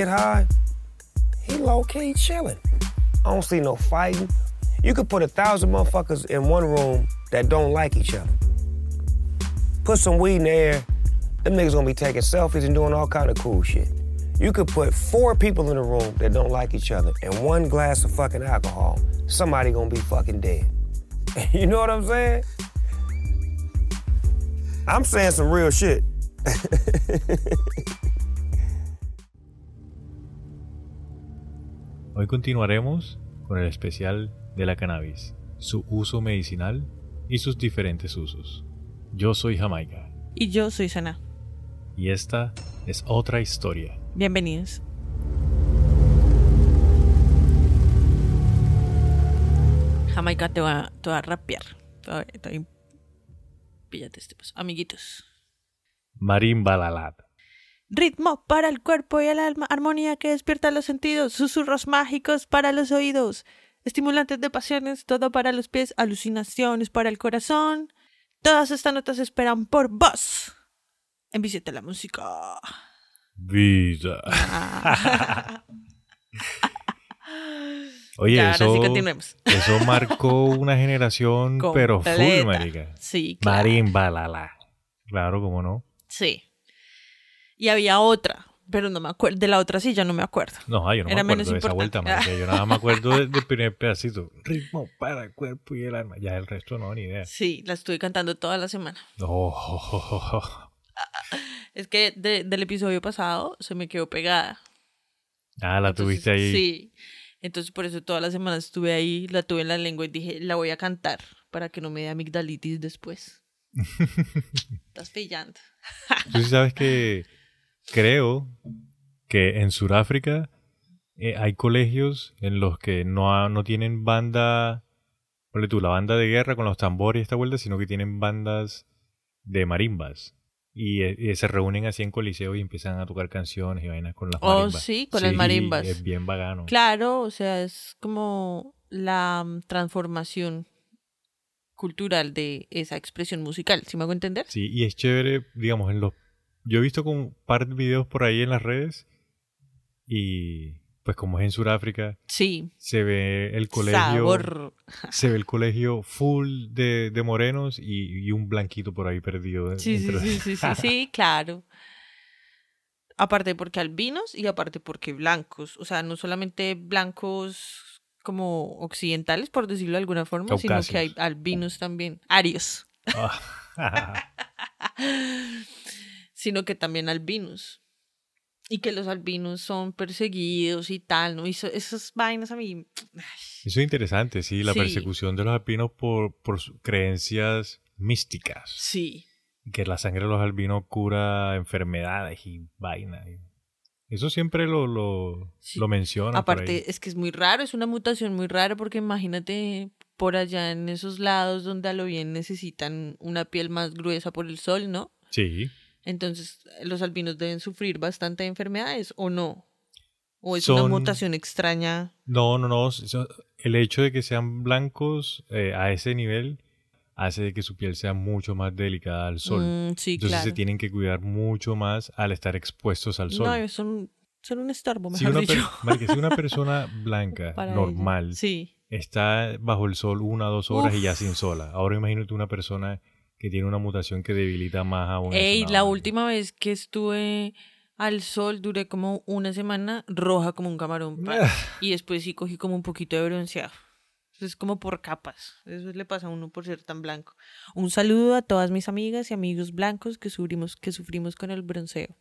get high, he low key chilling. I don't see no fighting. You could put a thousand motherfuckers in one room that don't like each other. Put some weed in the air, them niggas gonna be taking selfies and doing all kind of cool shit. You could put four people in a room that don't like each other and one glass of fucking alcohol, somebody gonna be fucking dead. you know what I'm saying? I'm saying some real shit. Hoy continuaremos con el especial de la cannabis, su uso medicinal y sus diferentes usos. Yo soy Jamaica Y yo soy Sana. y esta es otra historia. Bienvenidos. Jamaica te va, te va a rapear. Te va- te va a- Píllate este paso. Amiguitos. Marimba Lalad. Ritmo para el cuerpo y el alma, armonía que despierta los sentidos, susurros mágicos para los oídos, estimulantes de pasiones, todo para los pies, alucinaciones para el corazón. Todas estas notas esperan por vos. Envíciate la música. Vida. Ah. Oye, Ya, eso, sí eso marcó una generación, pero full, marica. Sí, claro. Marimba Lalad. Claro, cómo no. Sí. Y había otra, pero no me acuerdo. De la otra sí, ya no me acuerdo. No, ah, yo no Era me acuerdo de esa vuelta, marica. Yo nada más me acuerdo del, del primer pedacito. Ritmo para el cuerpo y el alma. Ya el resto no, ni idea. Sí, la estuve cantando toda la semana. Oh, Es que de- del episodio pasado se me quedó pegada. Ah, la Entonces, tuviste ahí. Sí. Entonces por eso toda la semana estuve ahí, la tuve en la lengua y dije, la voy a cantar para que no me dé amigdalitis después. Estás pillando. Tú sabes que creo que en Sudáfrica eh, hay colegios en los que no, ha- no tienen banda, ponle tú, la banda de guerra con los tambores y esta vuelta, sino que tienen bandas de marimbas. Y, eh, y se reúnen así en coliseo y empiezan a tocar canciones y vainas con las Oh, marimbas. sí, con las marimbas. Es bien vagano. Claro, o sea, es como la mm, transformación cultural de esa expresión musical, ¿sí me hago entender? Sí, y es chévere, digamos, en los... Yo he visto con un par de videos por ahí en las redes y pues como es en Sudáfrica, Sí. se ve el colegio... Sabor. Se ve el colegio full de, de morenos y, y un blanquito por ahí perdido. Sí, sí, sí, sí, sí, sí, claro. Aparte porque albinos y aparte porque blancos. O sea, no solamente blancos como occidentales, por decirlo de alguna forma, sino que hay albinos también. Arios. Ah, sino que también albinos. Y que los albinos son perseguidos y tal, ¿no? Y eso- esas vainas a mí. Eso es interesante, sí, la Sí. persecución de los albinos por, por creencias místicas. Sí. Que la sangre de los albinos cura enfermedades y vainas. Eso siempre lo, lo, Sí. lo ahí. Aparte, es que es muy raro, es una mutación muy rara porque imagínate por allá en esos lados donde a lo bien necesitan una piel más gruesa por el sol, ¿no? Sí. Entonces, los albinos deben sufrir bastante enfermedades o no. O es una mutación extraña. No, no, no. El hecho de que sean blancos eh, a ese nivel hace de que su piel sea mucho más delicada al sol. Mm, sí, Entonces claro. se tienen que cuidar mucho más al estar expuestos al sol. No, son, son un estorbo, si, mejor una per- dicho. si una persona blanca, para normal. Sí. está bajo el sol una o dos horas y ya sin sola. Ahora imagínate una persona que tiene una mutación que debilita más aún. Ey, la última vez que estuve al sol duré como una semana roja como un camarón. pa. y después sí cogí como un poquito de bronceado. Eso es como por capas. Eso le pasa a uno por ser tan blanco. Un saludo a todas mis amigas y amigos blancos que sufrimos, que sufrimos con el bronceo.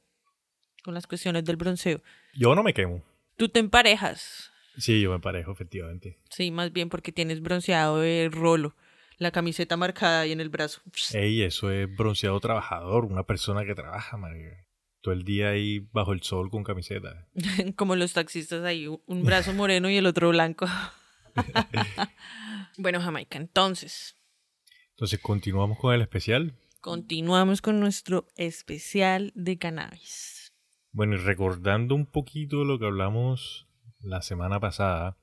Con las cuestiones del bronceo. Yo no me quemo. Tú te emparejas. Sí, yo me parejo, efectivamente. Sí, más bien porque tienes bronceado de rolo. La camiseta marcada ahí en el brazo. Ey, eso es bronceado trabajador, una persona que trabaja, marica. Todo el día ahí bajo el sol con camiseta. Como los taxistas ahí, un brazo moreno y el otro blanco. bueno, Jamaica, entonces, Entonces, continuamos con el especial. continuamos con nuestro especial de cannabis. Bueno, y recordando un poquito lo que hablamos la semana pasada,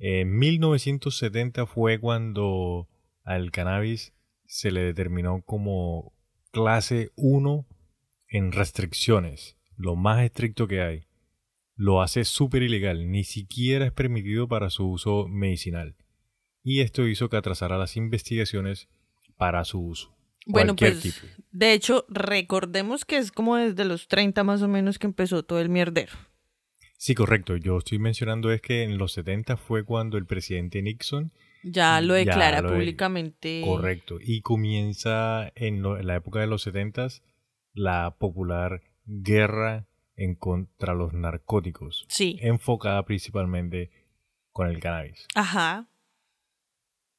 en 1970 fue cuando al cannabis se le determinó como clase 1 en restricciones. lo más estricto que hay, lo hace súper ilegal, ni siquiera es permitido para su uso medicinal. Y esto hizo que atrasara las investigaciones para su uso. Bueno, pues, tipo. de hecho, recordemos que es como desde los 30 más o menos que empezó todo el mierdero. Sí, correcto. Yo estoy mencionando es que en los 70 fue cuando el presidente Nixon Ya lo Ya declara de- públicamente. Correcto. Y comienza en, lo- en la época de los 70 la popular guerra en contra los narcóticos, Sí. enfocada principalmente con el cannabis. Ajá.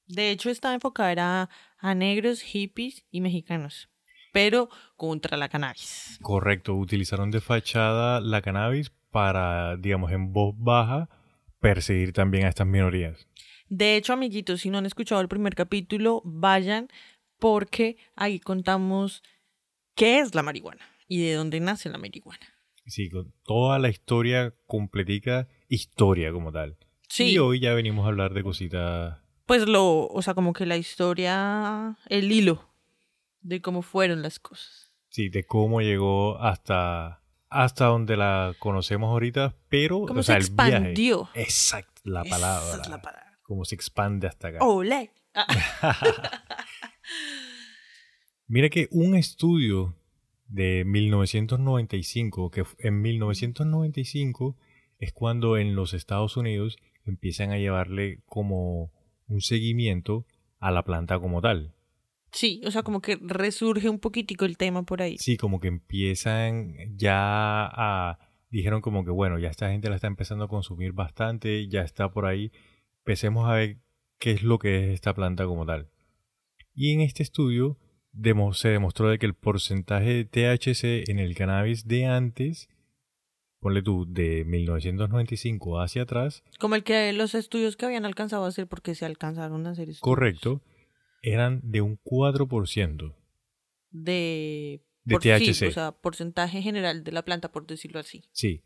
De hecho, estaba enfocada era a negros, hippies y mexicanos. Pero contra la cannabis. Correcto. Utilizaron de fachada la cannabis para, digamos, en voz baja, perseguir también a estas minorías. De hecho, amiguitos, si no han escuchado el primer capítulo, vayan porque ahí contamos qué es la marihuana y de dónde nace la marihuana. Sí, con toda la historia completica, historia como tal. Sí, Y hoy ya venimos a hablar de cositas pues lo, o sea, como que la historia, el hilo de cómo fueron las cosas. Sí, de cómo llegó hasta, hasta donde la conocemos ahorita, pero Cómo o sea, se el viaje. expandió. Exacto, la palabra. Esa es la palabra. Cómo se expande hasta acá. Ole. Ah, Mira que un estudio de 1995, que en 1995 es cuando en los Estados Unidos empiezan a llevarle como un seguimiento a la planta como tal. Sí, o sea, como que resurge un poquitico el tema por ahí. Sí, como que empiezan ya a... Dijeron como que, bueno, ya esta gente la está empezando a consumir bastante, ya está por ahí. Empecemos a ver qué es lo que es esta planta como tal. Y en este estudio demo- se demostró de que el porcentaje de THC en el cannabis de antes, ponle tú, de 1995 hacia atrás, Como el que los estudios que habían alcanzado a hacer porque se alcanzaron a hacer estudios. correcto, eran de un 4%. De, De por- sí, THC. o sea, porcentaje general de la planta, por decirlo así. Sí.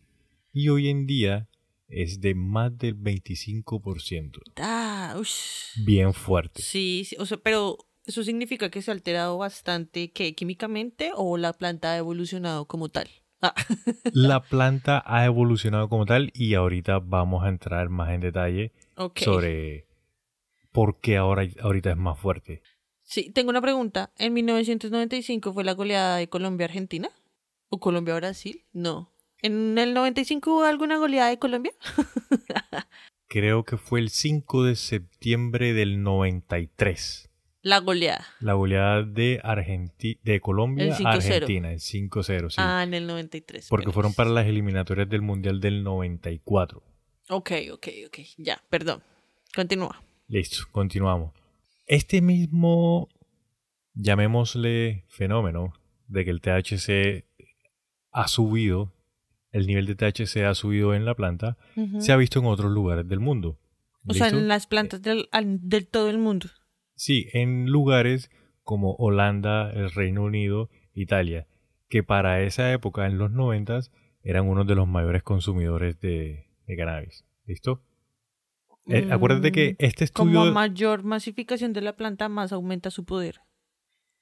Y hoy en día es de más del 25%. Ah. Bien fuerte. Sí, sí, o sea, pero eso significa que se ha alterado bastante, ¿qué? ¿Químicamente o la planta ha evolucionado como tal? Ah, La planta ha evolucionado como tal y ahorita vamos a entrar más en detalle sobre por qué ahora, ahorita es más fuerte. Sí, tengo una pregunta. ¿En 1995 fue la goleada de Colombia-Argentina? ¿O Colombia-Brasil? No. ¿En el 95 hubo alguna goleada de Colombia? Creo que fue el 5 de septiembre del 93. La goleada. La goleada de, Argenti de Colombia El a 5-0. Argentina, el 5-0, sí. Ah, en el 93. porque fueron para las eliminatorias del Mundial del 94. Ok, ok, ok. Ya, perdón. Continúa. Listo, continuamos. Este mismo, llamémosle fenómeno, de que el THC ha subido, el nivel de THC ha subido en la planta, se ha visto en otros lugares del mundo. o sea, en las plantas del, todo el mundo. Sí, en lugares como Holanda, el Reino Unido, Italia, que para esa época, en los noventas, eran uno de los mayores consumidores de, de cannabis. ¿Listo? Eh, acuérdate que Mm, este Como estudio, a mayor masificación de la planta, más aumenta su poder.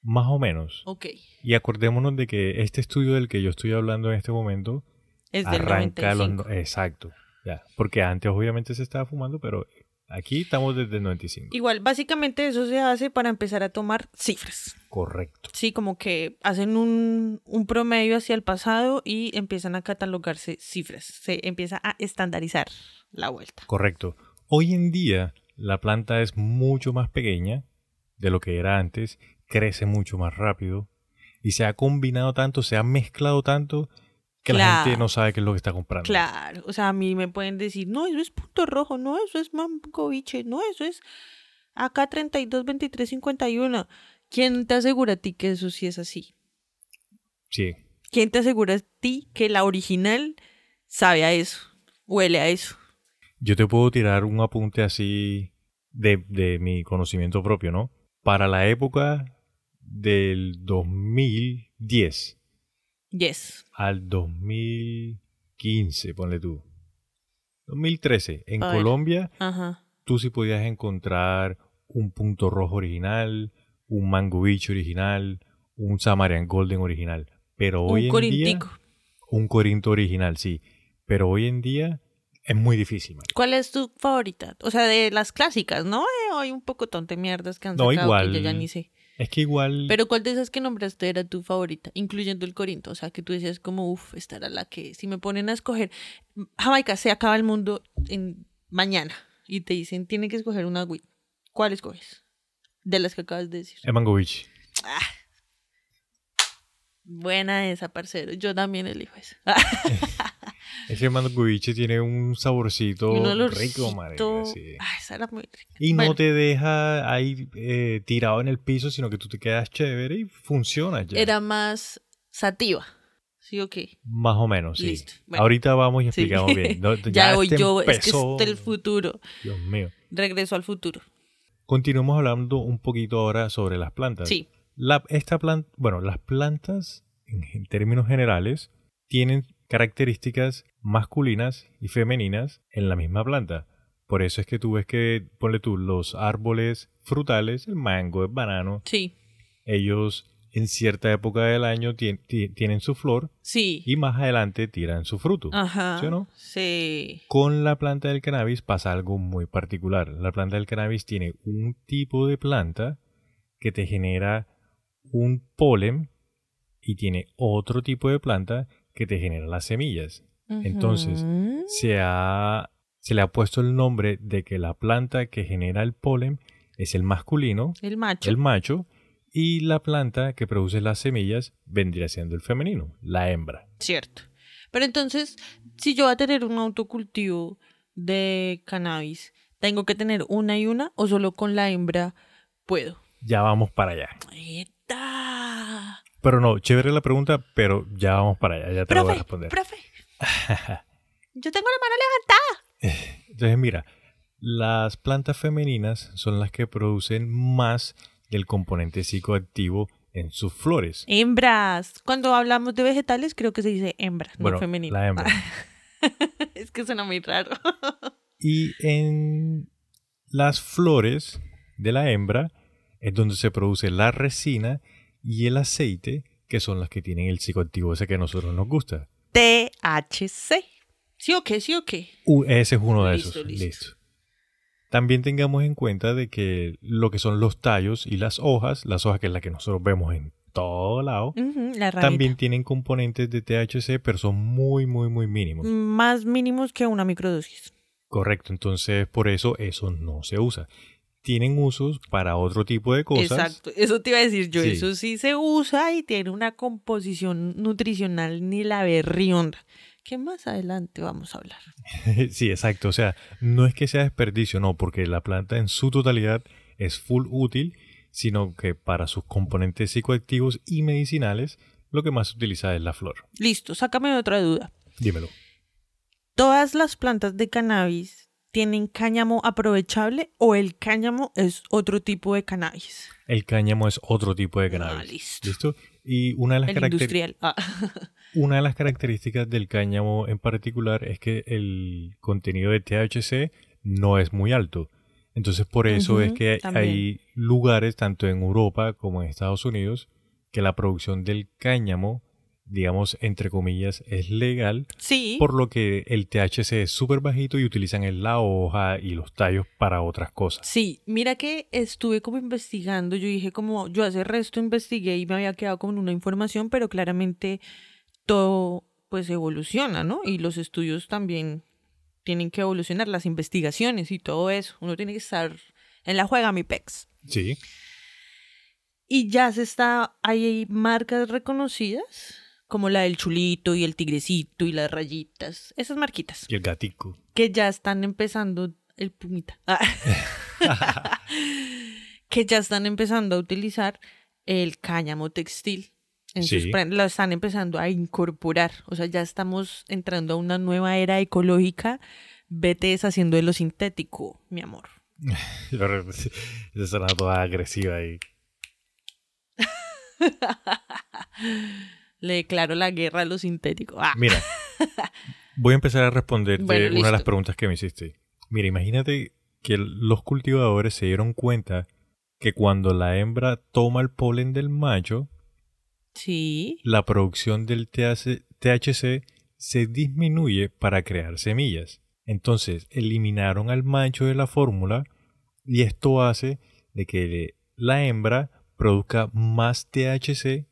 más o menos, Ok. Y acordémonos de que este estudio del que yo estoy hablando en este momento Es del arranca a los 95. no- exacto, ya, porque antes obviamente se estaba fumando, pero aquí estamos desde el 95. Igual, básicamente eso se hace para empezar a tomar cifras. Correcto. Sí, como que hacen un, un promedio hacia el pasado y empiezan a catalogarse cifras. Se empieza a estandarizar la vuelta. Correcto. Hoy en día la planta es mucho más pequeña de lo que era antes, crece mucho más rápido y se ha combinado tanto, se ha mezclado tanto que la gente no sabe qué es lo que está comprando. Claro, o sea, a mí me pueden decir, no, eso es punto rojo, no, eso es mangoviche, no, eso es acá 32, 23, 51. ¿Quién te asegura a ti que eso sí es así? Sí. ¿Quién te asegura a ti que la original sabe a eso, huele a eso? Yo te puedo tirar un apunte así de, de mi conocimiento propio, ¿no? Para la época del 2010 Yes. al 2015, ponle tú. 2013, en A. Colombia Ajá. tú sí podías encontrar un punto rojo original, un mango beach original, un Samarian Golden original. Pero hoy Un en día... corintico. un corinto original, sí. Pero hoy en día es muy difícil. ¿Cuál es tu favorita? O sea, de las clásicas, ¿no? Eh, hay un poco tonte mierdas que han No, sacado igual. que yo ya ni sé. Es que igual... Pero ¿cuál de esas que nombraste era tu favorita? Incluyendo el Corinto. O sea, que tú decías como, uff, esta era la que... Si me ponen a escoger... Jamaica, se acaba el mundo en mañana. Y te dicen, tienen que escoger una weed. ¿Cuál escoges? De las que acabas de decir. El Mango Beach. Buena esa, parcero. Yo también elijo esa. Ese Mango Beach tiene un saborcito Un rico, marica, sí. Ah, esa era muy rica. Y no Bueno, te deja ahí eh, tirado en el piso, sino que tú te quedas chévere y funciona ya. Era más sativa. ¿Sí o qué? Más o menos, sí. Listo. Bueno. Ahorita vamos y Sí. explicamos bien. No, ya voy este yo, es que empezó. es del futuro. Dios mío. Regreso al futuro. Continuemos hablando un poquito ahora sobre las plantas. Sí. La, esta planta, bueno, las plantas, en, en términos generales, tienen características masculinas y femeninas en la misma planta. Por eso es que tú ves que, ponle tú, los árboles frutales, el mango, el banano, Sí. ellos en cierta época del año tien- ti- tienen su flor Sí. y más adelante tiran su fruto. Ajá. ¿Sí o no? Sí. Con la planta del cannabis pasa algo muy particular. La planta del cannabis tiene un tipo de planta que te genera un polen y tiene otro tipo de planta que te genera las semillas. Entonces. Se, ha, se le ha puesto el nombre de que la planta que genera el polen es el masculino, El macho. el macho, y la planta que produce las semillas vendría siendo el femenino, la hembra. Cierto. Pero entonces, si yo voy a tener un autocultivo de cannabis, ¿tengo que tener una y una o solo con la hembra puedo? Ya vamos para allá. ¡Eta! Pero no, chévere la pregunta, pero ya vamos para allá, ya te lo voy a Profe, responder. profe. Yo tengo la mano levantada. Entonces, mira, las plantas femeninas son las que producen más del componente psicoactivo en sus flores. Hembras. Cuando hablamos de vegetales, creo que se dice hembra, Bueno, no femenino. la hembra. es que suena muy raro. Y en las flores de la hembra es donde se produce la resina y el aceite, que son las que tienen el psicoactivo ese que a nosotros nos gusta. THC. ¿Sí o qué? ¿Sí o qué? Uh, ese es uno de Listo, esos. listo. Listo. También tengamos en cuenta de que lo que son los tallos y las hojas, las hojas que es la que nosotros vemos en todo lado, la también tienen componentes de THC, pero son muy, muy, muy mínimos. Más mínimos que una microdosis. Correcto, entonces por eso eso no se usa. Tienen usos para otro tipo de cosas. Exacto, eso te iba a decir yo. Sí. Eso sí se usa y tiene una composición nutricional ni la berrionda. Que más adelante vamos a hablar. Sí, exacto. O sea, no es que sea desperdicio, no, porque la planta en su totalidad es full útil, sino que para sus componentes psicoactivos y medicinales, lo que más se utiliza es la flor. Listo, sácame otra duda. Dímelo. ¿Todas las plantas de cannabis tienen cáñamo aprovechable o el cáñamo es otro tipo de cannabis? El cáñamo es otro tipo de cannabis. Ah, listo. Y una de las El caracter- industrial. Ah. Una de las características del cáñamo en particular es que el contenido de THC no es muy alto. Entonces por eso es que también. hay lugares, tanto en Europa como en Estados Unidos, que la producción del cáñamo, digamos, entre comillas, es legal, Sí. por lo que el THC es súper bajito y utilizan en la hoja y los tallos para otras cosas. Sí, mira que estuve como investigando, yo dije como, yo hace resto investigué y me había quedado con una información, pero claramente todo pues evoluciona, ¿no? Y los estudios también tienen que evolucionar, las investigaciones y todo eso. Uno tiene que estar en la juega, mi pex. Sí. Y ya se está, hay marcas reconocidas, como la del chulito y el tigrecito y las rayitas, esas marquitas, Y el gatico. que ya están empezando, el pumita, Ah. que ya están empezando a utilizar el cáñamo textil. En sus Sí. prendas, lo están empezando a incorporar. O sea, ya estamos entrando a una nueva era ecológica. Vete deshaciendo de lo sintético, mi amor. Esa suena toda agresiva ahí. Le declaro la guerra a lo sintético. Ah. Mira, voy a empezar a responderte Bueno, una de las preguntas que me hiciste. Mira, imagínate que los cultivadores se dieron cuenta que cuando la hembra toma el polen del macho, Sí. la producción del THC, THC se disminuye para crear semillas. Entonces eliminaron al macho de la fórmula y esto hace de que la hembra produzca más THC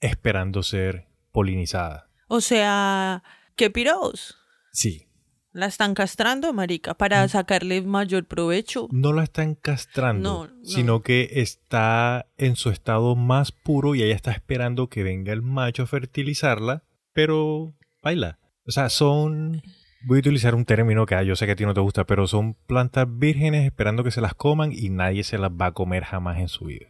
esperando ser polinizada. O sea, ¿qué piros? Sí, La están castrando, marica, para sacarle mayor provecho. no la están castrando, No, no. sino que está en su estado más puro y ella está esperando que venga el macho a fertilizarla, pero baila. O sea, son... Voy a utilizar un término que ah, yo sé que a ti no te gusta, pero son plantas vírgenes esperando que se las coman y nadie se las va a comer jamás en su vida.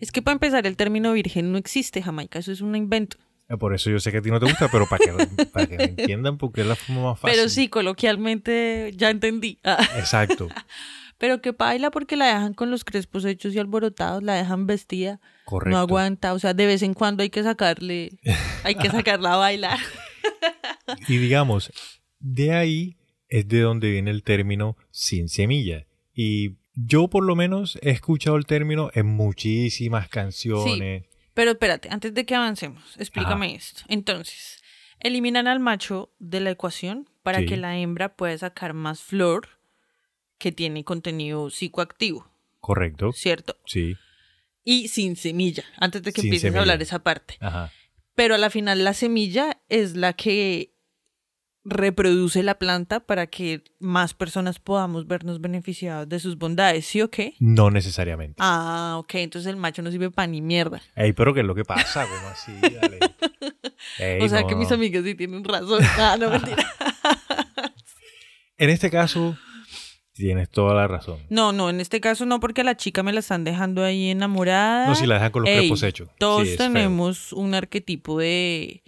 Es que para empezar, el término virgen no existe, Jamaica. Eso es un invento. Eh, Por eso yo sé que a ti no te gusta, pero para que, para que me entiendan, porque es la forma más fácil. Pero sí, coloquialmente ya entendí. Ah. Exacto. Pero que baila porque la dejan con los crespos hechos y alborotados, la dejan vestida, Correcto. no aguanta. O sea, de vez en cuando hay que sacarle, hay que sacarla a bailar. Y digamos, de ahí es de donde viene el término sin semilla. Y yo por lo menos he escuchado el término en muchísimas canciones. Pero espérate, antes de que avancemos, explícame esto. Entonces, eliminan al macho de la ecuación para Sí. que la hembra pueda sacar más flor que tiene contenido psicoactivo, Correcto. ¿cierto? Sí. Y sin semilla, antes de que Sin empieces semilla. a hablar esa parte. Ajá. Pero a la final la semilla es la que reproduce la planta para que más personas podamos vernos beneficiados de sus bondades, ¿sí o qué? No necesariamente. Ah, ok, entonces el macho no sirve para ni mierda. Ey, pero ¿qué es lo que pasa? ¿Cómo así? Dale. Ey, o sea no, que mis amigas sí tienen razón. Ah, no, mentira. En este caso, tienes toda la razón. No, no, en este caso no, porque a la chica me la están dejando ahí enamorada. No, si la dejan con los Ey, crepos hechos. Todos Sí, es feo. tenemos un arquetipo de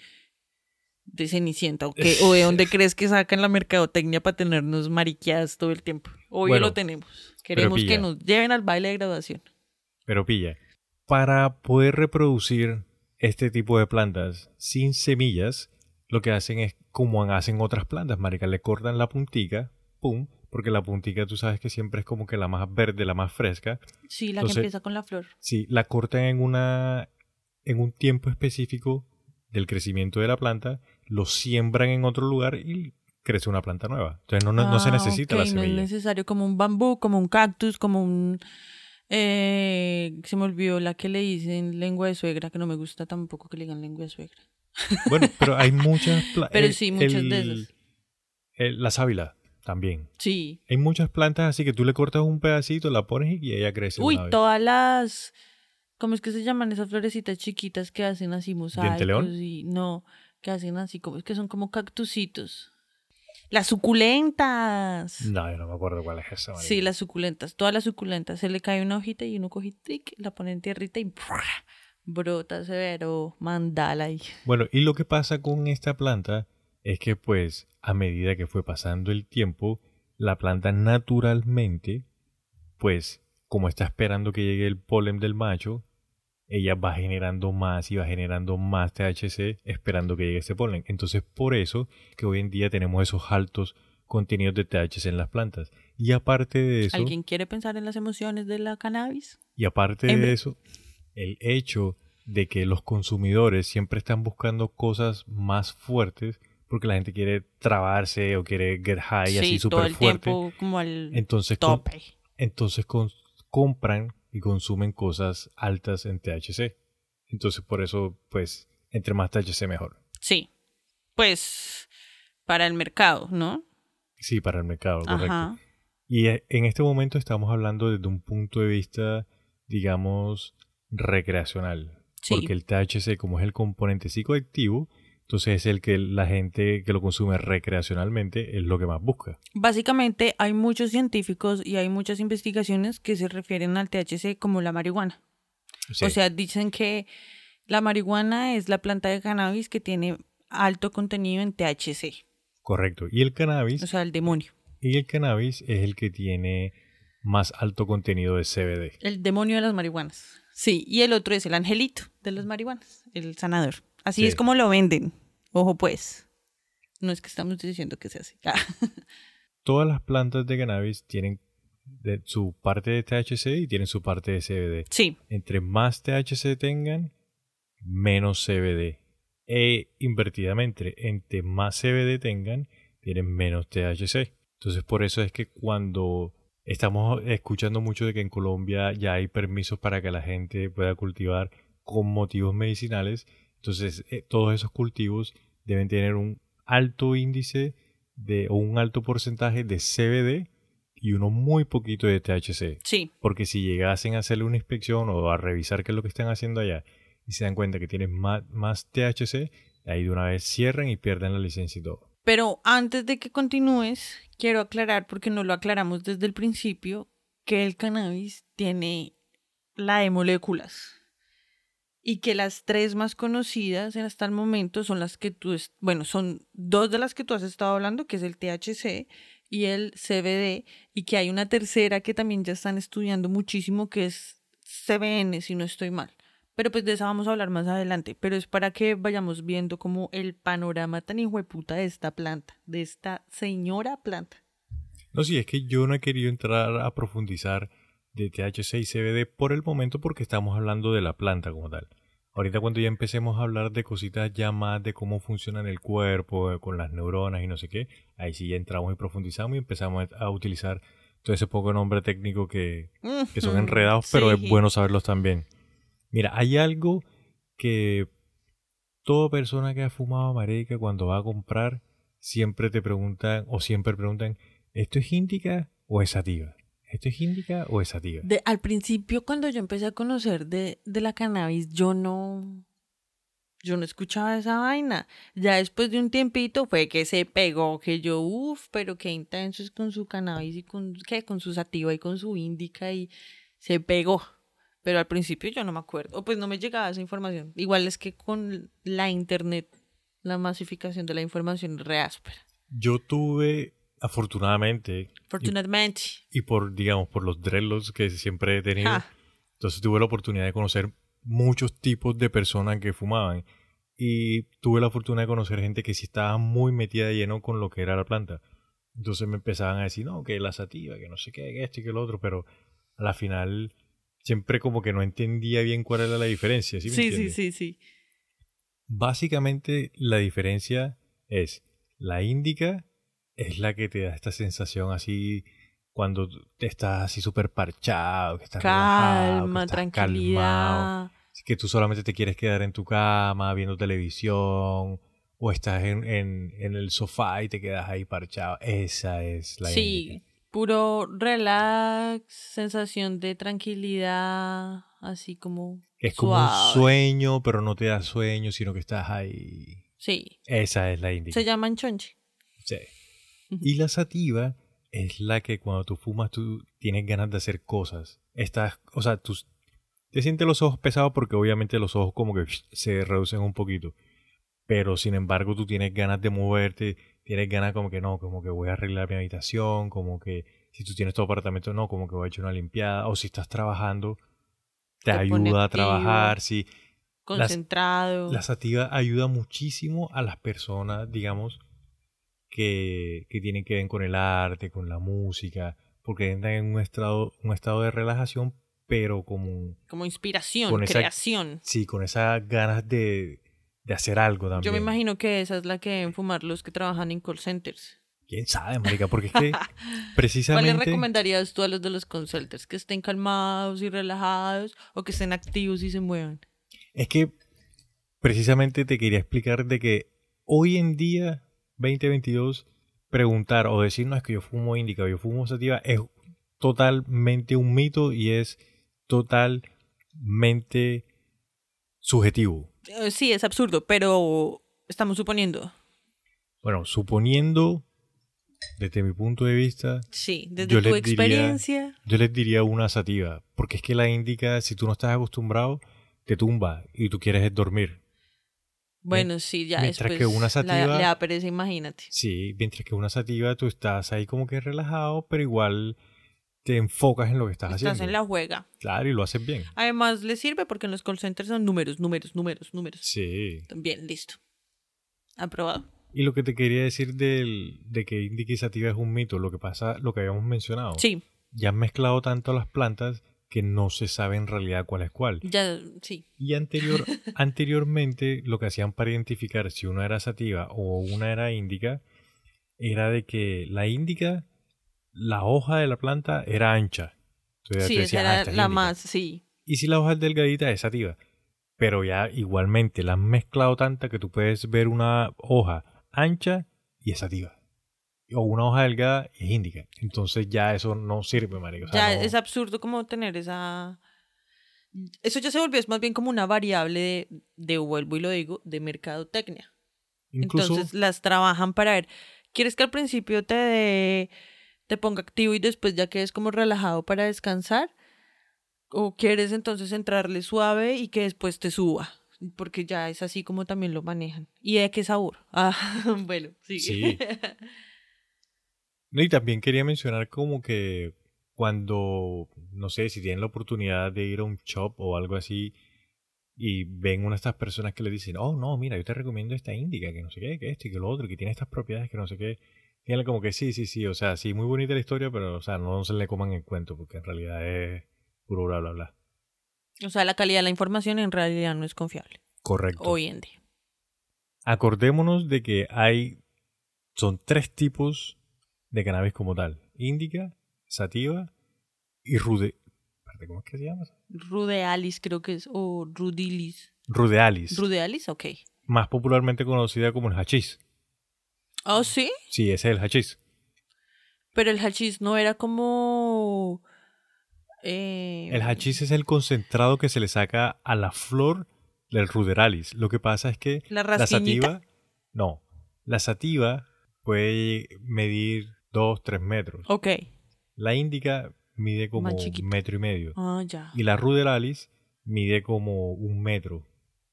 de cenicienta o, qué- o de dónde crees que sacan la mercadotecnia para tenernos mariqueadas todo el tiempo. Bueno, lo tenemos. Queremos que nos lleven al baile de graduación. Pero pilla, para poder reproducir este tipo de plantas sin semillas, lo que hacen es como hacen otras plantas, marica, le cortan la puntica, pum, porque la puntica tú sabes que siempre es como que la más verde, la más fresca. Sí, la Entonces- que empieza con la flor. Sí, la cortan en una en un tiempo específico del crecimiento de la planta, lo siembran en otro lugar y crece una planta nueva. Entonces no, no, no se Ah, necesita la ok, No es semilla. necesario como un bambú, como un cactus, como un... eh, se me olvidó la que le dicen lengua de suegra, que no me gusta tampoco que le digan lengua de suegra. Bueno, pero hay muchas plantas. Pero sí, muchas de esas. la sábila también. Sí. Hay muchas plantas así que tú le cortas un pedacito, la pones y ella crece. Uy, todas las... ¿Cómo es que se llaman esas florecitas chiquitas que hacen así mosaicos? león? Y, no, que hacen así, como es que son como cactusitos. Las suculentas. No, yo no me acuerdo cuál es esa. marica. Sí, las suculentas. Todas las suculentas. Se le cae una hojita y uno coge, tic, la pone en tierrita y brota severo mandala ahí. Bueno, y lo que pasa con esta planta es que pues a medida que fue pasando el tiempo, la planta naturalmente, pues como está esperando que llegue el polen del macho, ella va generando más y va generando más THC esperando que llegue ese polen. Entonces por eso que hoy en día tenemos esos altos contenidos de THC en las plantas. Y aparte de eso, ¿Alguien quiere pensar en las emociones de la cannabis? y aparte de eso, el hecho de que los consumidores siempre están buscando cosas más fuertes porque la gente quiere trabarse o quiere get high así sí, todo súper el fuerte. tiempo como al Entonces, tope. entonces con- compran y consumen cosas altas en THC. Entonces por eso, pues, entre más THC mejor. Sí. Pues para el mercado, ¿no? Sí, para el mercado, correcto. Ajá. Y eh, en este momento estamos hablando desde un punto de vista, digamos, recreacional. Sí. Porque el THC, como es el componente psicoactivo, entonces es el que la gente que lo consume recreacionalmente es lo que más busca. Básicamente hay muchos científicos y hay muchas investigaciones que se refieren al THC como la marihuana. Sí, O sea, dicen que la marihuana es la planta de cannabis que tiene alto contenido en THC, correcto. Y el cannabis, o sea, el demonio. y el cannabis es el que tiene más alto contenido de CBD. El demonio de las marihuanas. Sí, y el otro es el angelito de las marihuanas, el sanador. Así Sí. es como lo venden. Ojo pues. No es que estamos diciendo que sea así. Ah. Todas las plantas de cannabis tienen de- su parte de THC y tienen su parte de CBD. Sí, Entre más THC tengan, menos CBD. E invertidamente, entre más CBD tengan, tienen menos THC. Entonces por eso es que cuando estamos escuchando mucho de que en Colombia ya hay permisos para que la gente pueda cultivar con motivos medicinales, entonces eh, todos esos cultivos deben tener un alto índice de, o un alto porcentaje de CBD y uno muy poquito de THC. Sí. Porque si llegasen a hacerle una inspección o a revisar qué es lo que están haciendo allá y se dan cuenta que tienen más, más THC, ahí de una vez cierran y pierden la licencia y todo. Pero antes de que continúes, quiero aclarar, porque no lo aclaramos desde el principio, que el cannabis tiene la de moléculas. Y que las tres más conocidas en hasta el momento son las que tú, bueno, son dos de las que tú has estado hablando, que es el THC y el CBD, y que hay una tercera que también ya están estudiando muchísimo, que es CBN, si no estoy mal. Pero pues de esa vamos a hablar más adelante. Pero es para que vayamos viendo como el panorama tan hijueputa de esta planta, de esta señora planta. No, sí, es que yo no he querido entrar a profundizar de THC y CBD por el momento porque estamos hablando de la planta como tal. Ahorita cuando ya empecemos a hablar de cositas ya más de cómo funciona en el cuerpo, eh, con las neuronas y no sé qué, ahí sí ya entramos y profundizamos y empezamos a utilizar todo ese poco nombre técnico que, que son enredados, pero sí. es bueno saberlos también. Mira, hay algo que toda persona que ha fumado marica cuando va a comprar siempre te preguntan o siempre preguntan, ¿esto es índica o es sativa? ¿Esto es índica o es sativa? De- al principio, cuando yo empecé a conocer de, de la cannabis, yo no. Yo no escuchaba esa vaina. Ya después de un tiempito fue que se pegó, que yo, uff, pero qué intenso es con su cannabis y con, ¿qué? con su sativa y con su índica y se pegó. Pero al principio yo no me acuerdo. O pues no me llegaba esa información. Igual es que con la internet, la masificación de la información es re áspera. Yo tuve, afortunadamente, y, Afortunadamente. y por, digamos, por los dreadlocks que siempre he tenido, Ja. entonces tuve la oportunidad de conocer muchos tipos de personas que fumaban. Y tuve la fortuna de conocer gente que sí estaba muy metida de lleno con lo que era la planta. Entonces me empezaban a decir, no, que la sativa, que no sé qué, que esto y que lo otro, pero a la final siempre como que no entendía bien cuál era la diferencia. ¿sí, Sí, sí, sí, sí. Básicamente la diferencia es la índica es la que te da esta sensación así cuando te estás así súper parchado, que estás relajado, que Calma, estás calmado, que tú solamente te quieres quedar en tu cama viendo televisión o estás en, en, en el sofá y te quedas ahí parchado. Esa es la Sí, puro relax, sensación de tranquilidad, así como Es como suave. un sueño, pero no te da sueño, sino que estás ahí. Sí, Esa es la índica. se llaman chonche. Sí. Y la sativa es la que cuando tú fumas tú tienes ganas de hacer cosas. Estás, o sea, tú te sientes los ojos pesados porque obviamente los ojos como que se reducen un poquito. Pero sin embargo tú tienes ganas de moverte, tienes ganas como que no, como que voy a arreglar mi habitación, como que si tú tienes tu apartamento no, como que voy a echar una limpiada. O si estás trabajando, te, ayuda a trabajar, sí. Concentrado. La sativa ayuda muchísimo a las personas, digamos, que, que tienen que ver con el arte, con la música, porque entran en un estado, un estado de relajación, pero como, como inspiración, con esa- creación. sí, con esas ganas de, de hacer algo también. Yo me imagino que esa es la que deben fumar los que trabajan en call centers. ¿Quién sabe, marica? Porque es que ¿Cuál precisamente... le recomendarías tú a los de los call centers? ¿Que estén calmados y relajados o que estén activos y se muevan? Es que precisamente te quería explicar de que hoy en día, 2022, preguntar o decir, no, es que yo fumo índica o yo fumo sativa, es totalmente un mito y es totalmente subjetivo. Eh, Sí, es absurdo, pero estamos suponiendo. Bueno, suponiendo, desde mi punto de vista, Sí, desde Yo tu les diría- experiencia. yo les diría una sativa, porque es que la índica, si tú no estás acostumbrado, te tumba y tú quieres es dormir. Bueno, sí, ya mientras después que una la- sativa- le da pereza, imagínate. Sí, mientras que una sativa tú estás ahí como que relajado, pero igual te enfocas en lo que estás, Estás haciendo. en la juega. Claro, y lo haces bien. Además, le sirve porque en los call centers son números, números, números, números. Sí. Bien, listo. Aprobado. Y lo que te quería decir del, de que sativa es un mito, lo que pasa, lo que habíamos mencionado. Sí, Ya han mezclado tanto las plantas que no se sabe en realidad cuál es cuál. Ya, sí. Y anterior, anteriormente lo que hacían para identificar si una era sativa o una era índica era de que la índica, la hoja de la planta era ancha. Entonces Sí, esa "Ah, era es la índica". más, sí. Y si la hoja es delgadita es sativa. Pero ya igualmente la han mezclado tanta que tú puedes ver una hoja ancha y es sativa. O una hoja delgada es índica. Entonces ya eso no sirve, marico. O sea, ya no- es absurdo como tener esa... Eso ya se volvió es más bien como una variable de, de vuelvo y lo digo, de mercadotecnia. incluso Entonces las trabajan para ver, ¿quieres que al principio te dé- te ponga activo y después ya quedes como relajado para descansar? ¿O quieres entonces entrarle suave y que después te suba? Porque ya es así como también lo manejan. ¿Y de qué sabor? Ah, bueno, sí. Sí. No, y también quería mencionar como que cuando, no sé, si tienen la oportunidad de ir a un shop o algo así y ven una de estas personas que le dicen, oh, no, mira, yo te recomiendo esta índica, que no sé qué, que esto y que lo otro, que tiene estas propiedades, que no sé qué. Díganle como que sí, sí, sí, o sea, sí, muy bonita la historia, pero, o sea, no se le coman el cuento, porque en realidad es puro bla, bla, bla. O sea, la calidad de la información en realidad no es confiable Correcto. hoy en día. Acordémonos de que hay, son tres tipos de cannabis como tal. Índica, sativa y rude... ¿Cómo es que se llama? Rudealis creo que es, o Rudilis. Rudealis. Rudealis, ok. más popularmente conocida como el hachís. Oh, sí. Sí, ese es el hachís. Pero el hachís no era como... eh, El hachís es el concentrado que se le saca a la flor del ruderalis. Lo que pasa es que ¿La la sativa... No. La sativa puede medir 2, 3 metros. Ok. La índica mide como un metro y medio. Ah, ya. Y la ruderalis mide como un metro,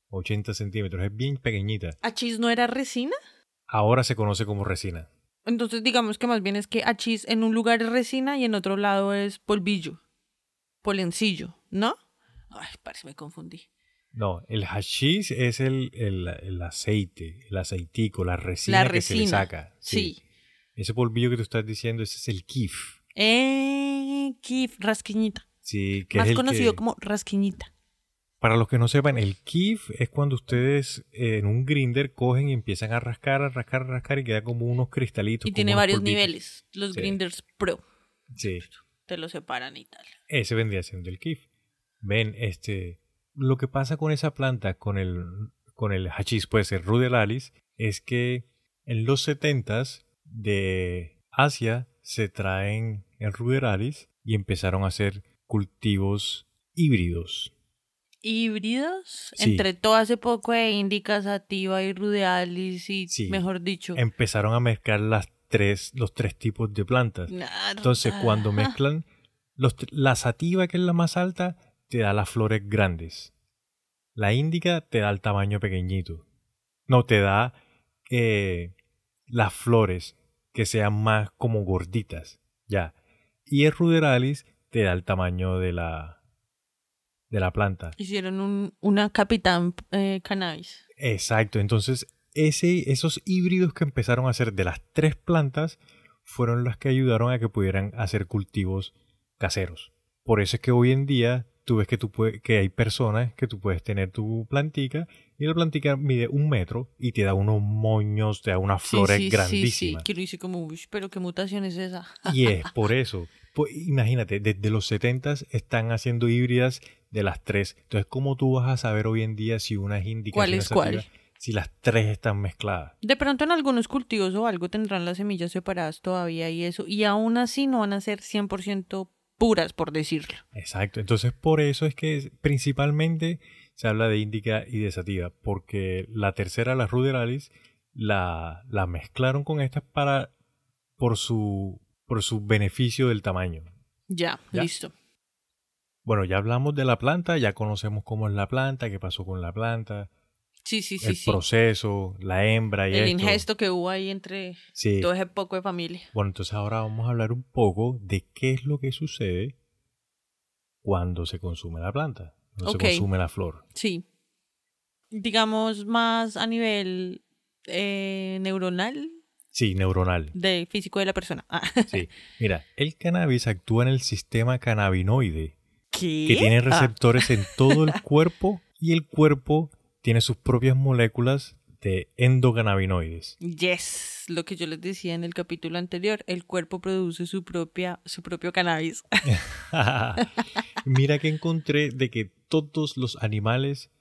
80 centímetros. Es bien pequeñita. ¿Hachís no era resina? Ahora se conoce como resina. Entonces digamos que más bien es que hachís en un lugar es resina y en otro lado es polvillo. Polencillo, ¿no? Ay, parece que me confundí. No, el hashish es el, el, el aceite, el aceitico, la resina, La que se le saca. Sí. Ese polvillo que tú estás diciendo, ese es el kif. Eh, kif, rasquiñita. Sí, que Más es el conocido que- como rasquiñita. Para los que no sepan, el kif es cuando ustedes eh, en un grinder cogen y empiezan a rascar, a rascar, a rascar y queda como unos cristalitos. Y tiene varios niveles. Los Sí. grinders pro. Sí, Te lo separan y tal. ese vendría siendo el kif. Ven, este, lo que pasa con esa planta, con el, con el hachís, puede ser rudelalis, es que en los setentas de Asia se traen el ruderalis y empezaron a hacer cultivos híbridos. Híbridos Sí. entre todo hace poco de indica, sativa y rudealis y Sí. mejor dicho. Empezaron a mezclar las tres, los tres tipos de plantas. Entonces, cuando mezclan los, la sativa, que es la más alta, te da las flores grandes. La índica te da el tamaño pequeñito. No, te da eh, las flores que sean más como gorditas. Ya. Y el ruderalis te da el tamaño de la, de la planta. Hicieron un, una capitán eh, cannabis. Exacto. Entonces, ese, esos híbridos que empezaron a hacer de las tres plantas fueron las que ayudaron a que pudieran hacer cultivos caseros. Por eso es que hoy en día tú ves que, tú que hay personas que tú puedes tener tu plantica y la plantica mide un metro y te da unos moños, te da unas flores sí, sí, grandísimas. Sí, que lo hice como, "Uy, pero qué mutación es esa. Y es por eso. Pues, imagínate, desde los 70 están haciendo híbridas de las tres. Entonces, ¿cómo tú vas a saber hoy en día si una es índica ¿Cuál es cuál? Si las tres están mezcladas. De pronto en algunos cultivos o algo tendrán las semillas separadas todavía y eso. Y aún así no van a ser 100% puras, por decirlo. Exacto. Entonces, por eso es que principalmente se habla de índica y de sativa. Porque la tercera, la ruderalis, la, la mezclaron con estas para por su, por su beneficio del tamaño. Ya, ¿Ya? listo. Bueno, ya hablamos de la planta, ya conocemos cómo es la planta, qué pasó con la planta, Sí, sí, sí, el sí. proceso, la hembra y El esto. ingesto que hubo ahí entre Sí. todo ese poco de familia. Bueno, entonces ahora vamos a hablar un poco de qué es lo que sucede cuando se consume la planta, Ok. se consume la flor. Sí. Digamos más a nivel eh, neuronal Sí, neuronal. de físico de la persona. Ah, Sí. Mira, el cannabis actúa en el sistema cannabinoide, ¿Qué? que tiene Ah, receptores en todo el cuerpo y el cuerpo tiene sus propias moléculas de endocannabinoides. yes, lo que yo les decía en el capítulo anterior, el cuerpo produce su propia su propio cannabis. Mira que encontré de que todos los animales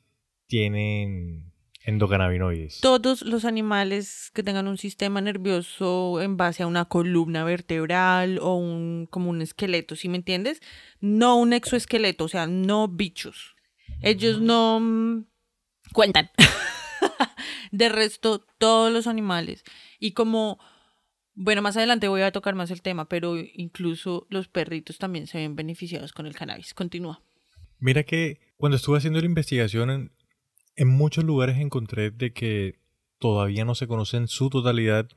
tienen endocannabinoides. Todos los animales que tengan un sistema nervioso en base a una columna vertebral o un como un esqueleto, ¿sí me entiendes? No un exoesqueleto, o sea, no bichos. Ellos no mm, cuentan. De resto, todos los animales. Y como, bueno, más adelante voy a tocar más el tema, pero incluso los perritos también se ven beneficiados con el cannabis. Continúa. Mira que cuando estuve haciendo la investigación en, en muchos lugares encontré de que todavía no se conoce en su totalidad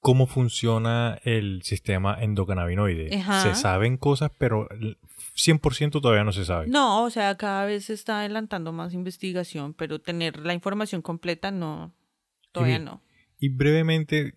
cómo funciona el sistema endocannabinoide. Ajá. Se saben cosas, pero el 100% todavía no se sabe. No, o sea, cada vez se está adelantando más investigación, pero tener la información completa no, todavía no. Y brevemente,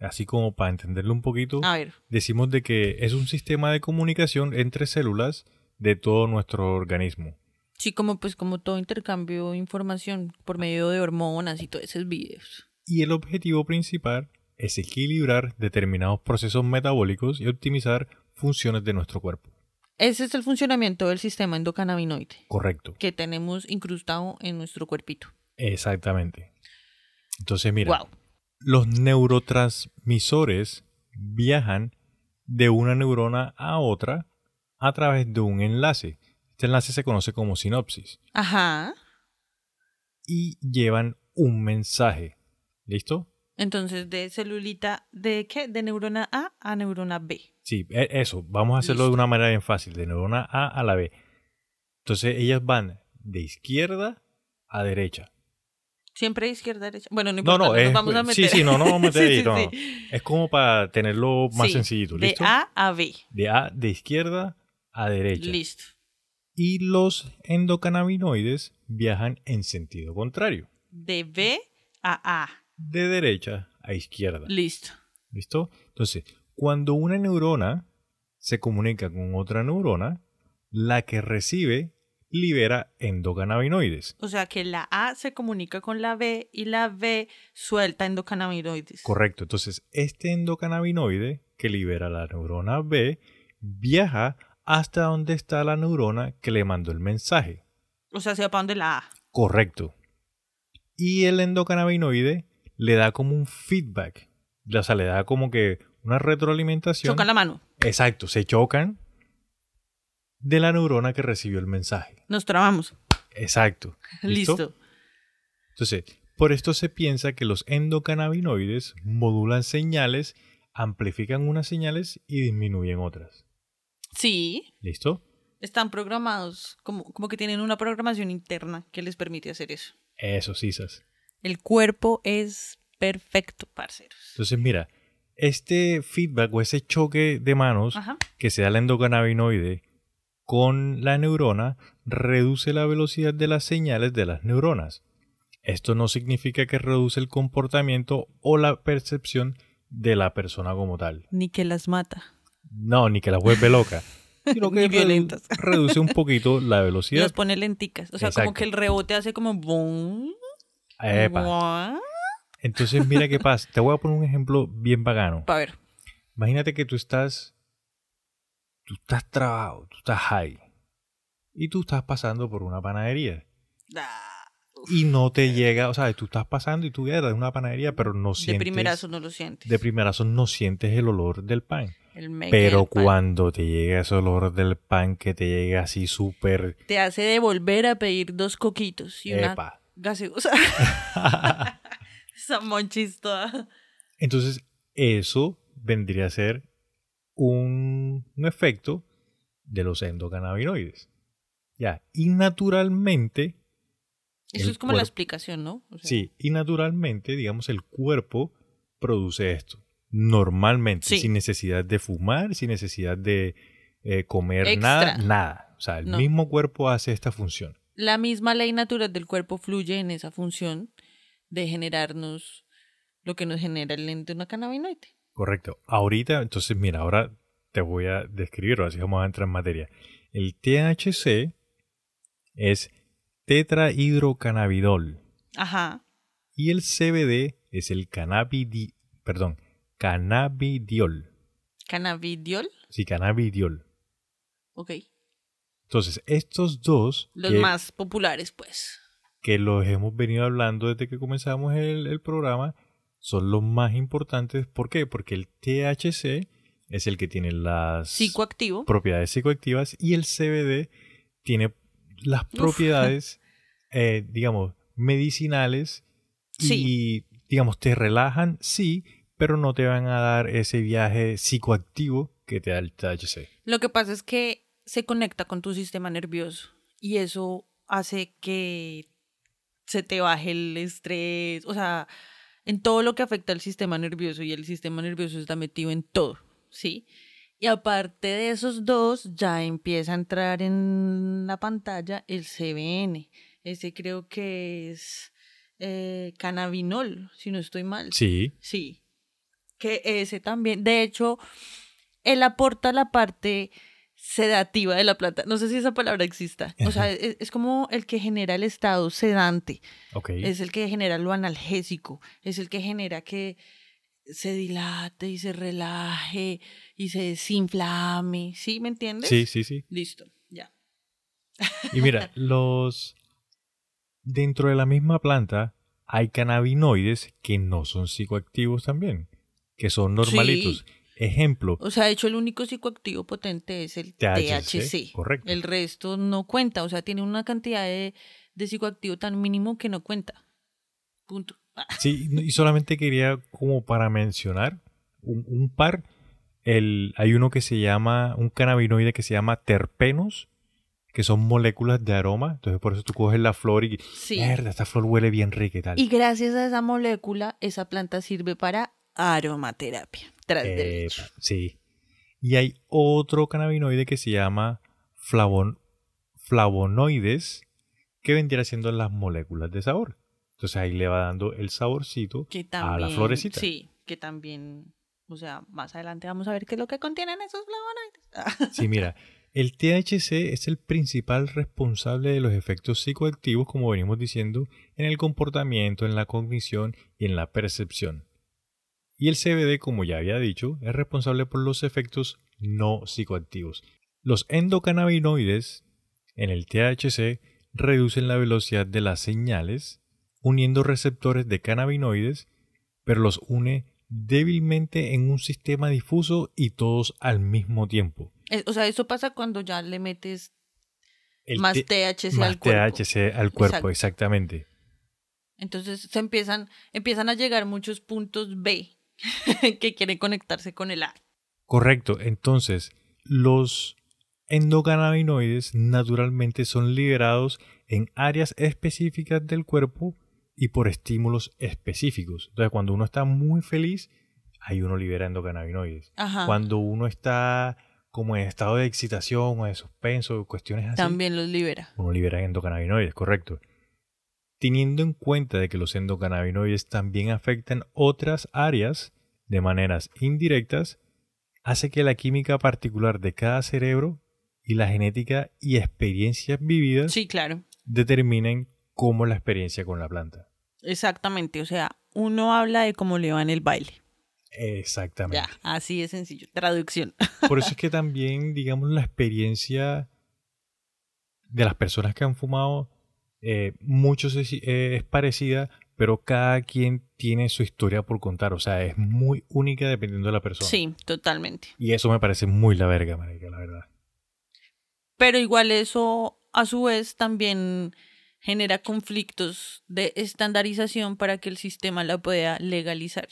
así como para entenderlo un poquito, A ver, decimos de que es un sistema de comunicación entre células de todo nuestro organismo. sí, como pues como todo intercambio de información por medio de hormonas y todos esos videos. Y el objetivo principal es equilibrar determinados procesos metabólicos y optimizar funciones de nuestro cuerpo. Ese es el funcionamiento del sistema endocannabinoide Correcto. que tenemos incrustado en nuestro cuerpito. Exactamente. Entonces, mira, Wow. Los neurotransmisores viajan de una neurona a otra a través de un enlace. Este enlace se conoce como sinopsis Ajá. y llevan un mensaje. ¿Listo? Entonces, de celulita, ¿de qué? De neurona A a neurona B. Sí, e- eso. Vamos a hacerlo de una manera bien fácil, de neurona A a la B. Entonces, ellas van de izquierda a derecha. Siempre izquierda, derecha. Bueno, no No, importa, no, es, vamos a sí, meter. sí, no, no vamos a meter Sí, ahí, sí, no, sí. no. Es como para tenerlo más Sí, sencillito, De ¿listo? A a B. de A de izquierda a derecha. Listo. Y los endocannabinoides viajan en sentido contrario, De B a A. de derecha a izquierda. Listo. ¿Listo? Entonces, cuando una neurona se comunica con otra neurona, la que recibe libera endocannabinoides. O sea que la A se comunica con la B y la B suelta endocannabinoides. Correcto. Entonces, este endocannabinoide que libera la neurona B viaja hasta donde está la neurona que le mandó el mensaje. O sea, se va para donde la A. Correcto. Y el endocannabinoide le da como un feedback. O sea, le da como que una retroalimentación. Choca la mano. Exacto, se chocan de la neurona que recibió el mensaje. Nos trabamos. Exacto. ¿Listo? Listo. Entonces, por esto se piensa que los endocannabinoides modulan señales, amplifican unas señales y disminuyen otras. Sí. ¿Listo? Están programados, como, como que tienen una programación interna que les permite hacer eso. Eso, sisas. El cuerpo es perfecto, parceros. Entonces, mira, este feedback o ese choque de manos Ajá. que se da el endocannabinoide con la neurona reduce la velocidad de las señales de las neuronas. Esto no significa que reduce el comportamiento o la percepción de la persona como tal. Ni que las mata. No, ni que la vuelve loca. Sino que violentas. reduce un poquito la velocidad. las pone lenticas. O sea, Exacto. como que el rebote hace como boom. Epa. Entonces, mira qué pasa. Te voy a poner un ejemplo bien vagano. Pa' ver. Imagínate que tú estás. Tú estás trabado, tú estás high. Y tú estás pasando por una panadería. Ah, Y no te llega, o sea, tú estás pasando y tú eres una panadería, pero no de sientes. primerazo no lo sientes. De primerazo no sientes el olor del pan. El Pero del pan. cuando te llega ese olor del pan que te llega así súper. Te hace devolver a pedir dos coquitos y una Epa. gaseosa. Esa monchis toda. Entonces, eso vendría a ser un, un efecto de los endocannabinoides. Ya, y naturalmente, Eso es como la explicación, ¿no? O sea, sí, y naturalmente, digamos, el cuerpo produce esto. Normalmente, Sí. sin necesidad de fumar, sin necesidad de eh, comer Extra. nada, nada. O sea, el No. mismo cuerpo hace esta función. La misma ley natural del cuerpo fluye en esa función de generarnos lo que nos genera el endocannabinoide. Correcto. Ahorita, entonces, mira, ahora te voy a describir, así vamos a entrar en materia. el THC es tetrahidrocannabidol Ajá. y el CBD es el cannabidi, perdón, cannabidiol. Cannabidiol. Sí, cannabidiol. Ok. Entonces, estos dos Los que, más populares, pues. que los hemos venido hablando desde que comenzamos el, el programa son los más importantes. ¿Por qué? Porque el THC es el que tiene las Psicoactivo. propiedades psicoactivas y el CBD tiene las propiedades, eh, digamos, medicinales y, digamos, te relajan, sí, pero no te van a dar ese viaje psicoactivo que te da el THC. Lo que pasa es que se conecta con tu sistema nervioso y eso hace que se te baje el estrés, o sea, en todo lo que afecta al sistema nervioso y el sistema nervioso está metido en todo, ¿sí? Y aparte de esos dos, ya empieza a entrar en la pantalla el CBN. Ese creo que es eh, cannabinol, si no estoy mal. Sí, Sí. Que ese también, de hecho, él aporta la parte sedativa de la planta. No sé si esa palabra exista. O sea, es, es como el que genera el estado sedante. ok. Es el que genera lo analgésico. Es el que genera que se dilate y se relaje y se desinflame. ¿Sí? ¿Me entiendes? Sí, sí, sí. Listo, ya. Y mira, los... Dentro de la misma planta hay cannabinoides que no son psicoactivos también, que son normalitos. Ejemplo, O sea, de hecho, el único psicoactivo potente es el THC, THC. correcto. El resto no cuenta. O sea, tiene una cantidad de, de psicoactivo tan mínimo que no cuenta. Punto. Sí, y solamente quería como para mencionar un, un par. El, hay uno que se llama, un cannabinoide que se llama terpenos, que son moléculas de aroma. Entonces por eso tú coges la flor y, Sí. mierda, esta flor huele bien rica y tal. Y gracias a esa molécula, esa planta sirve para aromaterapia. Tras del Epa, hecho. sí. Y hay otro cannabinoide que se llama flavon, flavonoides, que vendría siendo las moléculas de sabor. Entonces ahí le va dando el saborcito Que a también, la florecita. Sí, que también, o sea, más adelante vamos a ver qué es lo que contienen esos flavonoides. Sí, mira, el THC es el principal responsable de los efectos psicoactivos, como venimos diciendo, en el comportamiento, en la cognición y en la percepción. Y el CBD, como ya había dicho, es responsable por los efectos no psicoactivos. Los endocannabinoides en el THC reducen la velocidad de las señales, uniendo receptores de cannabinoides, pero los une débilmente en un sistema difuso y todos al mismo tiempo. Eh, O sea, eso pasa cuando ya le metes El más THC más al cuerpo. THC al cuerpo, Exacto. exactamente. Entonces se empiezan, empiezan a llegar muchos puntos B que quieren conectarse con el A. Correcto. Entonces, los endocannabinoides naturalmente son liberados en áreas específicas del cuerpo y por estímulos específicos. Entonces, cuando uno está muy feliz, ahí uno libera endocannabinoides. Ajá. Cuando uno está como en estado de excitación o de suspenso, cuestiones así, También los libera. uno libera endocannabinoides, correcto. Teniendo en cuenta de que los endocannabinoides también afectan otras áreas de maneras indirectas, hace que la química particular de cada cerebro y la genética y experiencias vividas Sí, claro. determinen cómo la experiencia con la planta. Exactamente. O sea, uno habla de cómo le va en el baile. Exactamente. Ya, así de sencillo. Traducción. Por eso es que también, digamos, la experiencia de las personas que han fumado, eh, muchos es, eh, es parecida, pero cada quien tiene su historia por contar. O sea, es muy única dependiendo de la persona. Sí, totalmente. Y eso me parece muy la verga, marica, la verdad. Pero igual eso, a su vez, también genera conflictos de estandarización para que el sistema la pueda legalizar.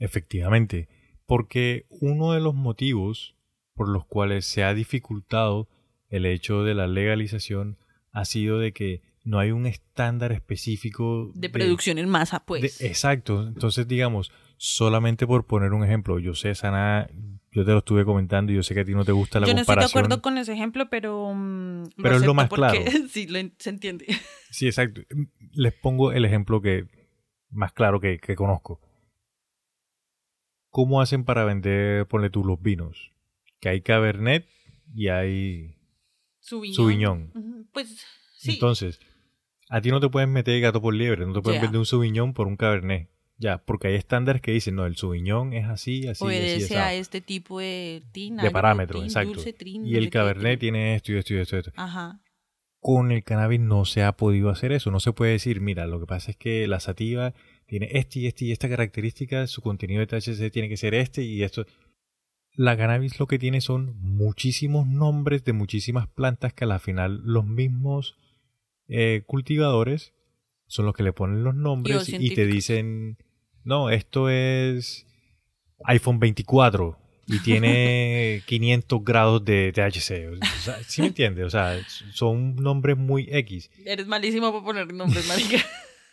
Efectivamente, porque uno de los motivos por los cuales se ha dificultado el hecho de la legalización ha sido de que no hay un estándar específico De producción en masa, pues. de- exacto. Entonces, digamos, solamente por poner un ejemplo, yo sé, Sana, yo te lo estuve comentando y yo sé que a ti no te gusta la Yo no estoy de comparación. acuerdo con ese ejemplo, pero. mm, Pero es lo más porque claro. sí, lo se entiende. Sí, exacto. Les pongo el ejemplo que más claro que, que conozco. ¿Cómo hacen para vender, ponle tú, los vinos? Que hay Cabernet y hay Subiñón. Subiñón. Pues sí. Entonces, a ti no te pueden meter gato por liebre, no te pueden vender un Subiñón por un Cabernet. Ya, porque hay estándares que dicen, no, el Subiñón es así, así, así, Obedece a este tipo de tin, De parámetros, exacto. dulce, trin, y el Cabernet tiene esto y esto y esto y esto. Ajá. Con el cannabis no se ha podido hacer eso. No se puede decir, mira, lo que pasa es que la sativa tiene este y este y esta característica, su contenido de THC tiene que ser este y esto. La cannabis lo que tiene son muchísimos nombres de muchísimas plantas que a la final los mismos eh, cultivadores son los que le ponen los nombres y te dicen, no, esto es iPhone 24 y tiene 500 grados de THC. O sea, ¿Sí me entiendes? O sea, son nombres muy X. Eres malísimo para poner nombres, marica.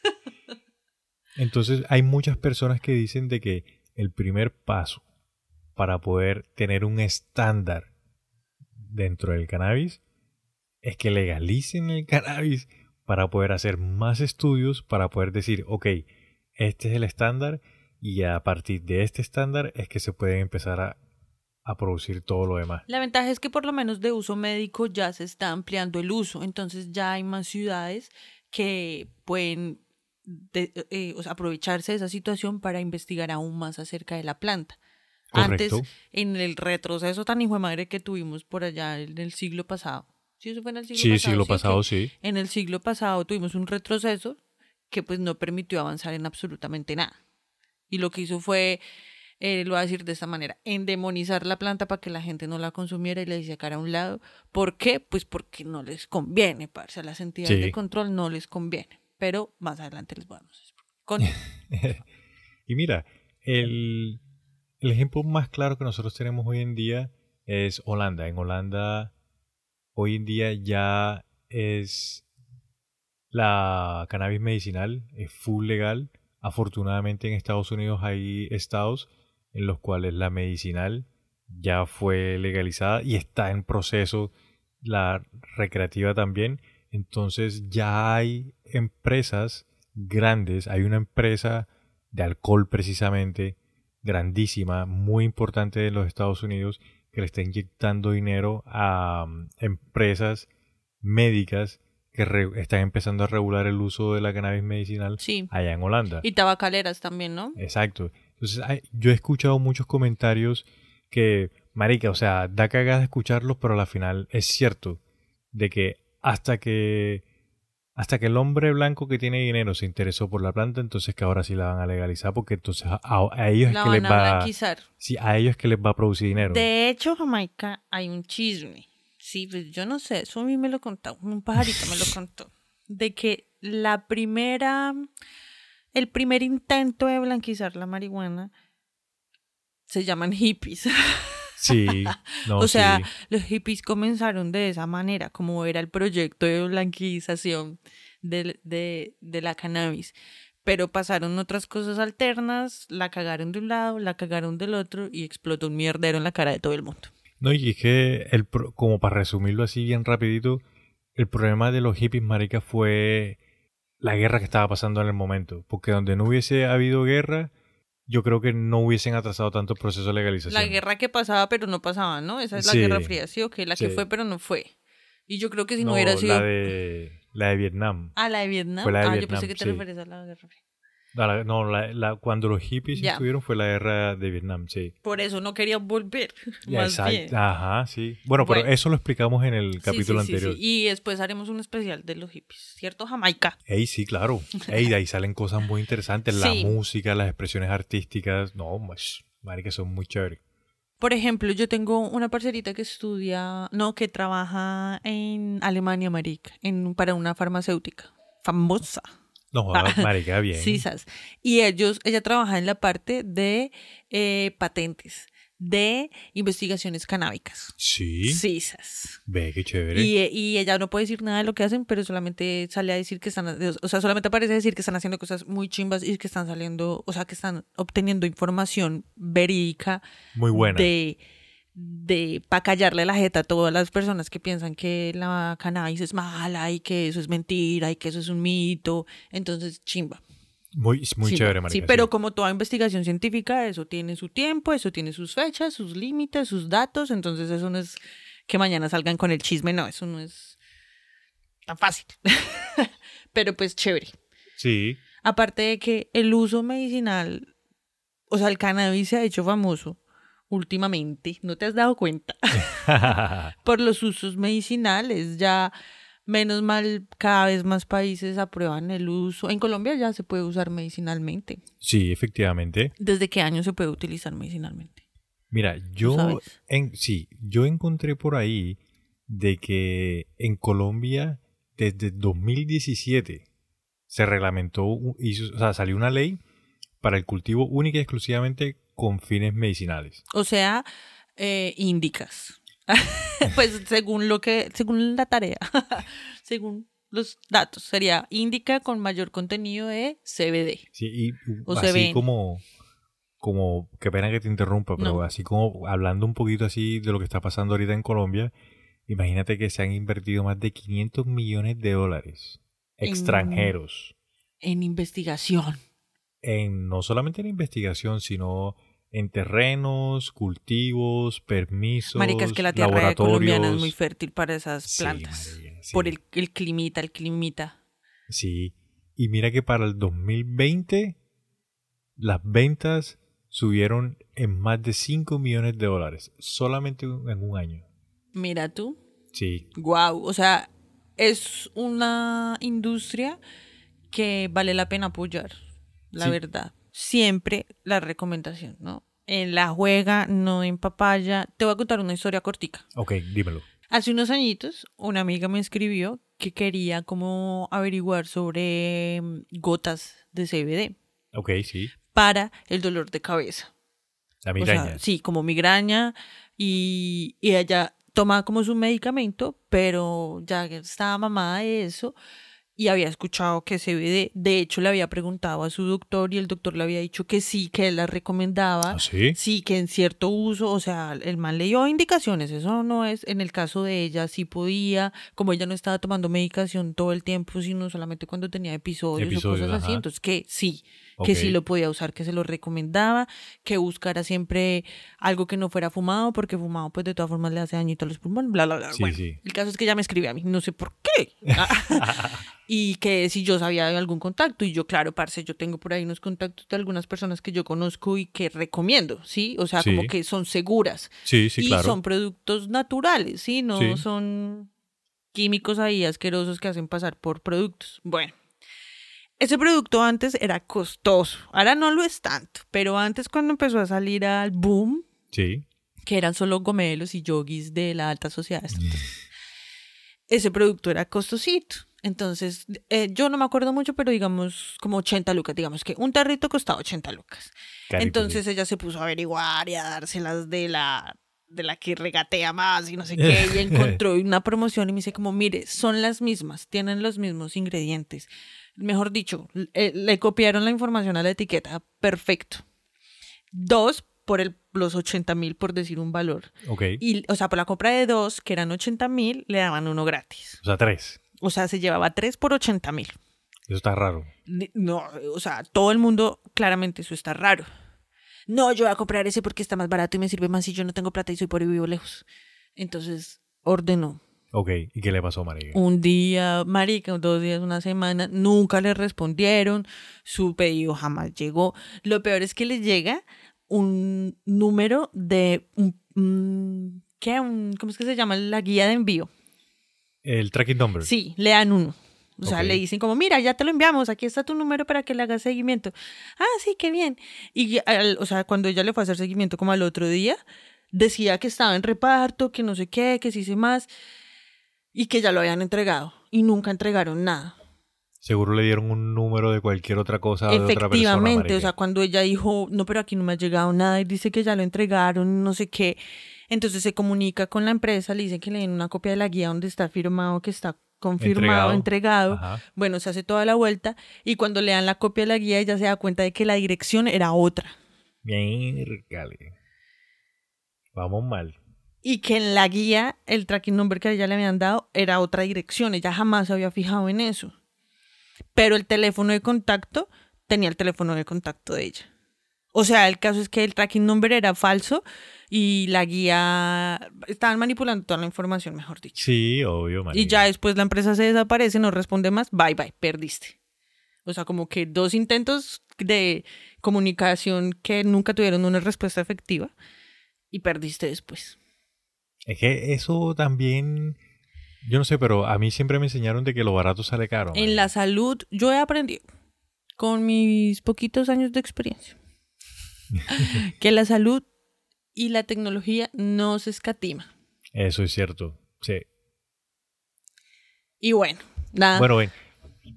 Entonces hay muchas personas que dicen de que el primer paso para poder tener un estándar dentro del cannabis es que legalicen el cannabis para poder hacer más estudios, para poder decir, ok, este es el estándar y a partir de este estándar es que se puede empezar a, producir todo lo demás. La ventaja es que por lo menos de uso médico ya se está ampliando el uso, entonces ya hay más ciudades que pueden de- eh, o sea, aprovecharse de esa situación para investigar aún más acerca de la planta. Correcto. Antes, en el retroceso tan hijo de madre que tuvimos por allá en el siglo pasado. Sí, eso fue en el siglo Sí, pasado. siglo que pasado, sí. En el siglo pasado tuvimos un retroceso que pues no permitió avanzar en absolutamente nada. Y lo que hizo fue, eh, lo voy a decir de esta manera, endemonizar la planta para que la gente no la consumiera y la sacara a un lado. ¿Por qué? Pues porque no les conviene, parce. A las entidades Sí. de control no les conviene. Pero más adelante les vamos a explicar. Con- y mira, el, el ejemplo más claro que nosotros tenemos hoy en día es Holanda. En Holanda, hoy en día ya es la cannabis medicinal, es full legal. Afortunadamente en Estados Unidos hay estados en los cuales la medicinal ya fue legalizada y está en proceso la recreativa también. Entonces ya hay empresas grandes, hay una empresa de alcohol precisamente grandísima, muy importante en los Estados Unidos, que le está inyectando dinero a um, empresas médicas que están empezando a regular el uso de la cannabis medicinal Sí. allá en Holanda. Y tabacaleras también, ¿no? Exacto. Entonces, hay- yo he escuchado muchos comentarios que, marica, o sea, da cagada escucharlos, pero al final es cierto de que hasta que hasta que el hombre blanco que tiene dinero se interesó por la planta, entonces que ahora sí la van a legalizar porque entonces a, ellos La es que les a va blanquizar. sí, a ellos es que les va a producir dinero. De hecho, Jamaica, hay un chisme. Sí, pues yo no sé, eso a mí me lo contó, un pajarito me lo contó. De que la primera, el primer intento de blanquizar la marihuana se llaman hippies. Sí, no, o sea, sí. los hippies comenzaron de esa manera, como era el proyecto de blanquización de, de, de la cannabis. Pero pasaron otras cosas alternas, la cagaron de un lado, la cagaron del otro y explotó un mierdero en la cara de todo el mundo. No, y es que, el, como para resumirlo así bien rapidito, el problema de los hippies, marica, fue la guerra que estaba pasando en el momento. Porque donde no hubiese habido guerra, yo creo que no hubiesen atrasado tanto el proceso de legalización. La guerra que pasaba, pero no pasaba, ¿no? Esa es la Sí. Guerra Fría, ¿sí o qué? La que Sí. fue, pero no fue. Y yo creo que si no, No, hubiera sido... la de, la de Vietnam. Ah, la de Vietnam. Fue la de ah, yo Vietnam, pensé que te sí. referías a la Guerra Fría. La- no, la- la- cuando los hippies Ya. estuvieron fue la guerra de Vietnam, sí. Por eso no querían volver. Ya, más exacto. bien. Ajá, sí. Bueno, pero Bueno. eso lo explicamos en el capítulo sí, sí, anterior. sí. Y después haremos un especial de los hippies, ¿cierto? Jamaica. Ey, sí, claro. Ey, de ahí salen cosas muy interesantes. La música, las expresiones artísticas. No, pues, marica, son muy chéveres. Por ejemplo, yo tengo una parcerita que estudia, no, que trabaja en Alemania, marica, en, para una farmacéutica famosa. No, jodas, marica, bien. Sí, sas. Y ellos, ella trabaja en la parte de eh, patentes, de investigaciones canábicas. Sí. Sí, sas. Ve, qué chévere. Y, eh, y ella no puede decir nada de lo que hacen, pero solamente sale a decir que están, o sea, solamente aparece a decir que están haciendo cosas muy chimbas y que están saliendo, o sea, que están obteniendo información verídica Muy buena. de, de para callarle la jeta a todas las personas que piensan que la cannabis es mala y que eso es mentira y que eso es un mito. Entonces, chimba. Muy, muy chimba. chévere. Sí, pero como toda investigación científica, eso tiene su tiempo, eso tiene sus fechas, sus límites, sus datos. Entonces, eso no es que mañana salgan con el chisme. No, eso no es tan fácil. Pero pues chévere. Sí. Aparte de que el uso medicinal, o sea, el cannabis se ha hecho famoso últimamente, ¿no te has dado cuenta? Por los usos medicinales, ya menos mal cada vez más países aprueban el uso. En Colombia ya se puede usar medicinalmente. sí, efectivamente. ¿Desde qué año se puede utilizar medicinalmente? Mira, yo en, sí, yo encontré por ahí de que en Colombia desde 2017 se reglamentó, hizo- o sea, salió una ley para el cultivo única y exclusivamente con fines medicinales. O sea, eh, índicas. pues según lo que, según la tarea, según los datos, sería índica con mayor contenido de CBD. Sí, y O así como, como, qué pena que te interrumpa, pero No. así como hablando un poquito así de lo que está pasando ahorita en Colombia, imagínate que se han invertido más de 500 millones de dólares En- extranjeros En investigación. en no solamente en investigación, sino en terrenos, cultivos, permisos, Marica, es que la tierra colombiana es muy fértil para esas Sí, plantas. marica, sí. Por el, el climita, el climita. Sí, y mira que para el 2020 las ventas subieron en más de 5 millones de dólares, solamente en un año. Mira tú. Sí, Wow. O sea, es una industria que vale la pena apoyar. La Sí. verdad. Siempre la recomendación, ¿no? En la juega, no en papaya. Te voy a contar una historia cortica. ok, dímelo. Hace unos añitos, una amiga me escribió que quería como averiguar sobre mm, gotas de CBD Ok, sí, para el dolor de cabeza. la O migraña. sea, sí, como migraña y, y ella toma como su medicamento, pero ya estaba mamada de eso y había escuchado que CBD, de hecho le había preguntado a su doctor y el doctor le había dicho que sí, que él la recomendaba. ¿Ah, sí? Sí, que en cierto uso, o sea, el man leyó indicaciones, eso no es, en el caso de ella sí podía, como ella no estaba tomando medicación todo el tiempo, sino solamente cuando tenía episodios, Episodios, o cosas así, entonces que sí, que sí lo podía usar, que se lo recomendaba, que buscara siempre algo que no fuera fumado, porque fumado pues de todas formas le hace dañito a los pulmones, bla, bla, bla. Sí, bueno, sí. el caso es que ella me escribe a mí, no sé por qué. y que si yo sabía de algún contacto, y yo, claro, parce, yo tengo por ahí unos contactos de algunas personas que yo conozco y que recomiendo, ¿sí? O sea, Sí. como que son seguras. Sí, sí, y claro. son productos naturales, ¿sí? No son químicos ahí asquerosos que hacen pasar por productos. Bueno. Ese producto antes era costoso, ahora no lo es tanto, pero antes cuando empezó a salir al boom, Sí, que eran solo gomelos y yogis de la alta sociedad. entonces, ese producto era costosito. Entonces, eh, yo no me acuerdo mucho, pero digamos como 80 lucas. Digamos que un tarrito costaba 80 lucas. Entonces ella se puso a averiguar y a dárselas de la de la que regatea más y no sé qué, y encontró una promoción y me dice como, mire, son las mismas, tienen los mismos ingredientes. Mejor dicho, eh, le copiaron la información a la etiqueta, perfecto. Dos por el, los 80 mil, por decir un valor. Ok, Y, o sea, por la compra de dos, que eran 80 mil, le daban uno gratis. o sea, tres. O sea, se llevaba tres por 80 mil. Eso está raro. No, o sea, todo el mundo, claramente eso está raro. No, yo voy a comprar ese porque está más barato y me sirve más si yo no tengo plata y soy pobre y vivo lejos. Entonces, ordenó. Ok, ¿y qué le pasó, María? Un día, marica, dos días, una semana, nunca le respondieron, su pedido jamás llegó. Lo peor es que le llega un número de, un, ¿qué? Un- ¿Cómo es que se llama? La guía de envío. El tracking number. Sí, le dan uno. O sea, le dicen como, mira, ya te lo enviamos, aquí está tu número para que le hagas seguimiento. Ah, sí, qué bien. Y, al- o sea, cuando ella le fue a hacer seguimiento como al otro día, decía que estaba en reparto, que no sé qué, que sí sé más, y que ya lo habían entregado. Y nunca entregaron nada. Seguro le dieron un número de cualquier otra cosa de otra persona. Efectivamente, o sea, cuando ella dijo, no, pero aquí no me ha llegado nada, y dice que ya lo entregaron, no sé qué. Entonces se comunica con la empresa, le dicen que le den una copia de la guía donde está firmado que está confirmado, Entregado. Bueno, se hace toda la vuelta y cuando le dan la copia de la guía ella se da cuenta de que la dirección era otra Miércale. Vamos mal. Y que en la guía el tracking number que a ella le habían dado era otra dirección. Ella jamás se había fijado en eso. Pero el teléfono de contacto tenía el teléfono de contacto de ella. O sea, el caso es que el tracking number era falso y la guía estaban manipulando toda la información, mejor dicho. Sí, obvio, Y marica. ya después la empresa se desaparece, no responde más, bye bye, perdiste. O sea, como que dos intentos de comunicación que nunca tuvieron una respuesta efectiva y perdiste después. Es que eso también, yo no sé, pero a mí siempre me enseñaron de que lo barato sale caro. En la salud, yo he aprendido con mis poquitos años de experiencia que la salud y la tecnología no se escatima. Eso es cierto, sí. Y bueno, nada. Bueno, ven,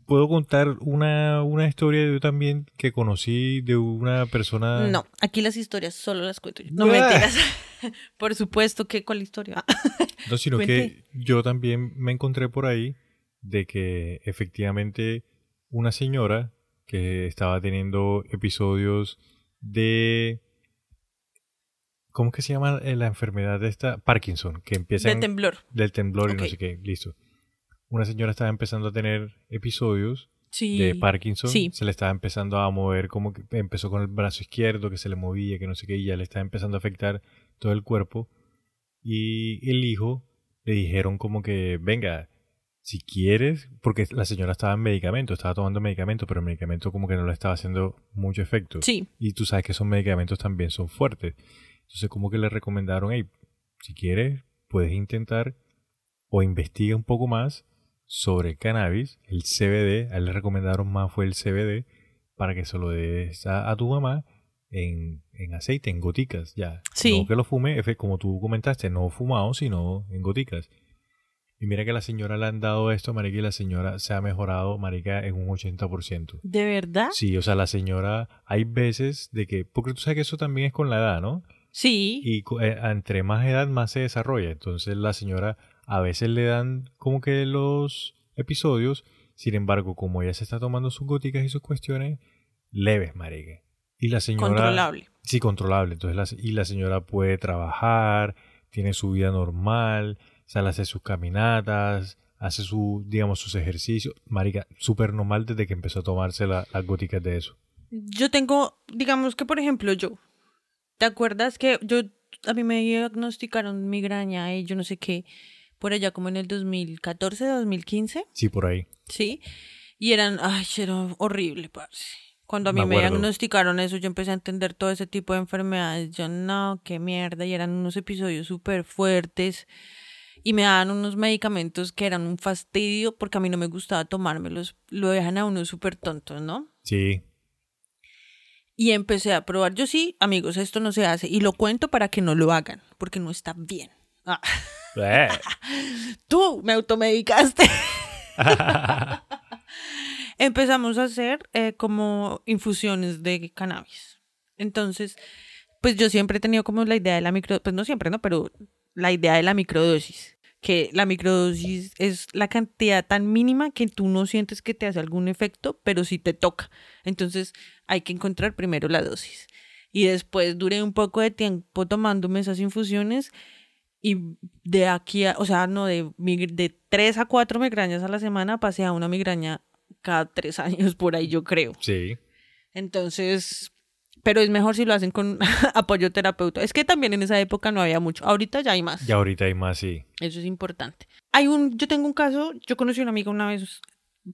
puedo contar una, una historia yo también que conocí de una persona... No, aquí las historias solo las cuento yo. No mentiras. Por supuesto que cuál historia. No, sino Cuente. que yo también me encontré por ahí de que efectivamente una señora que estaba teniendo episodios de... ¿Cómo que se llama la enfermedad de esta? Parkinson, que empieza de en- temblor. del temblor y no sé qué, listo. Una señora estaba empezando a tener episodios Sí. de Parkinson, Sí. se le estaba empezando a mover, como que empezó con el brazo izquierdo, que se le movía, que no sé qué, y ya le estaba empezando a afectar todo el cuerpo. Y el hijo le dijeron como que, venga, si quieres, porque la señora estaba en medicamento, estaba tomando medicamento, pero el medicamento como que no le estaba haciendo mucho efecto. Sí. Y tú sabes que esos medicamentos también son fuertes. Entonces como que le recomendaron, hey, si quieres, puedes intentar o investiga un poco más sobre el cannabis, el CBD, a él le recomendaron más fue el CBD, para que se lo des a, a tu mamá en, en aceite, en goticas, ya. Sí. No que lo fume, como tú comentaste, no fumado, sino en goticas. Y mira que la señora le han dado esto, marica, y la señora se ha mejorado, marica, en un 80%. ¿De verdad? Sí, o sea, la señora, hay veces de que, porque tú sabes que eso también es con la edad, ¿no? Sí. Y eh, entre más edad más se desarrolla. Entonces la señora a veces le dan como que los episodios, sin embargo, como ella se está tomando sus góticas y sus cuestiones, leves, marica. Y la señora... Controlable. Sí, controlable. Entonces la, y la señora puede trabajar, tiene su vida normal, sale a hacer sus caminatas, hace su, digamos, sus ejercicios. Marica, súper normal desde que empezó a tomarse la- las góticas de eso. Yo tengo, digamos que por ejemplo yo, ¿te acuerdas que yo, a mí me diagnosticaron migraña y yo no sé qué, por allá como en el 2014, 2015, Sí, por ahí. ¿sí? Y eran, ay, era horrible, parce. Cuando a mí Me diagnosticaron eso, yo empecé a entender todo ese tipo de enfermedades. Yo, no, qué mierda. Y eran unos episodios súper fuertes. Y me daban unos medicamentos que eran un fastidio porque a mí no me gustaba tomármelos. Lo dejan a uno súper tonto, ¿no? Sí. Y empecé a probar. Yo sí, amigos, esto no se hace. Y lo cuento para que no lo hagan, porque no está bien. Ah, Eh. tú me automedicaste. Empezamos a hacer eh, como infusiones de cannabis. Entonces, pues yo siempre he tenido como la idea de la micro, pues no siempre, ¿no? Pero la idea de la microdosis. Que la microdosis es la cantidad tan mínima que tú no sientes que te hace algún efecto, pero sí te toca. Entonces hay que encontrar primero la dosis. Y después duré un poco de tiempo tomándome esas infusiones y de aquí a, o sea, no, de, de tres a cuatro migrañas a la semana pasé a una migraña cada tres años por ahí, yo creo. Sí. Entonces, pero es mejor si lo hacen con apoyo terapeuta. Es que también en esa época no había mucho. Ahorita ya hay más. Y ahorita hay más, sí. Eso es importante. Hay un, yo tengo un caso, yo conocí a una amiga una vez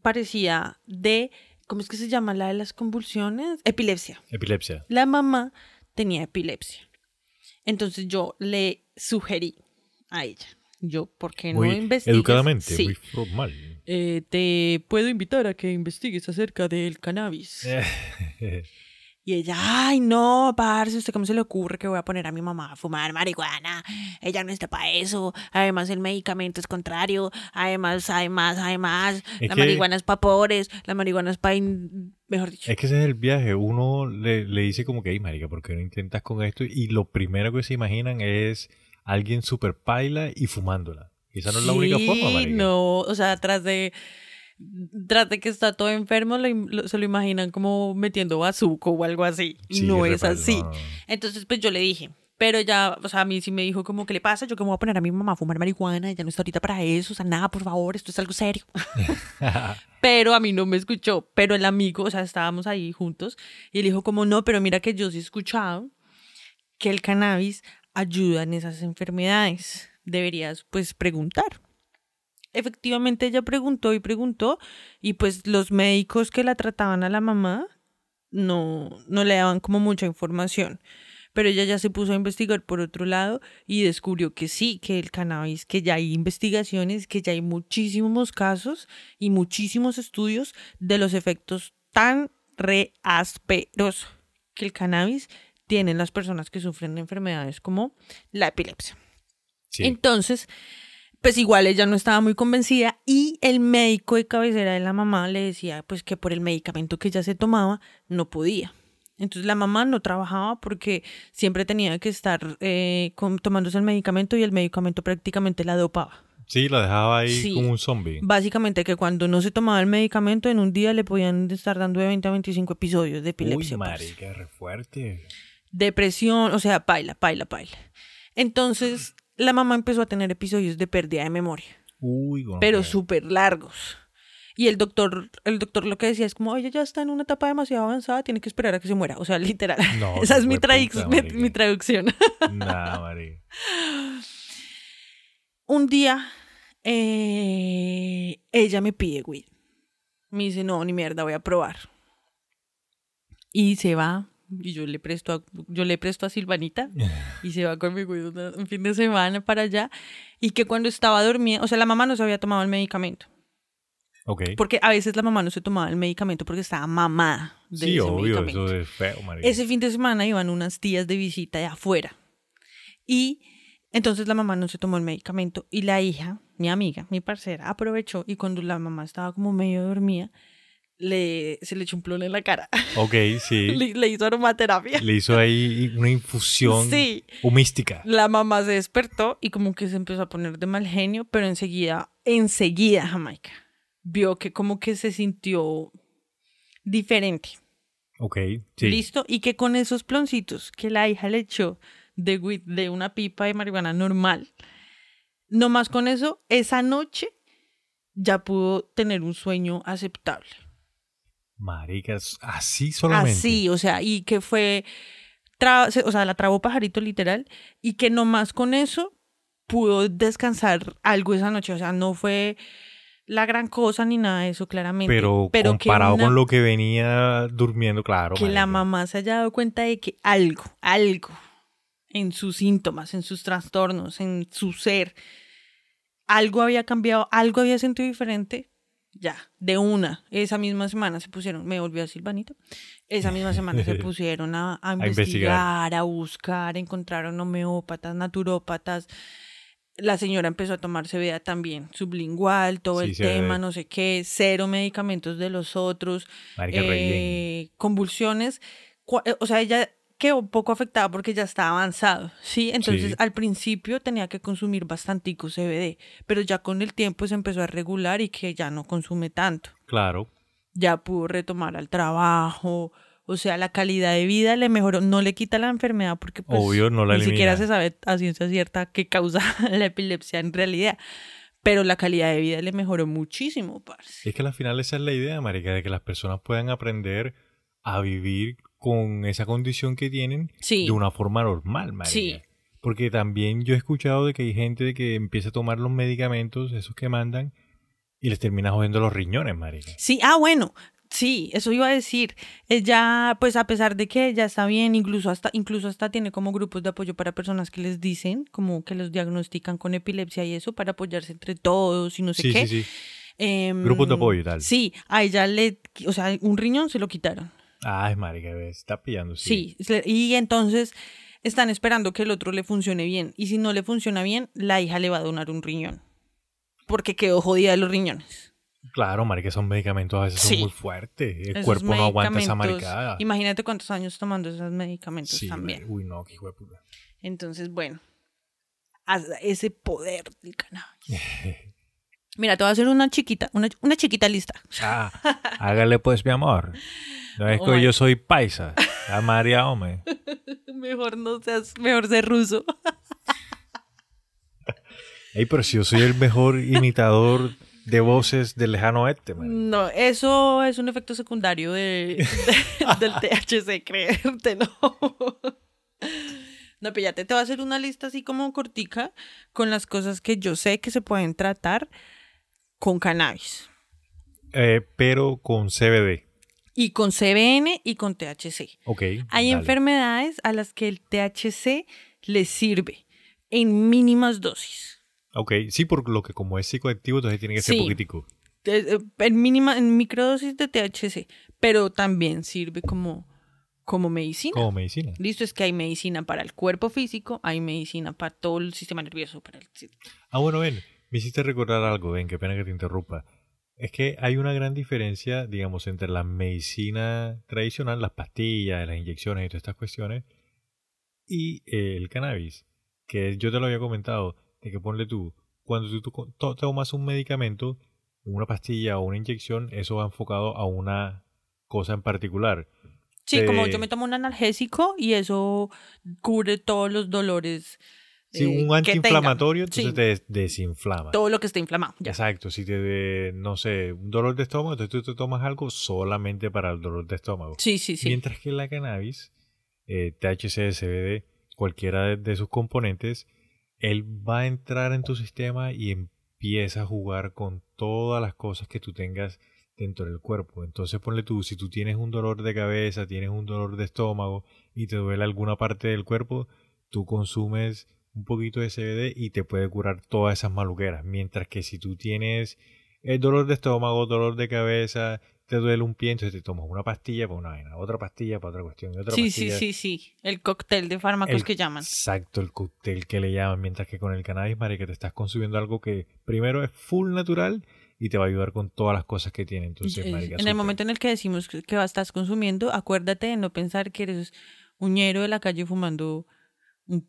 parecía de, ¿cómo es que se llama? La de las convulsiones. Epilepsia. Epilepsia. La mamá tenía epilepsia. Entonces yo le sugerí a ella. Yo, ¿por qué no Muy investigas? educadamente, Sí. muy formal. Eh, te puedo invitar a que investigues acerca del cannabis. Y ella, ay, no, parce, ¿usted cómo se le ocurre que voy a poner a mi mamá a fumar marihuana? Ella no está para eso. Además, el medicamento es contrario. Además, además, además, Es la que- marihuana es para pobres. La marihuana es para, mejor dicho. Es que ese es el viaje. Uno le, le dice como que, hey, marica, ¿por qué no intentas con esto? Y lo primero que se imaginan es alguien super paila y fumándola. Y esa no es la única forma, marica. No, o sea, tras de, tras de que está todo enfermo, lo se lo imaginan como metiendo bazuco o algo así. Y Sí, no es así. Entonces, pues yo le dije, Pero ya, o sea, a mí sí me dijo como, ¿qué le pasa? Yo que me voy a poner a mi mamá a fumar marihuana, ella no está ahorita para eso, o sea, nada, por favor, esto es algo serio. pero a mí no me escuchó, pero el amigo, o sea, estábamos ahí juntos y él dijo como, no, pero mira que yo sí he escuchado que el cannabis ayuda en esas enfermedades. Deberías, pues, preguntar. Efectivamente, ella preguntó y preguntó y pues los médicos que la trataban a la mamá no, no le daban como mucha información pero ella ya se puso a investigar por otro lado y descubrió que sí, que el cannabis, que ya hay investigaciones, que ya hay muchísimos casos y muchísimos estudios de los efectos tan reásperos que el cannabis tiene en las personas que sufren de enfermedades como la epilepsia. Entonces, pues igual ella no estaba muy convencida y el médico de cabecera de la mamá le decía pues que por el medicamento que ella se tomaba no podía. Entonces la mamá no trabajaba porque siempre tenía que estar eh, tomándose el medicamento y el medicamento prácticamente la dopaba. Sí, la dejaba ahí como un zombie. Básicamente que cuando no se tomaba el medicamento en un día le podían estar dando de 20 a 25 episodios de epilepsia. Uy, marica, re fuerte. Depresión, o sea, paila, paila, paila. Entonces la mamá empezó a tener episodios de pérdida de memoria. Uy, pero súper largos. Y el doctor, el doctor lo que decía es como, oye, ya está en una etapa demasiado avanzada, tiene que esperar a que se muera. O sea, literal. Esa es mi, mi, traducción. Nah, María. Un día, eh, ella me pide weed. Me dice, no, ni mierda, voy a probar. Y se va. Y yo le presto a, yo le presto a Silvanita y se va con mi un fin de semana para allá. Y que cuando estaba dormida, o sea, la mamá no se había tomado el medicamento. Porque a veces la mamá no se tomaba el medicamento porque estaba mamada de sí, obvio, eso es feo, María. Ese fin de semana iban unas tías de visita de afuera. Y entonces la mamá no se tomó el medicamento y la hija, mi amiga, mi parcera, aprovechó y cuando la mamá estaba como medio dormida, le, se le echó un plon en la cara. Ok, sí. le, hizo aromaterapia. Le hizo ahí una infusión sí. humística. La mamá se despertó y como que se empezó a poner de mal genio, pero enseguida, enseguida, Jamaica vio que como que se sintió diferente. Ok, sí. Listo. Y que con esos ploncitos que la hija le echó de, de una pipa de marihuana normal, nomás con eso, esa noche ya pudo tener un sueño aceptable. Maricas, así solamente. Así, o sea, y que fue, o sea, la trabó pajarito literal, y que nomás con eso pudo descansar algo esa noche, o sea, no fue la gran cosa ni nada de eso, claramente. Pero, comparado con lo que venía durmiendo, claro. Que la mamá se haya dado cuenta de que algo, algo en sus síntomas, en sus trastornos, en su ser, algo había cambiado, algo había sentido diferente. Ya, de una, esa misma semana se pusieron, me volvió a Silvanito, esa misma semana se pusieron a, a, investigar, a buscar, encontraron homeópatas, naturópatas, la señora empezó a tomar CBD también, sublingual, todo el tema, no sé qué, cero medicamentos de los otros, eh, convulsiones. Eh, o sea, ella quedó un poco afectada porque ya estaba avanzado, ¿sí? Entonces, al principio tenía que consumir bastantico CBD, pero ya con el tiempo se empezó a regular y que ya no consume tanto. Claro. Ya pudo retomar al trabajo, o sea, la calidad de vida le mejoró, no le quita la enfermedad porque pues, ni siquiera se sabe a ciencia cierta qué causa la epilepsia en realidad. Pero la calidad de vida le mejoró muchísimo, parce. Es que al final esa es la idea, marica, de que las personas puedan aprender a vivir con esa condición que tienen de una forma normal, marica. Sí. Porque también yo he escuchado de que hay gente que empieza a tomar los medicamentos, esos que mandan, y les termina jodiendo los riñones, marica. Sí, ah, bueno, Sí, eso iba a decir. Ella, pues a pesar de que ella está bien, incluso hasta, incluso hasta tiene como grupos de apoyo para personas que les dicen, como que los diagnostican con epilepsia y eso, para apoyarse entre todos y no sé qué. Sí, sí. Em, grupos de apoyo y tal. Sí, a ella le, o sea, un riñón se lo quitaron. Ay, marica, está pillando. Sí. sí, y entonces están esperando que el otro le funcione bien. Y si no le funciona bien, la hija le va a donar un riñón. Porque quedó jodida de los riñones. Claro, marica, esos medicamentos a veces son muy fuertes. El cuerpo no aguanta esa maricada. Imagínate cuántos años tomando esos medicamentos también. Uy, no, qué hijo de puta. Entonces, bueno, ese poder del cannabis. Mira, te voy a hacer una chiquita, una, chiquita lista. Ah, hágale pues, mi amor. No es que yo soy paisa. A María, hombre. Mejor no seas, mejor ser ruso. Ey, pero si yo soy el mejor imitador de voces del lejano oeste, man. No, eso es un efecto secundario de, de- del THC, creértelo. No, pero ya te, te voy a hacer una lista así como cortica con las cosas que yo sé que se pueden tratar con cannabis. Eh, pero con CBD. Y con CBN y con THC. Ok. Hay dale. enfermedades a las que el THC les sirve en mínimas dosis. Ok, sí, por lo que como es psicoactivo, entonces tiene que ser Sí. poquitico. Eh, eh, En mínima, en microdosis de THC, pero también sirve como, como medicina. Como medicina. Listo, es que hay medicina para el cuerpo físico, hay medicina para todo el sistema nervioso, para el Ah, bueno, ven, me hiciste recordar algo, ven, qué pena que te interrumpa. Es que hay una gran diferencia, digamos, entre la medicina tradicional, las pastillas, las inyecciones y todas estas cuestiones, y eh, el cannabis. Que yo te lo había comentado, de que ponle tú, cuando tú, tú to- tomas un medicamento, una pastilla o una inyección, eso va enfocado a una cosa en particular. Sí, como yo me tomo un analgésico y eso cubre todos los dolores. Si eh, un antiinflamatorio, entonces Sí, te des- desinflama. todo lo que esté inflamado. ya. Exacto, si te, de, no sé, un dolor de estómago, entonces tú te tomas algo solamente para el dolor de estómago. Sí, sí, sí. Mientras que la cannabis, eh, THC, CBD, cualquiera de, de sus componentes, él va a entrar en tu sistema y empieza a jugar con todas las cosas que tú tengas dentro del cuerpo. Entonces ponle tú, si tú tienes un dolor de cabeza, tienes un dolor de estómago y te duele alguna parte del cuerpo, tú consumes un poquito de CBD y te puede curar todas esas maluqueras. Mientras que si tú tienes el dolor de estómago, dolor de cabeza, te duele un pie, entonces te tomas una pastilla para una vaina, otra pastilla para otra cuestión, y otra Sí, sí, pastilla. sí, sí. El cóctel de fármacos El- que llaman. Exacto, el cóctel que le llaman. Mientras que con el cannabis, marica, te estás consumiendo algo que primero es full natural y te va a ayudar con todas las cosas que tiene. Entonces, Eh, marica, en el momento en el que decimos que que estás consumiendo, acuérdate de no pensar que eres un ñero de la calle fumando un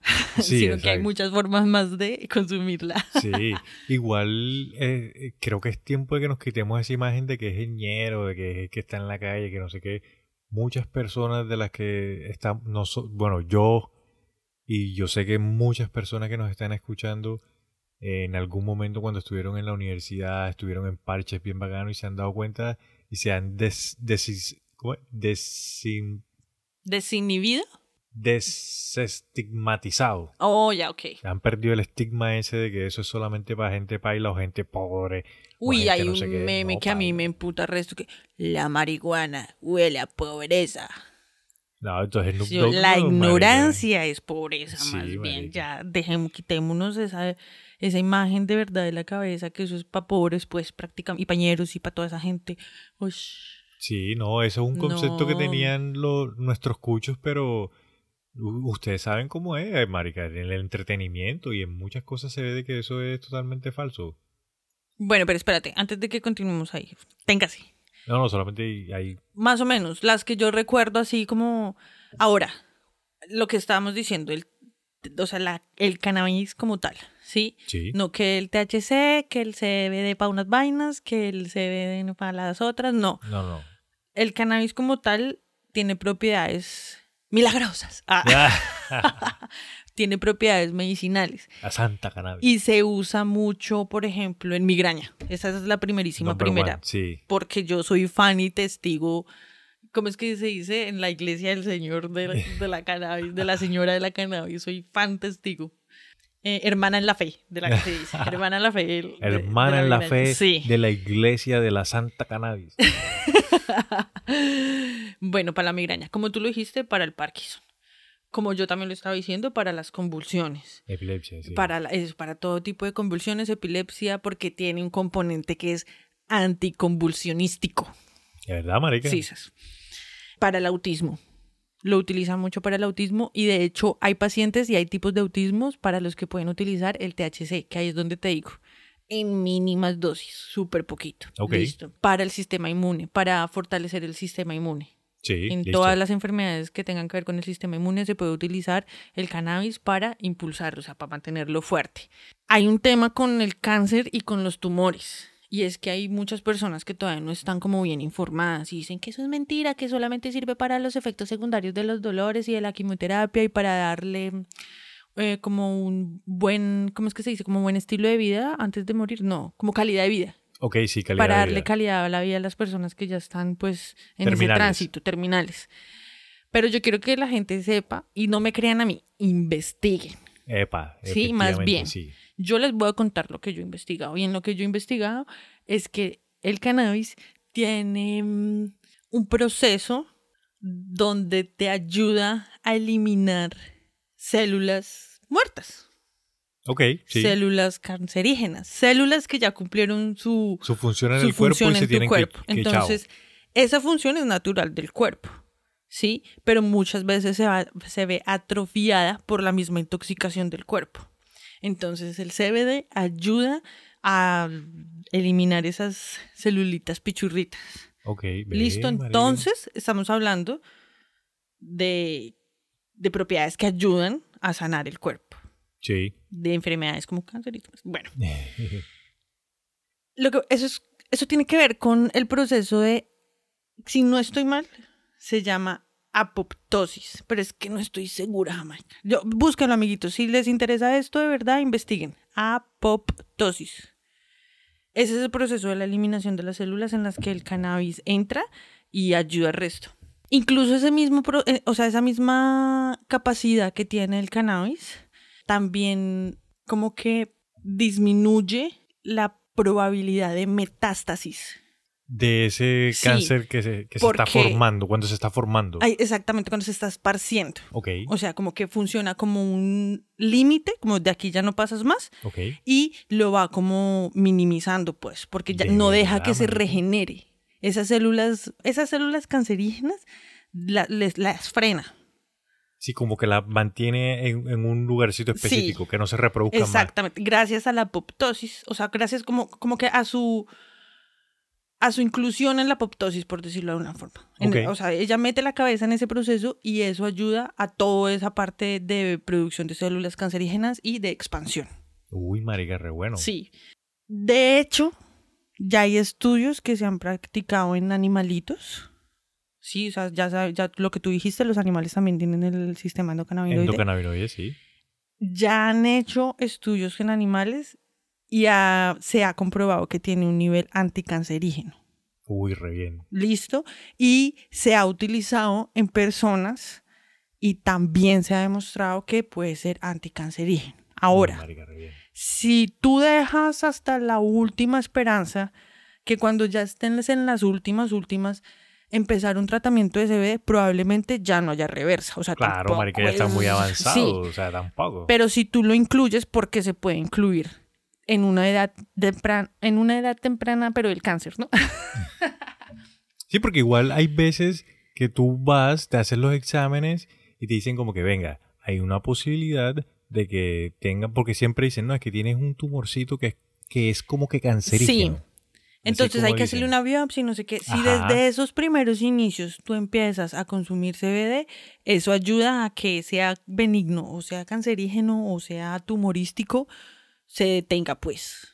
Sí, sino que hay muchas formas más de consumirla. Sí, igual eh, creo que es tiempo de que nos quitemos esa imagen de que es ñero, de que es el que está en la calle, que no sé qué. Muchas personas de las que están, no so- bueno, yo y yo sé que muchas personas que nos están escuchando eh, en algún momento cuando estuvieron en la universidad, estuvieron en parches bien bacanos y se han dado cuenta y se han des, desis-. Desin- ¿Desinhibido? Desestigmatizado. Oh, ya, ok. Han perdido el estigma ese de que eso es solamente para gente paila o gente pobre. Uy, hay no un meme No, que a mí me emputa resto que la marihuana huele a pobreza. No, entonces no- Sí, no- la ignorancia es pobreza, Sí, más bien. Ya, dejemos, quitémonos esa, esa imagen de verdad de la cabeza, que eso es para pobres, pues, prácticamente, y pañeros y para toda esa gente. Ush. Sí, no, eso es un concepto que tenían los, nuestros cuchos, pero ustedes saben cómo es, eh, marica. En el entretenimiento y en muchas cosas se ve de que eso es totalmente falso. Bueno, pero espérate, antes de que continuemos ahí, téngase. No, no, solamente hay... Más o menos, las que yo recuerdo así como ahora, lo que estábamos diciendo, el, o sea, la, el cannabis como tal, ¿sí? Sí. No que el THC, que el CBD para unas vainas, que el CBD para las otras, no. No, no. El cannabis como tal tiene propiedades milagrosas. Ah, tiene propiedades medicinales. La santa cannabis. Y se usa mucho, por ejemplo, en migraña. Esa es la primerísima Number primera. one, Sí. Porque yo soy fan y testigo. ¿Cómo es que se dice? En la iglesia del Señor de la, de la cannabis, de la señora de la cannabis. Soy fan testigo. Eh, hermana en la fe, de la que se dice. Hermana en la fe. del- de- de Hermana en la fe Sí. de la iglesia de la santa cannabis. bueno, para la migraña. Como tú lo dijiste, para el Parkinson. Como yo también lo estaba diciendo, para las convulsiones. Epilepsia, sí. Para, la- es para todo tipo de convulsiones, epilepsia, porque tiene un componente que es anticonvulsionístico. ¿De verdad, marica? Sí. Para el autismo. Lo utilizan mucho para el autismo y de hecho hay pacientes y hay tipos de autismos para los que pueden utilizar el THC, que ahí es donde te digo, en mínimas dosis, súper poquito. Listo. Para el sistema inmune, para fortalecer el sistema inmune. Sí, En listo. todas las enfermedades que tengan que ver con el sistema inmune se puede utilizar el cannabis para impulsarlo, o sea, para mantenerlo fuerte. Hay un tema con el cáncer y con los tumores. Y es que hay muchas personas que todavía no están como bien informadas y dicen que eso es mentira, que solamente sirve para los efectos secundarios de los dolores y de la quimioterapia y para darle eh, como un buen, ¿cómo es que se dice? Como buen estilo de vida antes de morir. No, como calidad de vida. Ok, sí, calidad para de darle vida. calidad a la vida a las personas que ya están pues en ese tránsito, terminales. Pero yo quiero que la gente sepa y no me crean a mí, investiguen. Epa, Sí, más bien. sí. Yo les voy a contar lo que yo he investigado. Y en lo que yo he investigado es que el cannabis tiene mm, un proceso donde te ayuda a eliminar células muertas, Ok, sí. células cancerígenas, células que ya cumplieron su, Su función en su el cuerpo y se tienen que- cuerpo. que. Entonces, esa función es natural del cuerpo, ¿sí? Pero muchas veces se, va- se ve atrofiada por la misma intoxicación del cuerpo. Entonces, el CBD ayuda a eliminar esas celulitas pichurritas. Ok, ve, Listo, entonces estamos hablando de, de propiedades que ayudan a sanar el cuerpo, Sí. de enfermedades como cáncer y demás. Bueno, lo que, eso, es, eso tiene que ver con el proceso de, si no estoy mal, se llama apoptosis, pero es que no estoy segura, Jamaica. Yo, búsquenlo, amiguitos. Si les interesa esto de verdad, investiguen. Apoptosis. Ese es el proceso de la eliminación de las células en las que el cannabis entra y ayuda al resto. Incluso ese mismo, eh, o sea, esa misma capacidad que tiene el cannabis, también como que disminuye la probabilidad de metástasis. De ese Sí, cáncer que se, que se está formando, cuando se está formando. Ay, exactamente, cuando se está esparciendo. Ok, O sea, como que funciona como un límite, como de aquí ya no pasas más, ok. y lo va como minimizando, pues, porque ya De no deja que se regenere. Esas células, esas células cancerígenas la- les, las frena. Sí, como que la mantiene en, en un lugarcito Sí. específico, que no se reproduzca más. Exactamente, gracias a la apoptosis, o sea, gracias como, como que a su a su inclusión en la apoptosis, por decirlo de alguna forma. En- o sea, ella mete la cabeza en ese proceso y eso ayuda a toda esa parte de producción de células cancerígenas y de expansión. Uy, marica, re bueno. Sí. De hecho, ya hay estudios que se han practicado en animalitos. Sí, o sea, ya, ya lo que tú dijiste, los animales también tienen el sistema endocannabinoide. Endocannabinoides, sí. ya han hecho estudios en animales y ha- se ha comprobado que tiene un nivel anticancerígeno. Uy, re bien. Listo. Y se ha utilizado en personas y también se ha demostrado que puede ser anticancerígeno. Uy, Ahora, marica, si tú dejas hasta la última esperanza, que cuando ya estén en las últimas, últimas, empezar un tratamiento de CBD, probablemente ya no haya reversa. O sea, Claro, marica, ya está muy avanzado. Sí, O sea, tampoco. pero si tú lo incluyes, porque se puede incluir en una edad temprana, en una edad temprana, pero el cáncer, ¿no? Sí, porque igual hay veces que tú vas, te haces los exámenes y te dicen como que venga, hay una posibilidad de que tenga, porque siempre dicen, no, es que tienes un tumorcito que, que es como que cancerígeno. Así Entonces hay que hacerle una biopsia y no sé qué. Si Ajá. desde esos primeros inicios tú empiezas a consumir CBD, eso ayuda a que sea benigno, o sea cancerígeno, o sea tumorístico, se detenga, pues.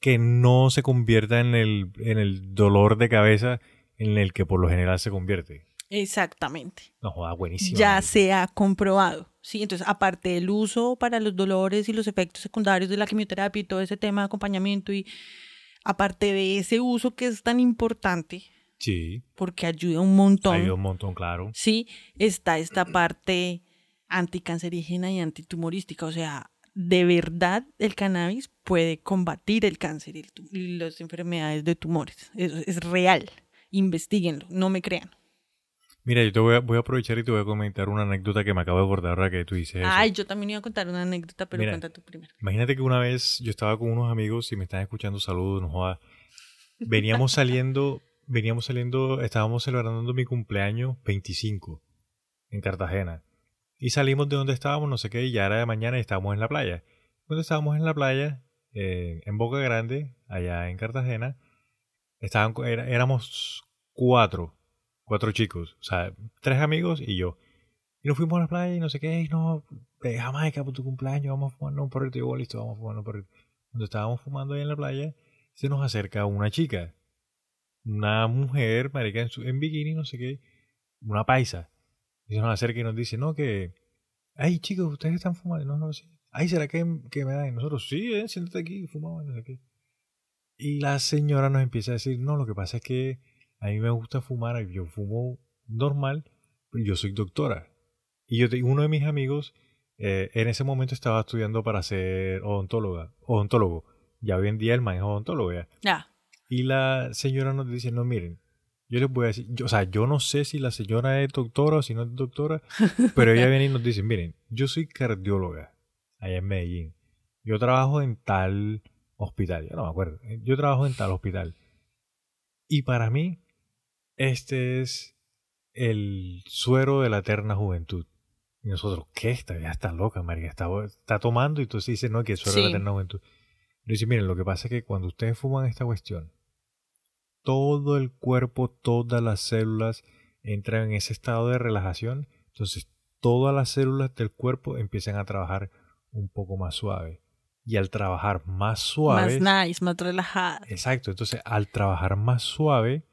Que no se convierta en el, en el dolor de cabeza en el que por lo general se convierte. Exactamente. No joda, buenísimo. ya marica. se ha comprobado. Sí, entonces aparte del uso para los dolores y los efectos secundarios de la quimioterapia y todo ese tema de acompañamiento y aparte de ese uso que es tan importante Sí, porque ayuda un montón. ayuda un montón, claro. Sí, está esta parte anticancerígena y antitumorística, o sea, de verdad el cannabis puede combatir el cáncer y, las enfermedades de tumores. Eso es real. Investíguenlo, no me crean. Mira, yo te voy a, voy a aprovechar y te voy a comentar una anécdota que me acabo de acordar ahora que tú dices eso. Ay, yo también iba a contar una anécdota, pero Mira. cuenta tú primero. Imagínate que una vez yo estaba con unos amigos y me están escuchando saludos, no joda. Veníamos saliendo, veníamos saliendo, estábamos celebrando mi cumpleaños 25 en Cartagena. Y salimos de donde estábamos, no sé qué, y ya era de mañana y estábamos en la playa. Cuando estábamos en la playa, eh, en Boca Grande, allá en Cartagena, estaban, éramos cuatro, cuatro chicos, o sea, tres amigos y yo. Y nos fuimos a la playa y no sé qué, y no, de Jamaica por tu cumpleaños, vamos a fumar un porrito. Y yo, listo, vamos a fumar un porrito. Cuando estábamos fumando ahí en la playa, se nos acerca una chica, una mujer, marica, en, su- en bikini, no sé qué, una paisa. Y nos acerca y nos dice, no, que, ay chicos, ustedes están fumando, no, no sé. Ay, ¿será que, que me dan? Y nosotros, sí, eh, siéntate aquí, fumamos, no sé qué. Y la señora nos empieza a decir, no, lo que pasa es que a mí me gusta fumar, yo fumo normal, pero yo soy doctora. Y yo uno de mis amigos eh, en ese momento estaba estudiando para ser odontóloga, odontólogo. Ya hoy en día el man es odontólogo ya. Ya. Y la señora nos dice, no, miren, yo les voy a decir, yo, o sea, yo no sé si la señora es doctora o si no es doctora, pero ella viene y nos dice, miren, yo soy cardióloga allá en Medellín. Yo trabajo en tal hospital, ya no me acuerdo. Yo trabajo en tal hospital. Y para mí, este es el suero de la eterna juventud. Y nosotros, ¿qué? Esta ya está loca, María. Está, está tomando y entonces dice, no, que el suero de la eterna juventud. Le dice, miren, lo que pasa es que cuando ustedes fuman esta cuestión, todo el cuerpo, todas las células entran en ese estado de relajación. Entonces, todas las células del cuerpo empiezan a trabajar un poco más suave. Y al trabajar más suave, Más nice, más relajada. Exacto, entonces al trabajar más suave,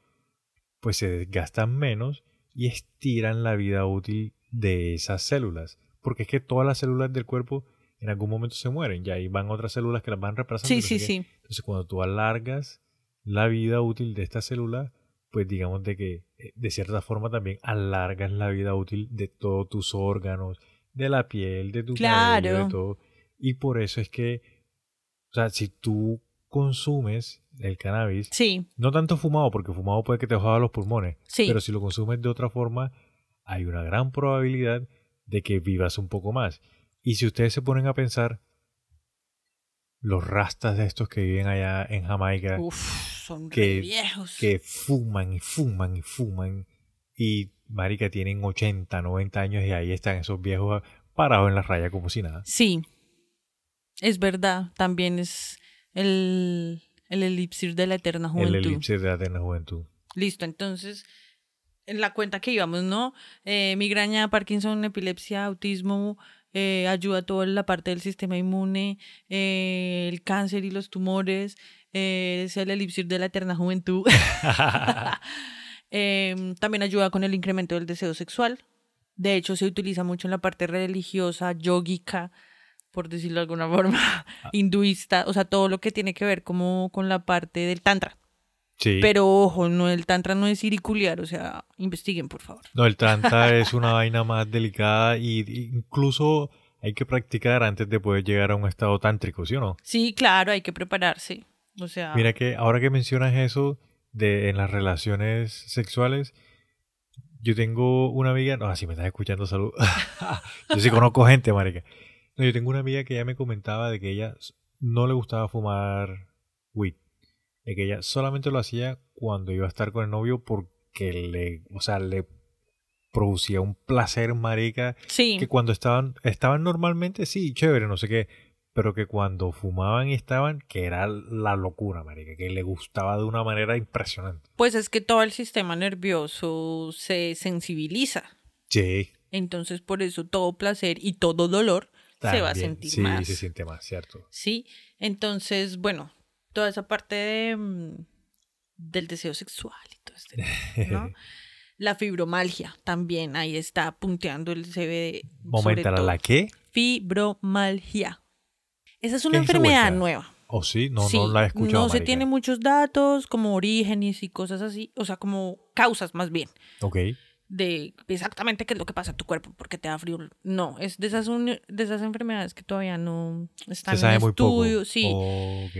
pues se desgastan menos y estiran la vida útil de esas células. Porque es que todas las células del cuerpo en algún momento se mueren, y ahí van otras células que las van reemplazando. Sí, sí, sí. Entonces cuando tú alargas la vida útil de esta célula, pues digamos de que eh, de cierta forma también alargas la vida útil de todos tus órganos, de la piel, de tu Claro. cabello, de todo. Y por eso es que, o sea, si tú consumes el cannabis, Sí, no tanto fumado, porque fumado puede que te joda los pulmones, sí. pero si lo consumes de otra forma, hay una gran probabilidad de que vivas un poco más. Y si ustedes se ponen a pensar, los rastas de estos que viven allá en Jamaica, Uf, son que- viejos. que fuman y fuman y fuman, y marica tienen 80, 90 años y ahí están esos viejos parados en la raya como si nada. Sí, es verdad. También es el, el elipsir de la eterna juventud. El elipse de la eterna juventud. Listo, entonces, en la cuenta que íbamos, ¿no? Eh, migraña, Parkinson, epilepsia, autismo, eh, ayuda a toda la parte del sistema inmune, eh, el cáncer y los tumores, eh, es el elipsir de la eterna juventud. Em, también ayuda con el incremento del deseo sexual. De hecho, se utiliza mucho en la parte religiosa, yógica, por decirlo de alguna forma, hinduista, o sea, todo lo que tiene que ver como con la parte del tantra. Sí. Pero ojo, no, el tantra no es iriculiar, o sea, investiguen, por favor. No, el tranta es una vaina más delicada y incluso hay que practicar antes de poder llegar a un estado tántrico, ¿sí o no? Sí, claro, hay que prepararse. O sea, Mira que ahora que mencionas eso de en las relaciones sexuales, yo tengo una amiga, no, si me estás escuchando, salud. yo sí conozco gente, marica. No, yo tengo una amiga que ya me comentaba de que ella no le gustaba fumar weed. De que ella solamente lo hacía cuando iba a estar con el novio porque le, o sea, le producía un placer, marica, sí, que cuando estaban, estaban normalmente, sí, chévere, no sé qué, pero que cuando fumaban y estaban, que era la locura, marica, que le gustaba de una manera impresionante. pues es que todo el sistema nervioso se sensibiliza. Sí. Entonces, por eso todo placer y todo dolor se va a también, sentir sí, más. se siente más, ¿cierto? Sí, entonces, bueno, toda esa parte de, mm, del deseo sexual y todo este, ¿no? La fibromalgia también, ahí está punteando el CBD. Momento. ¿la qué? Fibromalgia. Esa es ¿Qué una enfermedad nueva. ¿O sí? No, Sí, no la he escuchado, No se marica. tiene muchos datos, como orígenes y cosas así, o sea, como causas más bien, Ok. de exactamente qué es lo que pasa en tu cuerpo, porque te da frío. No, es de esas, de esas enfermedades que todavía no están Se sabe en muy poco. Sí. ok.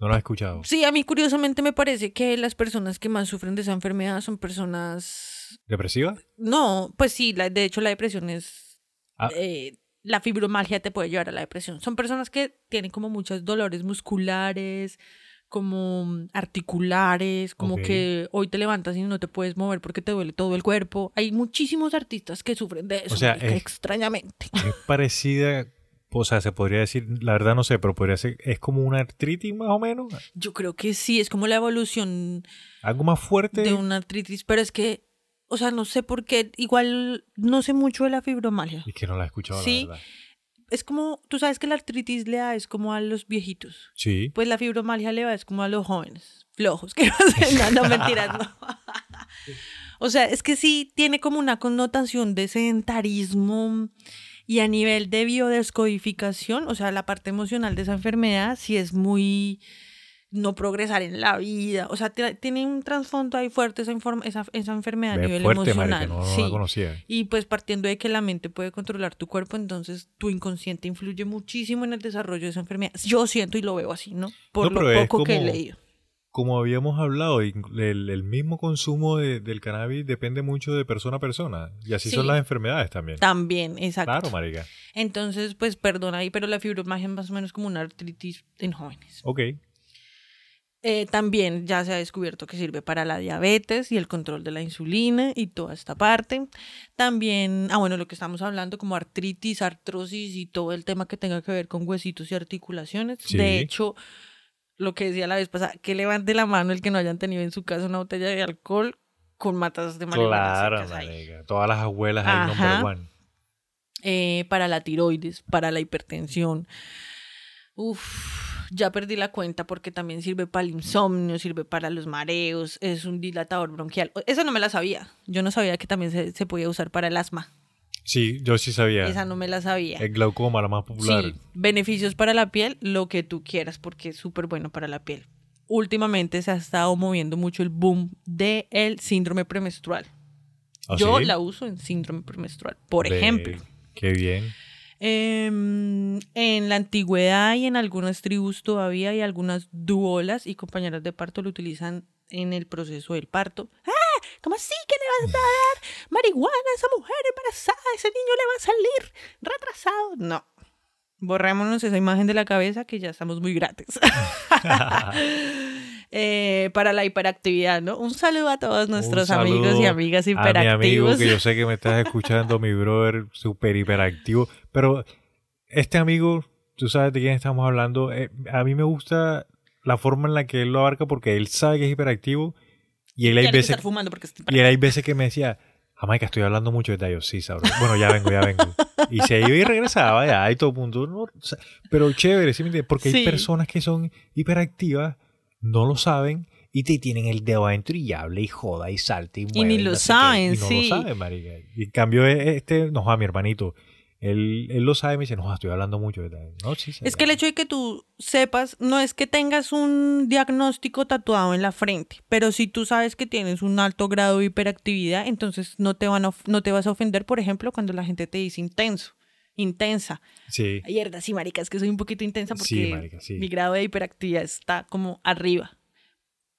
No la he escuchado. Sí, a mí curiosamente me parece que las personas que más sufren de esa enfermedad son personas... ¿Depresiva? No, pues sí, la, de hecho la depresión es... Ah. eh, la fibromalgia te puede llevar a la depresión. Son personas que tienen como muchos dolores musculares, como articulares, como que hoy te levantas y no te puedes mover porque te duele todo el cuerpo. Hay muchísimos artistas que sufren de eso, sea, marica, es- extrañamente. Es parecida, o sea, se podría decir, la verdad no sé, pero podría ser, es como una artritis más o menos. Yo creo que sí, es como la evolución Algo más fuerte. de una artritis, pero es que, o sea, no sé por qué, igual no sé mucho de la fibromalgia. Es que no la he escuchado, Sí. la verdad. es como, tú sabes que la artritis le da es como a los viejitos. Sí. Pues la fibromialgia le da es como a los jóvenes, flojos, que no sé, no, no mentiras, no. O sea, es que sí tiene como una connotación de sedentarismo y a nivel de biodescodificación, o sea, la parte emocional de esa enfermedad sí es muy no progresar en la vida, o sea, tiene un trasfondo ahí fuerte esa, esa, esa enfermedad a Ve nivel fuerte, emocional. marica, no, no sí. la conocía. Y pues partiendo de que la mente puede controlar tu cuerpo, entonces tu inconsciente influye muchísimo en el desarrollo de esa enfermedad. Yo siento y lo veo así, ¿no? Por No, lo es poco que he leído. Como habíamos hablado, el, el mismo consumo de- del cannabis depende mucho de persona a persona. Y así son las enfermedades también. También, exacto. Claro, marica. Entonces, pues perdona ahí, pero la fibromialgia es más o menos como una artritis en jóvenes. Ok. Eh, también ya se ha descubierto que sirve para la diabetes y el control de la insulina y toda esta parte. También, ah, bueno, lo que estamos hablando como artritis, artrosis y todo el tema que tenga que ver con huesitos y articulaciones. Sí. De hecho, lo que decía la vez pasada, que levante la mano el que no hayan tenido en su casa una botella de alcohol con matas de marihuana Claro, marica. Todas las abuelas ahí Ajá. number one. Eh, para la tiroides, para la hipertensión. Uf, ya perdí la cuenta porque también sirve para el insomnio, sirve para los mareos, es un dilatador bronquial. Eso no me la sabía. Yo no sabía que también se, se podía usar para el asma. Sí, yo sí sabía. Esa no me la sabía. El glaucoma, la más popular. Sí, beneficios para la piel, lo que tú quieras, porque es súper bueno para la piel. Últimamente se ha estado moviendo mucho el boom del síndrome premenstrual. ¿Ah, Yo sí? la uso en síndrome premenstrual, por ejemplo. Qué bien. Em, en la antigüedad y en algunas tribus todavía hay algunas duolas y compañeras de parto lo utilizan en el proceso del parto. ¡Ah! ¿Cómo así que le vas a dar marihuana a esa mujer embarazada? Ese niño le va a salir retrasado. No. Borrémonos esa imagen de la cabeza que ya estamos muy gratis. Eh, para la hiperactividad, ¿no? Un saludo a todos nuestros amigos y amigas A mi amigo hiperactivos. que yo sé que me estás escuchando, mi brother, súper hiperactivo. Pero este amigo, tú sabes de quién estamos hablando. eh, a mí me gusta la forma en la que él lo abarca porque él sabe que es hiperactivo. Y él hay que veces, estar fumando porque estoy y él hay veces que me decía, Jamaica, estoy hablando mucho de. Sí, sabroso. Bueno, ya vengo, ya vengo. Y se iba y regresaba ya y todo el mundo. no, o sea, pero chévere, ¿sí me entiendes? Porque Sí. hay personas que son hiperactivas, no lo saben y te tienen el dedo adentro y habla y joda y salta y mueve. ni lo saben, y no sí. lo saben, marica. Y en cambio, este, no, a mi hermanito. Él, él lo sabe y me dice, no, estoy hablando mucho de tal. No, sí, Es que el hecho de que tú sepas, no es que tengas un diagnóstico tatuado en la frente, pero si tú sabes que tienes un alto grado de hiperactividad, entonces no te, van a no te vas a ofender, por ejemplo, cuando la gente te dice intenso, intensa. Sí. Mierda, sí, marica, es que soy un poquito intensa porque Sí, marica, sí. mi grado de hiperactividad está como arriba.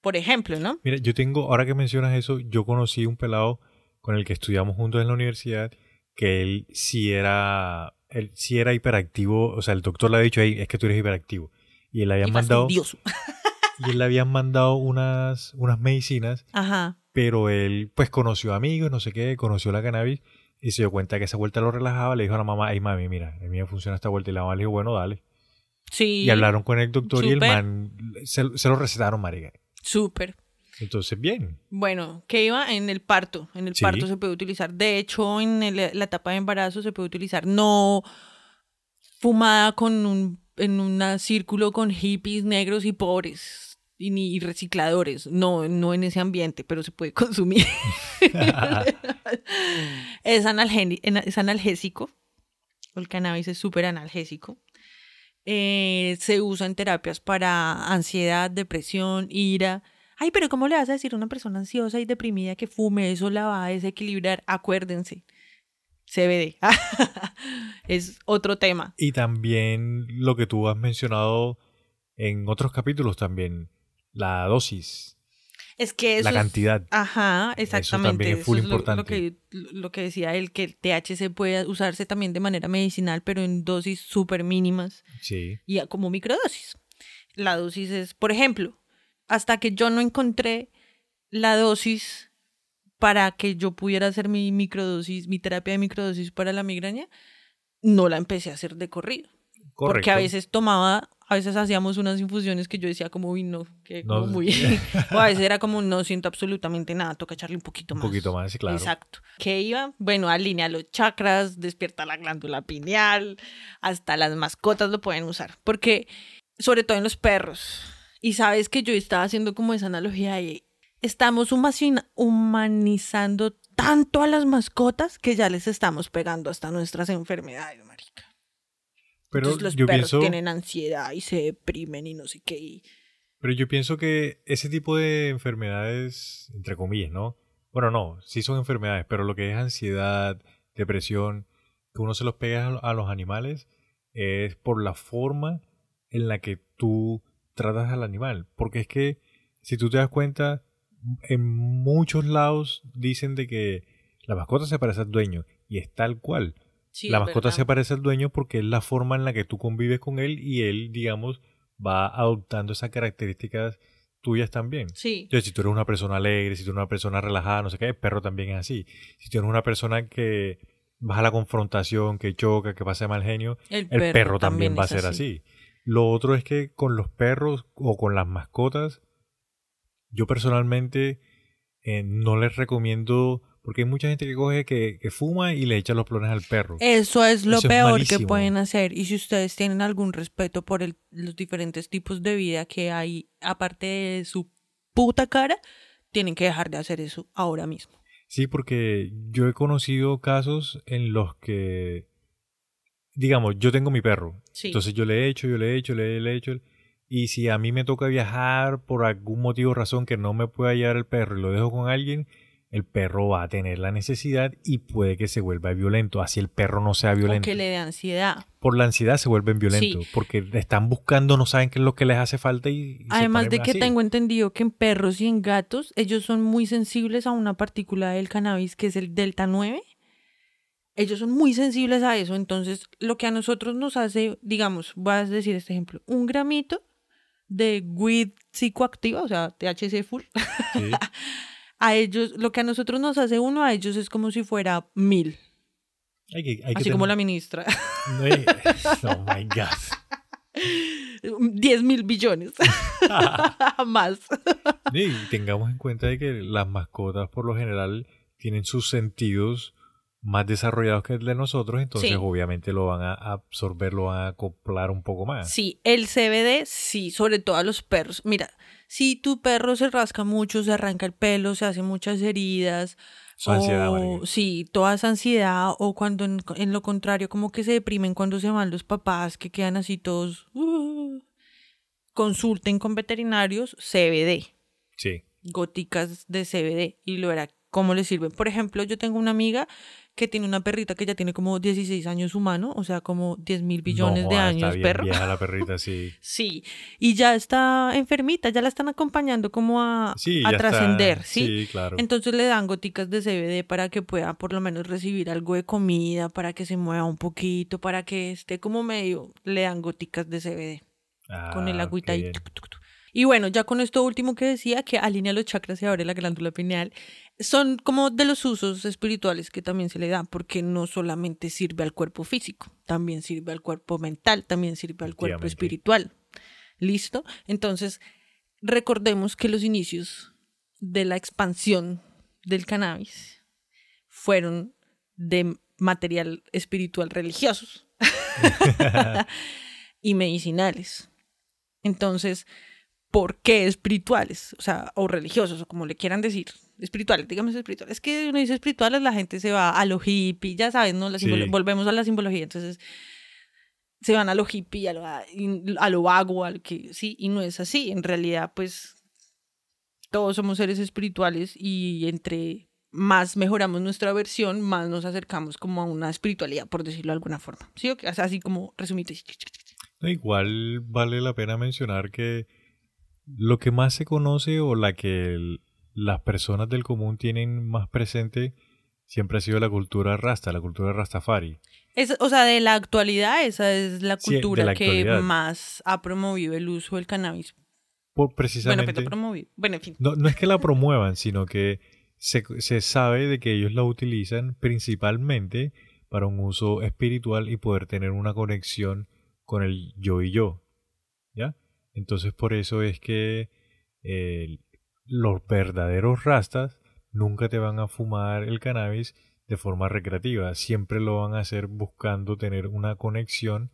Por ejemplo, ¿no? Mira, yo tengo, ahora que mencionas eso, yo conocí un pelado con el que estudiamos juntos en la universidad, que él sí era, él sí era hiperactivo, o sea, el doctor le ha dicho, "Ey, es que tú eres hiperactivo. Y él le habían Y mandado, y él le habían mandado unas, unas medicinas, Ajá. pero él pues conoció amigos, no sé qué, conoció la cannabis y se dio cuenta que esa vuelta lo relajaba, le dijo a la mamá, ay mami, mira, a mí me funciona esta vuelta y la mamá le dijo, bueno, dale. Sí. Y hablaron con el doctor y el man se, se lo recetaron, marica. Súper. Entonces, bien. Bueno, que iba en el parto. En el Sí. parto se puede utilizar. De hecho, en el- la etapa de embarazo se puede utilizar. No fumada con un en un círculo con hippies negros y pobres y ni y recicladores. No, no en ese ambiente, pero se puede consumir. es, es analgésico. El cannabis es súper analgésico. Eh, se usa en terapias para ansiedad, depresión, ira. Ay, pero ¿cómo le vas a decir a una persona ansiosa y deprimida que fume? Eso la va a desequilibrar. Acuérdense. CBD. es otro tema. Y también lo que tú has mencionado en otros capítulos también, la dosis, Es que eso la es- cantidad. Ajá, exactamente. también es Eso full lo- Lo, importante. que, lo que decía él, que el THC puede usarse también de manera medicinal, pero en dosis súper mínimas Sí. y como microdosis. La dosis es, por ejemplo, hasta que yo no encontré la dosis para que yo pudiera hacer mi microdosis, mi terapia de microdosis para la migraña, no la empecé a hacer de corrido. Correcto. Porque a veces tomaba A veces hacíamos unas infusiones que yo decía como, uy, no, que No, como muy... o a veces era como, no siento absolutamente nada, toca echarle un poquito Un más. poquito más, claro. Exacto. ¿Qué iba? Bueno, alinea los chakras, despierta la glándula pineal, hasta las mascotas lo pueden usar. Porque, sobre todo en los perros, y sabes que yo estaba haciendo como esa analogía de, estamos humanizando tanto a las mascotas que ya les estamos pegando hasta nuestras enfermedades, marica. Pero Entonces los yo perros pienso, tienen ansiedad y se deprimen y no sé qué. y- pero yo pienso que ese tipo de enfermedades, entre comillas, ¿no? Bueno, no, sí son enfermedades, pero lo que es ansiedad, depresión, que uno se los pega a los animales es por la forma en la que tú tratas al animal. Porque es que, si tú te das cuenta, en muchos lados dicen de que la mascota se parece al dueño y es tal cual. Sí, la mascota verdad. se parece al dueño porque es la forma en la que tú convives con él y él, digamos, va adoptando esas características tuyas también. Sí. Entonces, si tú eres una persona alegre, si tú eres una persona relajada, no sé qué, el perro también es así. Si tú eres una persona que vas a la confrontación, que choca, que pasa de mal genio, El el perro, también, va a ser así. Lo otro es que con los perros o con las mascotas, yo personalmente eh, no les recomiendo, porque hay mucha gente que coge, que, que fuma y le echa los plones al perro. Eso es lo Eso es peor que pueden hacer. Y si ustedes tienen algún respeto por el- los diferentes tipos de vida que hay, aparte de su puta cara, tienen que dejar de hacer eso ahora mismo. Sí, porque yo he conocido casos en los que, digamos, yo tengo mi perro. Sí. Entonces yo le he hecho, yo le he hecho, le, le he hecho. Y si a mí me toca viajar por algún motivo o razón que no me pueda llevar el perro y lo dejo con alguien, el perro va a tener la necesidad y puede que se vuelva violento. Así el perro no sea violento. que le dé ansiedad. Por la ansiedad se vuelven violentos. Sí. Porque están buscando, no saben qué es lo que les hace falta y... y se Además de que así. tengo entendido que en perros y en gatos, ellos son muy sensibles a una partícula del cannabis que es el delta 9. Ellos son muy sensibles a eso. Entonces, lo que a nosotros nos hace, digamos, voy a decir este ejemplo, un gramito de weed psicoactiva, o sea, THC full, Sí. a ellos, lo que a nosotros nos hace uno, a ellos es como si fuera mil. Hay que, hay que Así como tener- la ministra. No, oh my God. 10 mil billones. Más. Y tengamos en cuenta de que las mascotas por lo general tienen sus sentidos más desarrollados que el de nosotros, entonces Sí. obviamente lo van a absorber, lo van a acoplar un poco más. Sí, el CBD, sí, sobre todo a los perros. Mira, si tu perro se rasca mucho, se arranca el pelo, se hace muchas heridas, Su ansiedad, o marica. sí, toda esa ansiedad, o cuando en, en lo contrario, como que se deprimen cuando se van los papás, que quedan así todos. uh, consulten con veterinarios CBD, Sí. goticas de CBD, y lo verá cómo les sirven. Por ejemplo, yo tengo una amiga que tiene una perrita que ya tiene como 16 años humano, o sea, como 10 mil billones No, de años, está bien perro. vieja la perrita, sí. Sí, y ya está enfermita, ya la están acompañando como a, Sí, trascender, ¿sí? Sí, claro. Entonces le dan goticas de CBD para que pueda por lo menos recibir algo de comida, para que se mueva un poquito, para que esté como medio, le dan goticas de CBD con el Ah, agüita bien. tuc, tuc, tuc. Y bueno, ya con esto último que decía, que alinea los chakras y abre la glándula pineal, son como de los usos espirituales que también se le da, porque no solamente sirve al cuerpo físico, también sirve al cuerpo mental, también sirve al cuerpo espiritual. ¿Listo? Entonces, recordemos que los inicios de la expansión del cannabis fueron de material espiritual religiosos y medicinales. Entonces, ¿por qué espirituales? O sea, o religiosos, o como le quieran decir. Espirituales, digamos espirituales. Es que uno dice espirituales, la gente se va a lo hippie, ya sabes, ¿no? La Sí. Volvemos a la simbología. Entonces, se van a lo hippie, a lo, a lo vago, a lo que sí, y no es así. En realidad, pues, todos somos seres espirituales y entre más mejoramos nuestra versión, más nos acercamos como a una espiritualidad, por decirlo de alguna forma. ¿Sí? o sea, así como resumido. No, Igual vale la pena mencionar que lo que más se conoce o la que el- las personas del común tienen más presente siempre ha sido la cultura rasta, la cultura rastafari. Es, o sea, de la actualidad, esa es la Sí, cultura la que más ha promovido el uso del cannabis. Por Bueno, precisamente promovido. Bueno, en fin. no, no es que la promuevan, sino que se, se sabe de que ellos la utilizan principalmente para un uso espiritual y poder tener una conexión con el yo y yo. Entonces por eso es que eh, los verdaderos rastas nunca te van a fumar el cannabis de forma recreativa, siempre lo van a hacer buscando tener una conexión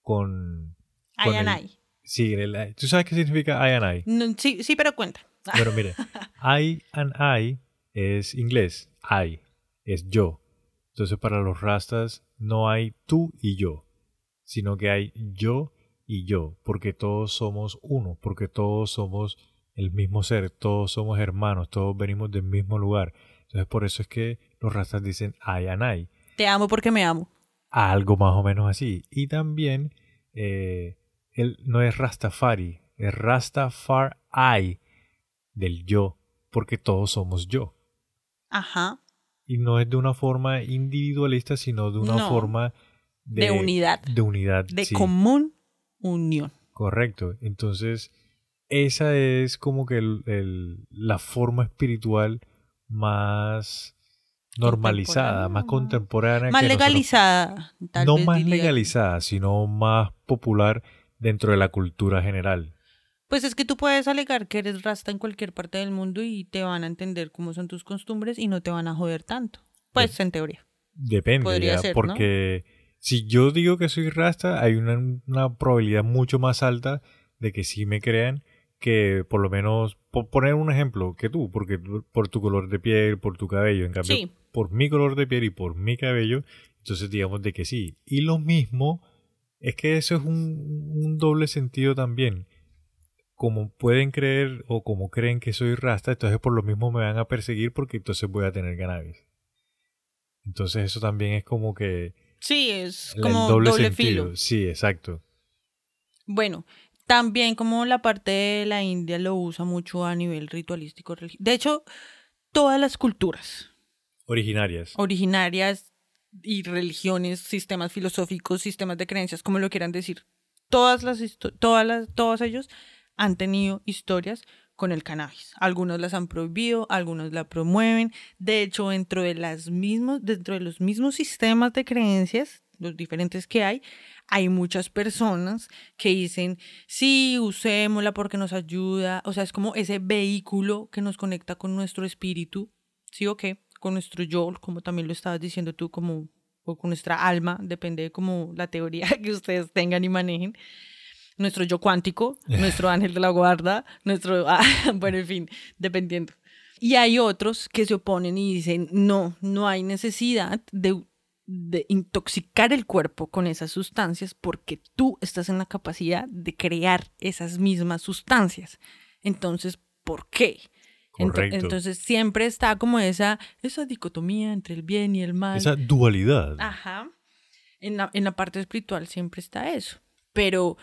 con... Con el- ay. Sí, el- ¿tú sabes qué significa I and I? No, sí, sí, pero cuenta. Pero mire, I and I es inglés, I es yo. Entonces para los rastas no hay tú y yo, sino que hay yo y yo, porque todos somos uno, porque todos somos el mismo ser, todos somos hermanos, todos venimos del mismo lugar. Entonces por eso es que los rastas dicen and I, Te amo porque me amo. algo más o menos así. Y también eh, él no es Rastafari, es Rastafari del yo, porque todos somos yo. Ajá. Y no es de una forma individualista, sino de una No. forma de, De unidad. De unidad. De sí, común unión. Correcto. Entonces, esa es como que el- el- la forma espiritual más normalizada, más contemporánea. Más que legalizada. tal no vez más diría. legalizada, sino más popular dentro de la cultura general. Pues es que tú puedes alegar que eres rasta en cualquier parte del mundo y te van a entender cómo son tus costumbres y no te van a joder tanto. Pues en teoría. Depende, Podría ya, ser, ¿no? Si yo digo que soy rasta, hay una, una probabilidad mucho más alta de que sí me crean que por lo menos, por poner un ejemplo, que tú, porque por tu color de piel, por tu cabello, en cambio, Sí. por mi color de piel y por mi cabello, entonces digamos de que sí. Y lo mismo, es que eso es un, un doble sentido también. Como pueden creer o como creen que soy rasta, entonces por lo mismo me van a perseguir porque entonces voy a tener cannabis. Entonces eso también es como que Sí, es el como doble, doble, sentido. filo. Sí, exacto. Bueno, también como la parte de la India lo usa mucho a nivel ritualístico. De hecho, todas las culturas Originarias. originarias y religiones, sistemas filosóficos, sistemas de creencias, como lo quieran decir, todas las todas las todos ellos han tenido historias con el cannabis. Algunos las han prohibido, algunos la promueven. De hecho, dentro de los mismos sistemas de creencias, los diferentes que hay, hay muchas personas que dicen, sí, usémosla porque nos ayuda. O sea, es como ese vehículo que nos conecta con nuestro espíritu, ¿sí o qué? Con nuestro yo, como también lo estabas diciendo tú, como, o con nuestra alma, depende de como la teoría que ustedes tengan y manejen. Nuestro yo cuántico, nuestro ángel de la guarda, nuestro, ah, bueno, en fin, dependiendo. Y hay otros que se oponen y dicen, no, no hay necesidad de, de intoxicar el cuerpo con esas sustancias porque tú estás en la capacidad de crear esas mismas sustancias. Entonces, ¿por qué? Correcto. Entonces siempre está como esa, esa dicotomía entre el bien y el mal. Esa dualidad. Ajá. En la, en la parte espiritual siempre está eso. Pero,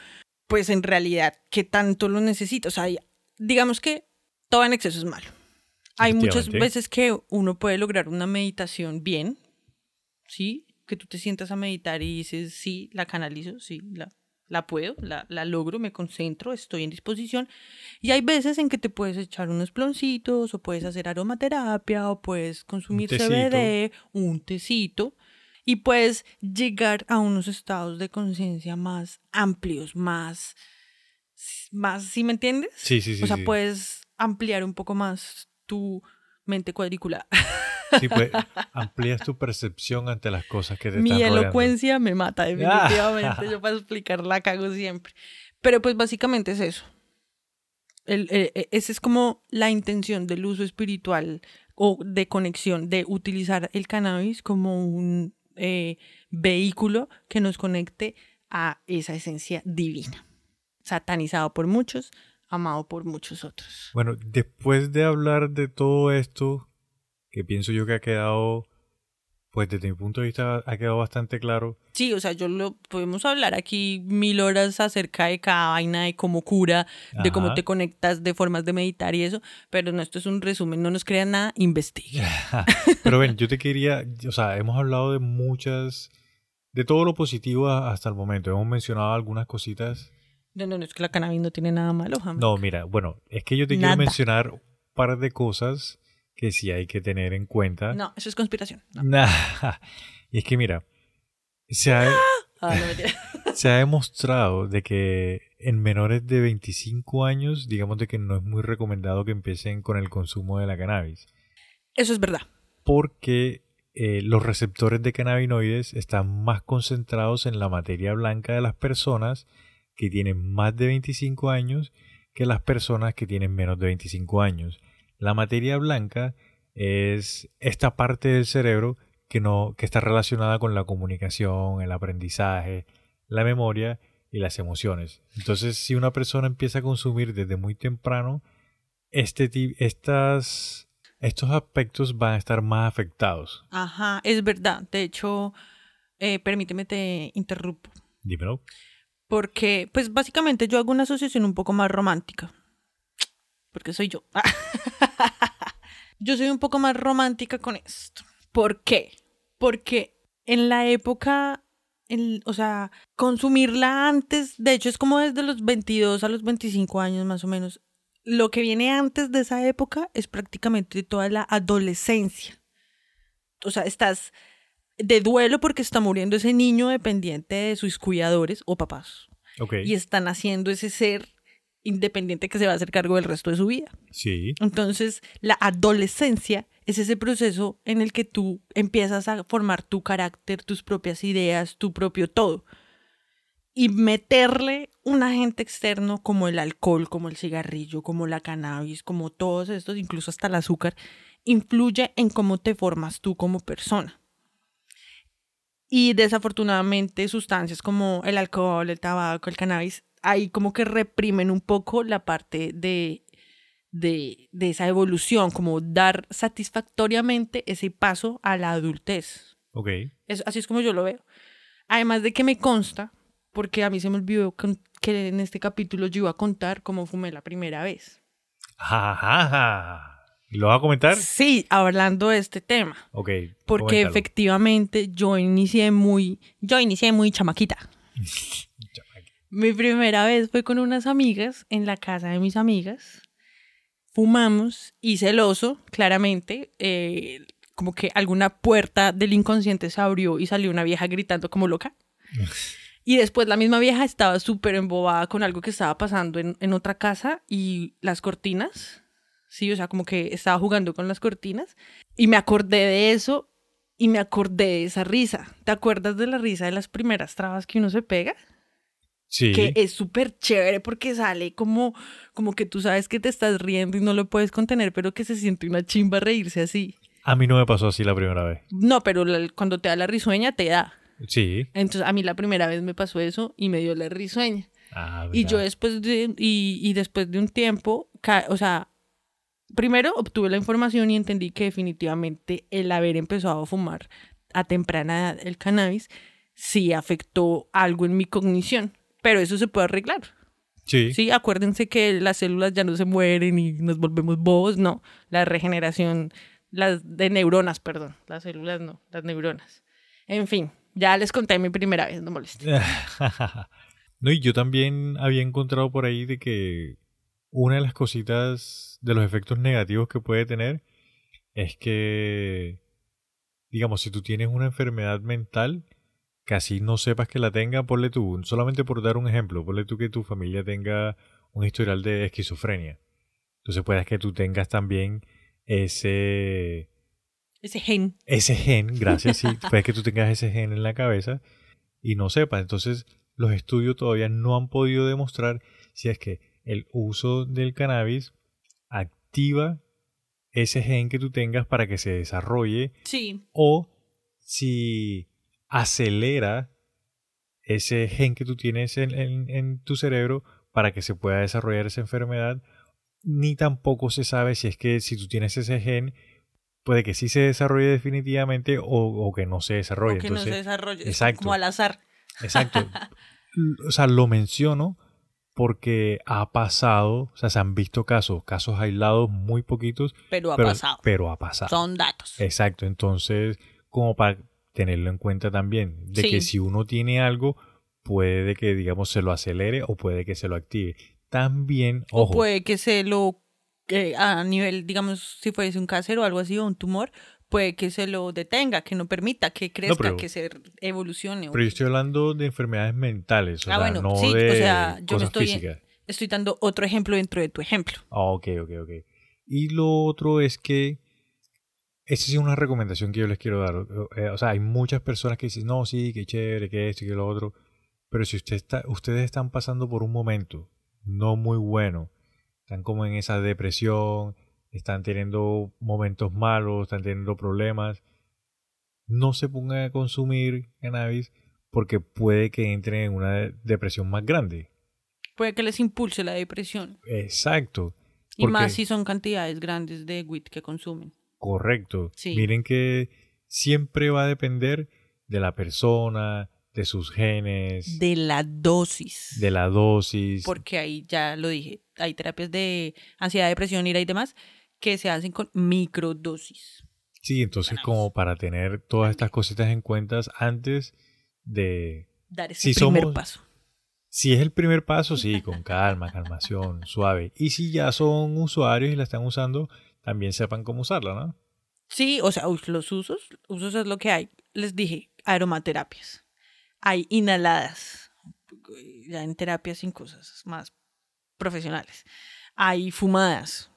pues en realidad, ¿qué tanto lo necesita? O sea, digamos que todo en exceso es malo. Hay muchas veces que uno puede lograr una meditación bien, ¿sí? Que tú te sientas a meditar y dices, sí, la canalizo, sí, la, la puedo, la, la logro, me concentro, estoy en disposición. Y hay veces en que te puedes echar unos ploncitos, o puedes hacer aromaterapia, o puedes consumir tecito. CBD, un tecito, y puedes llegar a unos estados de conciencia más amplios, más, más, ¿sí me entiendes? Sí, sí, sí, O sea, sí. puedes ampliar un poco más tu mente cuadriculada. Sí, pues amplías tu percepción ante las cosas que te Mi están rodeando. elocuencia me mata definitivamente. Yo para explicar la cago siempre. Pero pues básicamente es eso. El, eh, eh, esa es como la intención del uso espiritual o de conexión, de utilizar el cannabis como un eh, vehículo que nos conecte a esa esencia divina. Satanizado por muchos, amado por muchos otros. Bueno, después de hablar de todo esto, que pienso yo que ha quedado, pues desde mi punto de vista ha quedado bastante claro. Sí, o sea, yo lo podemos hablar aquí mil horas acerca de cada vaina, de cómo cura, de cómo Ajá. te conectas, de formas de meditar y eso, pero no, esto es un resumen, no nos crean nada, investiguen. Pero ven, yo te quería, o sea, hemos hablado de muchas, de todo lo positivo hasta el momento. Hemos mencionado algunas cositas. No, no, no, es que la cannabis no tiene nada malo, jamás. No, mira, bueno, es que yo te Nada. quiero mencionar un par de cosas que sí hay que tener en cuenta. No, eso es conspiración. No. Nah, Y es que mira, se ha, Ah, no, se ha demostrado de que en menores de 25 años, digamos de que no es muy recomendado que empiecen con el consumo de la cannabis. Eso es verdad. Porque eh, los receptores de cannabinoides están más concentrados en la materia blanca de las personas que tienen más de 25 años que las personas que tienen menos de 25 años. La materia blanca es esta parte del cerebro que, no, que está relacionada con la comunicación, el aprendizaje, la memoria y las emociones. Entonces, si una persona empieza a consumir desde muy temprano, este, estas, estos aspectos van a estar más afectados. Ajá, es verdad. De hecho, eh, permíteme te interrumpo. Dímelo. Porque, pues básicamente yo hago una asociación un poco más romántica. Porque soy yo. yo soy un poco más romántica con esto. ¿Por qué? Porque en la época, en, o sea, consumirla antes, de hecho es como desde los 22 a los 25 años más o menos. Lo que viene antes de esa época es prácticamente toda la adolescencia. O sea, estás de duelo porque está muriendo ese niño dependiente de sus cuidadores o papás. Okay. Y están haciendo ese ser independiente que se va a hacer cargo del resto de su vida. Sí. Entonces, la adolescencia es ese proceso en el que tú empiezas a formar tu carácter, tus propias ideas, tu propio todo. Y meterle un agente externo como el alcohol, como el cigarrillo, como la cannabis, como todos estos, incluso hasta el azúcar, influye en cómo te formas tú como persona. Y desafortunadamente sustancias como el alcohol, el tabaco, el cannabis, ahí como que reprimen un poco la parte de, de, de esa evolución, como dar satisfactoriamente ese paso a la adultez. Ok. Es, así es como yo lo veo. Además de que me consta, porque a mí se me olvidó que en este capítulo yo iba a contar cómo fumé la primera vez. Ajá. ¿Lo vas a comentar? Sí, hablando de este tema. Ok. Porque coméntalo. efectivamente yo inicié muy, yo inicié muy chamaquita. Mi primera vez fue con unas amigas en la casa de mis amigas. Fumamos y celoso, claramente, eh, como que alguna puerta del inconsciente se abrió y salió una vieja gritando como loca. Y después la misma vieja estaba súper embobada con algo que estaba pasando en, en otra casa y las cortinas. Sí, o sea, como que estaba jugando con las cortinas. Y me acordé de eso y me acordé de esa risa. ¿Te acuerdas de la risa de las primeras trabas que uno se pega? Sí. Que es súper chévere porque sale como, como que tú sabes que te estás riendo y no lo puedes contener, pero que se siente una chimba reírse así. A mí no me pasó así la primera vez. No, pero la- cuando te da la risueña, te da. Sí. Entonces a mí la primera vez me pasó eso y me dio la risueña. Ah, Y yo después de, y, y después de un tiempo, o sea, primero obtuve la información y entendí que definitivamente el haber empezado a fumar a temprana edad el cannabis sí afectó algo en mi cognición. Pero eso se puede arreglar. Sí. Sí, acuérdense que las células ya no se mueren y nos volvemos bobos, no. La regeneración, las de neuronas, perdón. Las células no, las neuronas. En fin, ya les conté mi primera vez, no molesten. no, y yo también había encontrado por ahí de que una de las cositas de los efectos negativos que puede tener es que, digamos, si tú tienes una enfermedad mental, así no sepas que la tenga, ponle tú, solamente por dar un ejemplo, ponle tú que tu familia tenga un historial de esquizofrenia. Entonces puedes que tú tengas también ese Ese gen. ese gen, gracias, sí, puede que tú tengas ese gen en la cabeza y no sepas. Entonces, los estudios todavía no han podido demostrar si es que el uso del cannabis activa ese gen que tú tengas para que se desarrolle Sí. o si acelera ese gen que tú tienes en, en- en tu cerebro para que se pueda desarrollar esa enfermedad, ni tampoco se sabe si es que si tú tienes ese gen, puede que sí se desarrolle definitivamente o, o que no se desarrolle. O que no se desarrolle. es exacto. Como al azar. Exacto. O sea, lo menciono porque ha pasado, o sea, se han visto casos, casos aislados muy poquitos, Pero ha pero, pasado. pero ha pasado. Son datos. Exacto, entonces, como para tenerlo en cuenta también, de Sí. que si uno tiene algo, puede que, digamos, se lo acelere o puede que se lo active. También, O ojo, puede que se lo, eh, a nivel, digamos, si fuese un cáncer o algo así, o un tumor, puede que se lo detenga, que no permita, que crezca, pero- que se evolucione. Pero yo estoy hablando de enfermedades mentales, o ah, sea, bueno, no sí, de o sea, yo me cosas estoy, físicas. estoy dando otro ejemplo dentro de tu ejemplo. Ah, ok, ok, ok. Y lo otro es que, esa sí es una recomendación que yo les quiero dar. Eh, O sea, hay muchas personas que dicen, no, sí, qué chévere, que esto y que lo otro. Pero si usted está, ustedes están pasando por un momento no muy bueno, están como en esa depresión, están teniendo momentos malos, están teniendo problemas, no se pongan a consumir cannabis porque puede que entren en una depresión más grande. Puede que les impulse la depresión. Exacto. Y más si son cantidades grandes de weed que consumen. Correcto. Sí. Miren que siempre va a depender de la persona, de sus genes, de, De la dosis. la dosis. Porque ahí ya lo dije, hay terapias de ansiedad, depresión, ira y demás que se hacen con microdosis. Sí, entonces como para tener todas estas cositas en cuenta antes de... Dar ese Si primer somos- paso. Si es el primer paso, sí, con calma, calmación, suave. Y si ya son usuarios y la están usando, también sepan cómo usarla, ¿no? Sí, o sea, los usos, usos es lo que hay. Les dije, aromaterapias. Hay inhaladas, ya en terapias sin cosas más profesionales. Hay fumadas,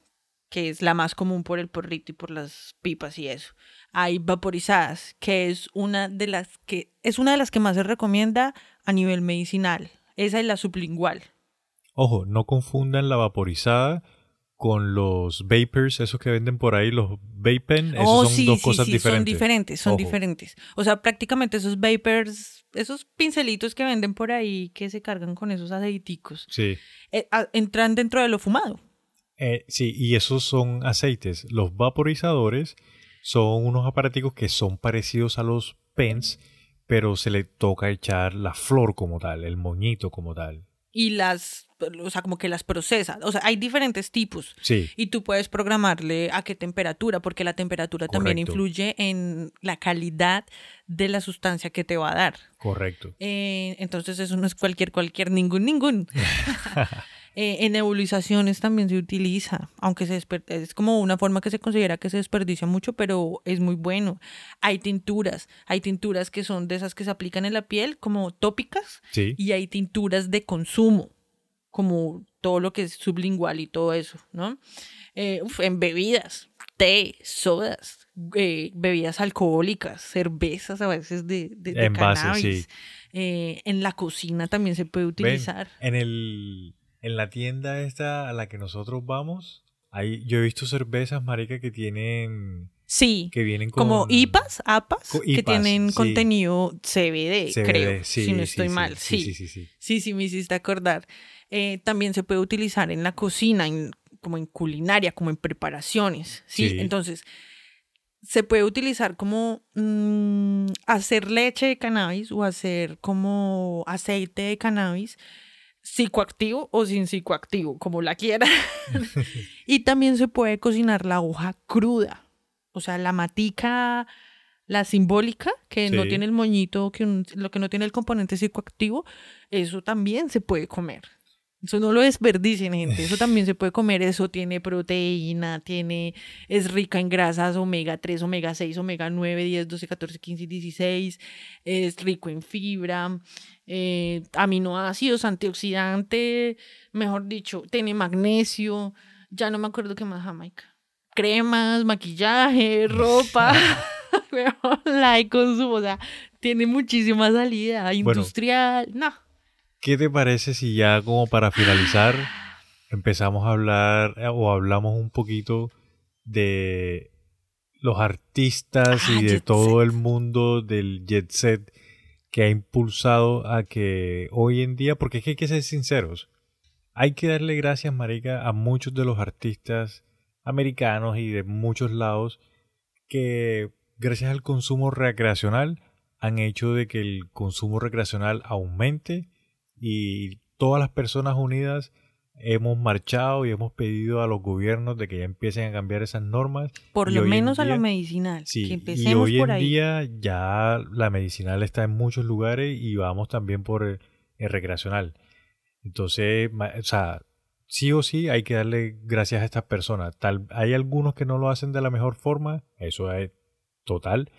que es la más común por el porrito y por las pipas y eso. Hay vaporizadas, que es una de las que es una de las que más se recomienda a nivel medicinal. Esa es la sublingual. Ojo, no confundan la vaporizada con los vapors, esos que venden por ahí, los vapen, esos Oh, son sí, dos sí, cosas sí, diferentes. Son diferentes, son Ojo. diferentes. O sea, prácticamente esos vapors, esos pincelitos que venden por ahí que se cargan con esos aceiticos, Sí. eh, a- entran dentro de lo fumado. Eh, sí, y esos son aceites. Los vaporizadores son unos aparaticos que son parecidos a los pens, pero se le toca echar la flor como tal, el moñito como tal. Y las, o sea, como que las procesa. O sea, hay diferentes tipos. Sí, Y tú puedes programarle a qué temperatura, porque la temperatura también influye en la calidad de la sustancia que te va a dar. correcto. Eh, entonces eso no es cualquier, cualquier, ningún, ningún. Eh, en nebulizaciones también se utiliza, aunque se es como una forma que se considera que se desperdicia mucho, pero es muy bueno. Hay tinturas, hay tinturas que son de esas que se aplican en la piel como tópicas Sí, y hay tinturas de consumo, como todo lo que es sublingual y todo eso, ¿no? Eh, uf, en bebidas, té, sodas, eh, bebidas alcohólicas, cervezas a veces de, de, de Envases, cannabis. sí. En la cocina también se puede Ven, utilizar. en el en la tienda esta a la que nosotros vamos, ahí yo he visto cervezas, marica, que tienen Sí, que vienen con como IPAs, APAS, Co- que IPAs, tienen sí. contenido CBD, CBD, creo, sí, si no estoy sí, mal. Sí, Sí, sí, sí, sí. Me hiciste acordar. Eh, también se puede utilizar en la cocina, en- como en culinaria, como en preparaciones, ¿sí? Sí. Entonces, se puede utilizar como mm, hacer leche de cannabis o hacer como aceite de cannabis psicoactivo o sin psicoactivo, como la quieran. y también se puede cocinar la hoja cruda, o sea, la matica, la simbólica, que no tiene el moñito, que un- lo que no tiene el componente psicoactivo, eso también se puede comer. Eso no lo desperdicien, gente. Eso también se puede comer. Eso tiene proteína, tiene, es rica en grasas omega 3, omega 6, omega 9, 10, 12, 14, 15 y 16. Es rico en fibra, eh, aminoácidos, antioxidante, mejor dicho, tiene magnesio. Ya no me acuerdo qué más, Jamaica. Cremas, maquillaje, ropa. De consumo, o sea, tiene muchísima salida industrial. No. ¿Qué te parece si ya como para finalizar empezamos a hablar eh, o hablamos un poquito de los artistas Ah, y de jet todo set. el mundo del jet set que ha impulsado a que hoy en día, porque es que hay que ser sinceros, hay que darle gracias, Marica, a muchos de los artistas americanos y de muchos lados que gracias al consumo recreacional han hecho de que el consumo recreacional aumente y todas las personas unidas hemos marchado y hemos pedido a los gobiernos de que ya empiecen a cambiar esas normas. Por Y lo menos a lo día- medicinal. Sí, que y empecemos hoy por en ahí. día ya la medicinal está en muchos lugares y vamos también por el, el recreacional. Entonces, o sea, sí o sí hay que darle gracias a estas personas. Tal, hay algunos que no lo hacen de la mejor forma, eso es total,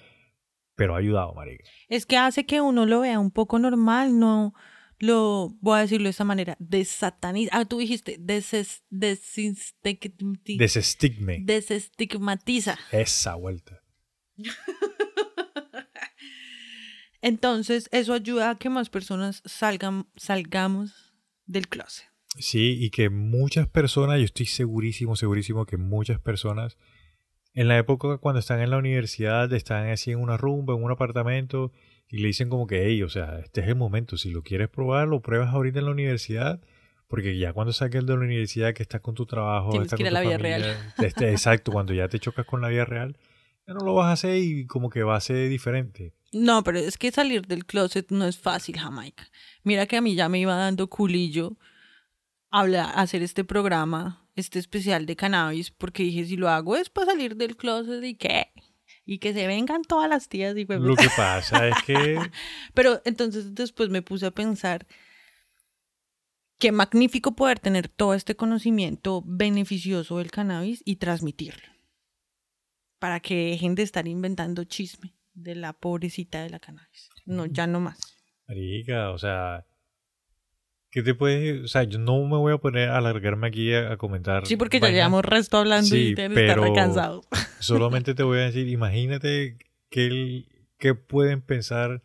pero ha ayudado, marica. Es que hace que uno lo vea un poco normal, no lo voy a decirlo de esta manera, desataniza. Ah, tú dijiste, deses. Desestigme. desestigmatiza. Esa vuelta. Entonces, eso ayuda a que más personas salgan, salgamos del closet. Sí, y que muchas personas, yo estoy segurísimo, segurísimo que muchas personas en la época cuando están en la universidad, están así en una rumba, en un apartamento, y le dicen como que, hey, o sea, este es el momento, si lo quieres probar, lo pruebas ahorita en la universidad, porque ya cuando saques de la universidad, que estás con tu trabajo, Tienes estás que ir con a la vida real. este, exacto, cuando ya te chocas con la vida real, ya no lo vas a hacer y como que va a ser diferente. No, pero es que salir del closet no es fácil, Jamaica. Mira que a mí ya me iba dando culillo habla, hacer este programa, este especial de cannabis, porque dije, si lo hago es para salir del closet y qué. Y que se vengan todas las tías y Lo que pasa es que Pero entonces después me puse a pensar qué magnífico poder tener todo este conocimiento beneficioso del cannabis y transmitirlo. Para que dejen de estar inventando chisme de la pobrecita de la cannabis. No, ya no más. Marica, o sea, ¿qué te puedes...? O sea, yo no me voy a poner a alargarme aquí a, a comentar. Sí, porque ya llevamos resto hablando Sí, y estar pero- cansados. Solamente te voy a decir, imagínate que, el- que pueden pensar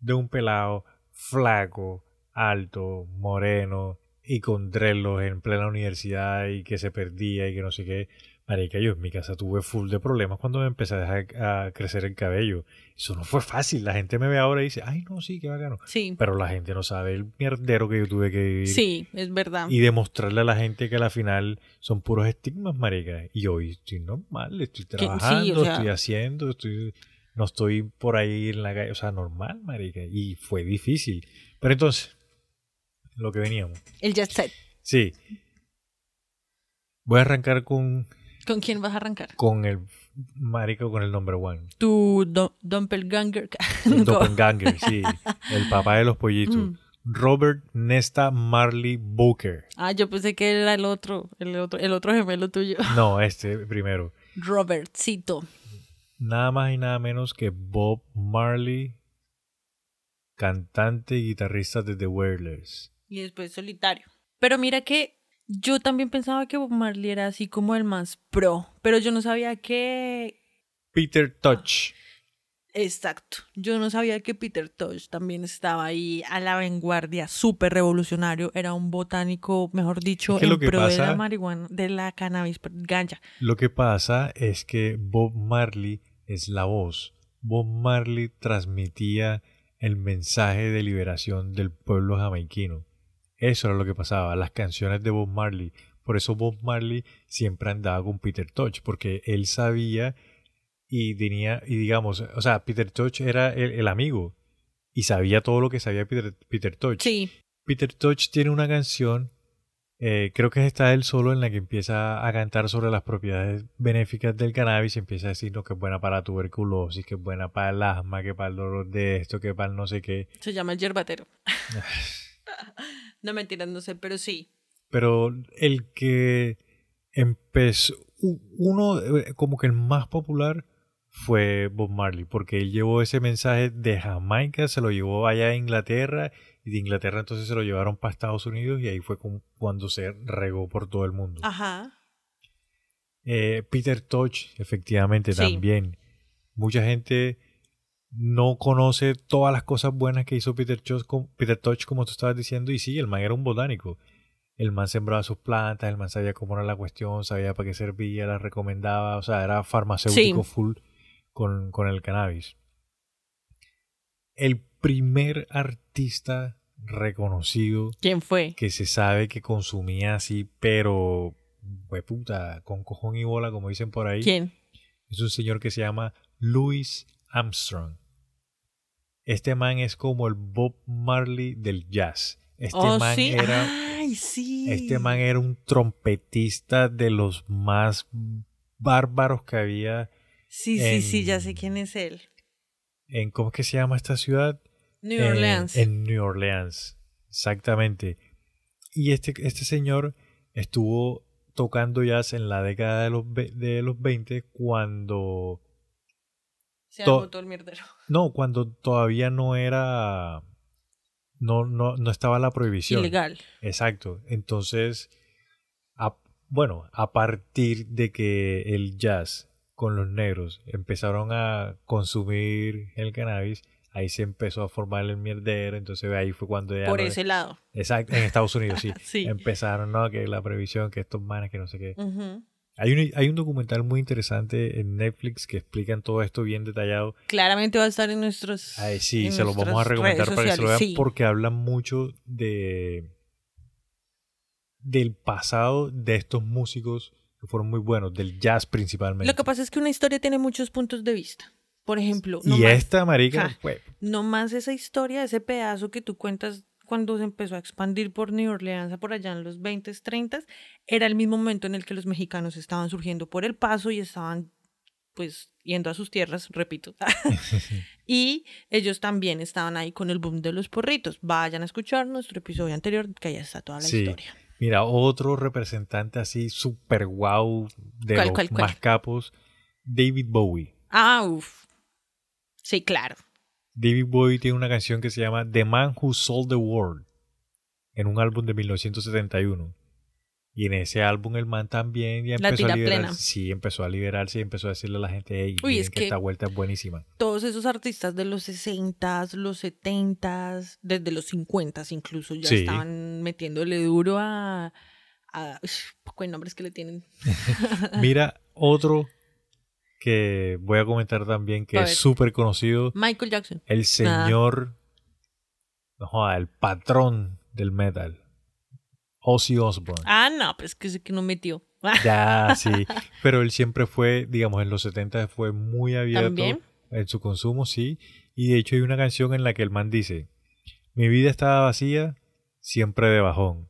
de un pelado flaco, alto, moreno y con dreadlocks en plena universidad y que se perdía y que no sé qué. Marica, yo en mi casa tuve full de problemas cuando me empecé a dejar a crecer el cabello. Eso no fue fácil. La gente me ve ahora y dice, ay, no, sí, qué bacano. Sí, Pero la gente no sabe el mierdero que yo tuve que vivir. sí, es verdad. Y demostrarle a la gente que a la final son puros estigmas, marica. Y hoy estoy normal, estoy sí, o trabajando, sea- estoy haciendo, estoy no estoy por ahí en la calle, o sea, normal, marica. Y fue difícil. Pero entonces, lo que veníamos. El jet set. Sí. Voy a arrancar con, ¿Con quién vas a arrancar? con el marica con el number one. Tu do- doppelganger. El doppelganger, sí. El papá de los pollitos. Mm. Robert Nesta Marley Booker. Ah, yo pensé que era el otro, el otro, el otro gemelo tuyo. No, este primero. Robertcito. nada más y nada menos que Bob Marley, cantante y guitarrista de The Wailers. Y después solitario. Pero mira que yo también pensaba que Bob Marley era así como el más pro. Pero yo no sabía que. Peter Touch. Exacto. Yo no sabía que Peter Tosh también estaba ahí a la vanguardia, súper revolucionario. Era un botánico, mejor dicho, Es que en que pro de la marihuana, de la cannabis, ganja. Lo que pasa es que Bob Marley es la voz. Bob Marley transmitía el mensaje de liberación del pueblo jamaiquino. Eso era lo que pasaba, las canciones de Bob Marley. Por eso Bob Marley siempre andaba con Peter Touch, porque él sabía y tenía, y digamos, o sea, Peter Touch era el, el amigo y sabía todo lo que sabía Peter, Peter Touch. Sí, Peter Touch tiene una canción, eh, creo que está él solo, en la que empieza a cantar sobre las propiedades benéficas del cannabis y empieza a decirnos que es buena para la tuberculosis, que es buena para el asma, que para el dolor de esto, que para el no sé qué. se llama el yerbatero. no mentiras, no sé, pero sí. Pero el que empezó, uno eh, como que el más popular fue Bob Marley, porque él llevó ese mensaje de Jamaica, se lo llevó allá a Inglaterra, y de Inglaterra entonces se lo llevaron para Estados Unidos, y ahí fue cuando se regó por todo el mundo. Ajá. Eh, Peter Touch, efectivamente, Sí. también. Mucha gente no conoce todas las cosas buenas que hizo Peter Touch, com- Peter Touch, como tú estabas diciendo, y sí, el man era un botánico. El man sembraba sus plantas, el man sabía cómo era la cuestión, sabía para qué servía, las recomendaba, o sea, era farmacéutico Sí. full con, con el cannabis. El primer artista reconocido ¿Quién fue? que se sabe que consumía así, pero, pues puta, con cojón y bola, como dicen por ahí, ¿Quién? es un señor que se llama Louis Armstrong. Este man es como el Bob Marley del jazz. Este oh, man sí. era Ay, sí. este man era un trompetista de los más bárbaros que había Sí, sí, sí, ya sé quién es él. en ¿cómo es que se llama esta ciudad? New En- Orleans. En, New Orleans, exactamente. Y este, este señor estuvo tocando jazz en la década de los, de los 20 cuando Se el mierdero. No, cuando todavía no era. No, no, no estaba la prohibición. Ilegal. Exacto. Entonces, a- bueno, a partir de que el jazz con los negros empezaron a consumir el cannabis, ahí se empezó a formar el mierdero. Entonces ahí fue cuando ya. Por no- ese lado. Exacto, en Estados Unidos, sí. Sí. Empezaron, ¿no? Que la prohibición, que estos manes, que no sé qué. Hay un, hay un documental muy interesante en Netflix que explican todo esto bien detallado. Claramente va a estar en nuestros. Ay, sí, en se los vamos a recomendar para que se lo vean sí. porque hablan mucho de del pasado de estos músicos que fueron muy buenos, del jazz principalmente. Lo que pasa es que una historia tiene muchos puntos de vista. Por ejemplo, y más, esta marica, Ja. no más esa historia, ese pedazo que tú cuentas cuando se empezó a expandir por New Orleans por allá en los 20s, 30s, era el mismo momento en el que los mexicanos estaban surgiendo por el paso y estaban pues yendo a sus tierras, repito. y ellos también estaban ahí con el boom de los porritos. Vayan a escuchar nuestro episodio anterior, que allá está toda la Sí. historia. mira, otro representante así super guau de ¿Cuál, los cuál, cuál? más capos, David Bowie. Ah, uff. Sí, claro. David Bowie tiene una canción que se llama The Man Who Sold the World en un álbum de 1971. Y en ese álbum el man también ya empezó a liberarse. plena. Sí, empezó a liberarse y empezó a decirle a la gente, hey, Uy, es que, que- esta vuelta es buenísima. todos esos artistas de los 60s, los 70s, desde los 50s incluso, ya Sí. estaban metiéndole duro a... a poco de nombres que le tienen. Mira, otro que voy a comentar también que es súper conocido, Michael Jackson. el señor, no joda, el patrón del metal, Ozzy Osbourne. Ah, no, pero es que que no metió. Ya, sí. Pero él siempre fue, digamos, en los 70 fue muy abierto ¿También? en su consumo, sí. Y de hecho hay una canción en la que el man dice, mi vida estaba vacía, siempre de bajón,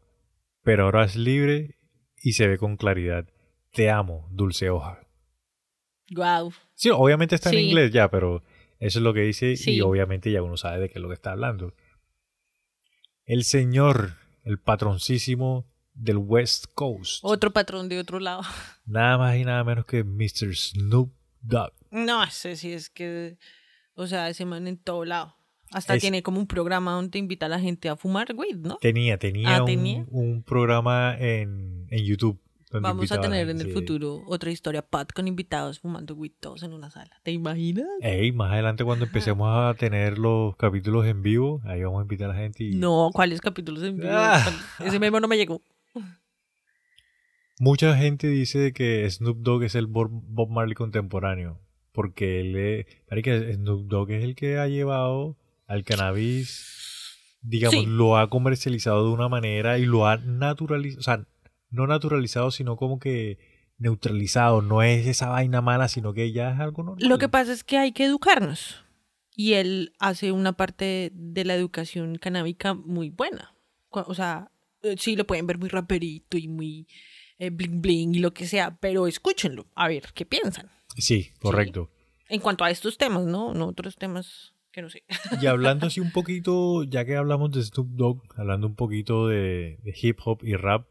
pero ahora es libre y se ve con claridad. Te amo, dulce hoja. Wow. Sí, obviamente está en inglés ya, pero eso es lo que dice y obviamente ya uno sabe de qué es lo que está hablando. El señor, el patroncísimo del West Coast. Otro patrón de otro lado. Nada más y nada menos que Mr. Snoop Dogg. No, ese sí es que... O sea, ese man en todo lado. Hasta Es- tiene como un programa donde invita a la gente a fumar weed, ¿no? Tenía, tenía, Ah, un, ¿tenía? un programa en, en YouTube. Vamos a tener en el sí. futuro otra historia Pat con invitados fumando weed todos en una sala. ¿Te imaginas? Ey, más adelante cuando empecemos a tener los capítulos en vivo, ahí vamos a invitar a la gente y No, ¿cuáles capítulos en vivo? Ah. Ese memo no me llegó. mucha gente dice que Snoop Dogg es el Bob Marley contemporáneo, porque él es, Snoop Dogg es el que ha llevado al cannabis, digamos, Sí. lo ha comercializado de una manera y lo ha naturalizado, o sea, no naturalizado, sino como que neutralizado, no es esa vaina mala, sino que ya es algo normal. Lo que pasa es que hay que educarnos. Y él hace una parte de la educación canábica muy buena. O sea, eh, sí lo pueden ver muy raperito y muy eh, bling bling y lo que sea, pero escúchenlo, a ver qué piensan. Sí, correcto. En cuanto a estos temas, ¿no? No otros temas que no sé. Y hablando así un poquito, ya que hablamos de Snoop Dogg, hablando un poquito de, de hip hop y rap,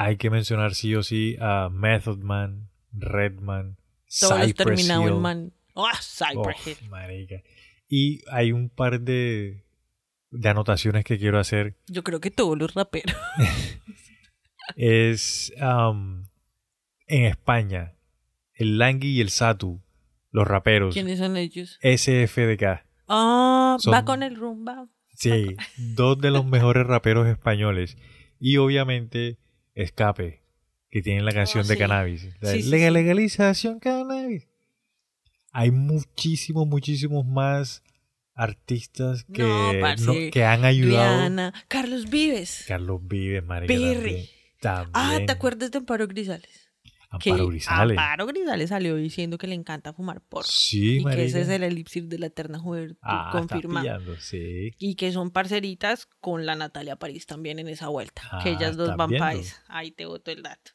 hay que mencionar sí o sí a Method Man, Redman, Todos Cypress Hill. en man. ¡Ah, Cypress Hill! marica. Y hay un par de, de anotaciones que quiero hacer. Yo creo que todos los raperos. Es am, en España, el Langui y el Satu, los raperos, ¿Quiénes son ellos? SFDK. Ah, Son- va con el rumba. Sí, dos de los mejores raperos españoles. Y obviamente Escape, que tienen la canción de sí. cannabis. La Sí, sí, lega- sí. legalización cannabis. Hay muchísimos, muchísimos más artistas que, No, no- parce. que han ayudado. Rihanna, Carlos Vives. Carlos Vives, marica. Perry. También. Ah. ¿te acuerdas de Amparo Grisales? Amparo que Grisales. Amparo Grisales salió diciendo que le encanta fumar porro. Sí, y que ese es el elipsir de la eterna juventud Ah, confirmado. sí. Y que son parceritas con la Natalia París también en esa vuelta. que Ah, ellas dos van país. Ahí te boto el dato.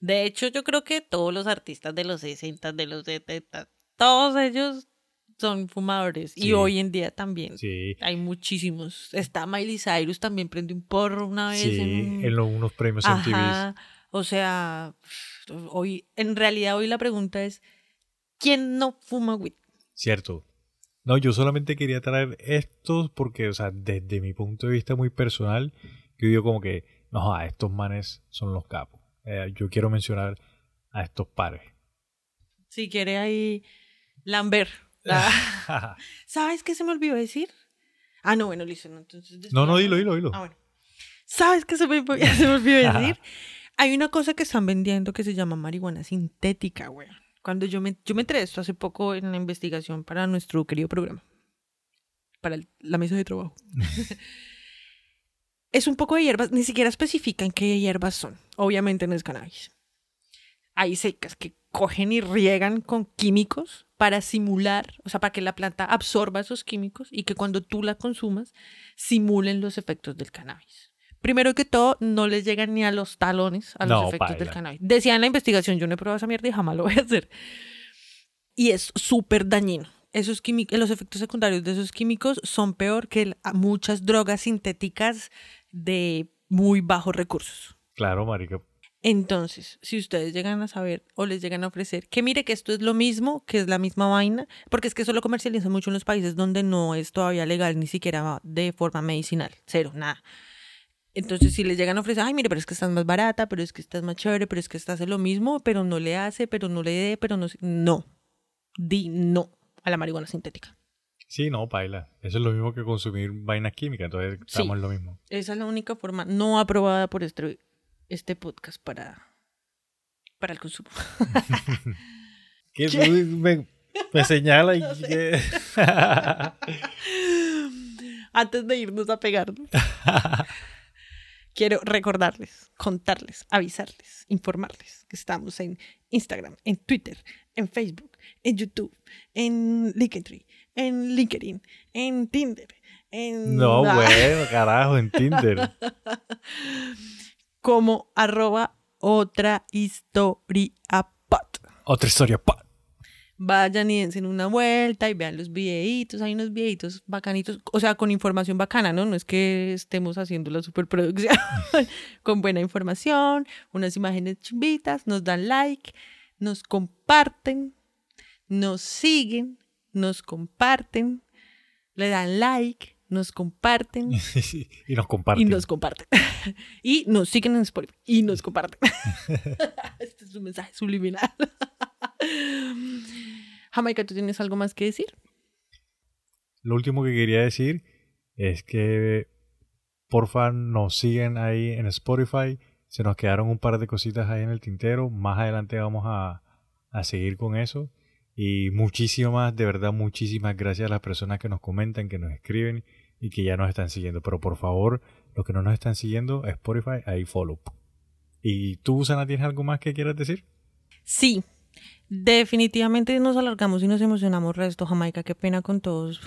De hecho, yo creo que todos los artistas de los 60, de los 70, todos ellos son fumadores. Sí. Y hoy en día también. Sí. Hay muchísimos. Está Miley Cyrus también prende un porro una vez. Sí, en... en los- unos premios MTV. Ajá. O sea, hoy, en realidad hoy la pregunta es, ¿Quién no fuma weed? Cierto. No, yo solamente quería traer estos porque, o sea, desde mi punto de vista muy personal, yo digo como que, no, a estos manes son los capos. Eh, yo quiero mencionar a estos pares. Si quiere ahí Lambert. Ah. ¿Sabes qué se me olvidó decir? Ah, no, bueno, listo. No, entonces no, no, dilo, dilo, dilo. Ah, bueno. ¿Sabes qué se me, se me olvidó decir? Hay una cosa que están vendiendo que se llama marihuana sintética, güey. Cuando yo me, yo me entré esto hace poco en la investigación para nuestro querido programa, para la mesa de trabajo. es un poco de hierbas, ni siquiera especifican qué hierbas son. Obviamente no es cannabis. Hay secas que cogen y riegan con químicos para simular, o sea, para que la planta absorba esos químicos y que cuando tú la consumas simulen los efectos del cannabis. Primero que todo, no les llegan ni a los talones a los efectos del cannabis. Decía en la investigación, yo no he probado esa mierda y jamás lo voy a hacer. Y es súper dañino. Esos químicos, los efectos secundarios de esos químicos son peor que muchas drogas sintéticas de muy bajos recursos. Claro, marica. Entonces, si ustedes llegan a saber o les llegan a ofrecer que mire que esto es lo mismo, que es la misma vaina, porque es que eso lo comercializan mucho en los países donde no es todavía legal ni siquiera de forma medicinal, cero, nada. Entonces, si les llegan a ofrecer, ay, mire, pero es que estás más barata, pero es que estás más chévere, pero es que estás lo mismo, pero no le hace, pero no le dé, pero no. No. Di no a la marihuana sintética. Sí, no, paila. Eso es lo mismo que consumir vainas químicas, entonces estamos en lo mismo. Esa es la única forma no aprobada por este, este podcast para, para el consumo. ¿Qué? Me, me, señala y... Antes de irnos a pegarnos quiero recordarles, contarles, avisarles, informarles que estamos en Instagram, en Twitter, en Facebook, en YouTube, en LinkedIn, en LinkedIn, en Tinder, en... No, bueno, carajo, en Tinder. Como arroba otra historia pot. Otra historia pot vayan y dense una vuelta y vean los videitos, hay unos videitos bacanitos, o sea, con información bacana, ¿no? No es que estemos haciendo la superproducción, con buena información, unas imágenes chimbitas, nos dan like, nos comparten, nos siguen, nos comparten, le dan like, nos comparten. y nos comparten. Y nos comparten. y nos siguen en Spotify. Y nos comparten. este es un mensaje subliminal. Jamaica, ¿tú tienes algo más que decir? Lo último que quería decir es que porfa nos siguen ahí en Spotify. Se nos quedaron un par de cositas ahí en el tintero. Más adelante vamos a, a seguir con eso. Y muchísimas, de verdad, muchísimas gracias a las personas que nos comentan, que nos escriben y que ya nos están siguiendo. Pero por favor, los que no nos están siguiendo, Spotify, ahí follow. ¿Y tú, Sana, tienes algo más que quieras decir? Sí, Definitivamente nos alargamos y nos emocionamos resto, Jamaica, qué pena con todos.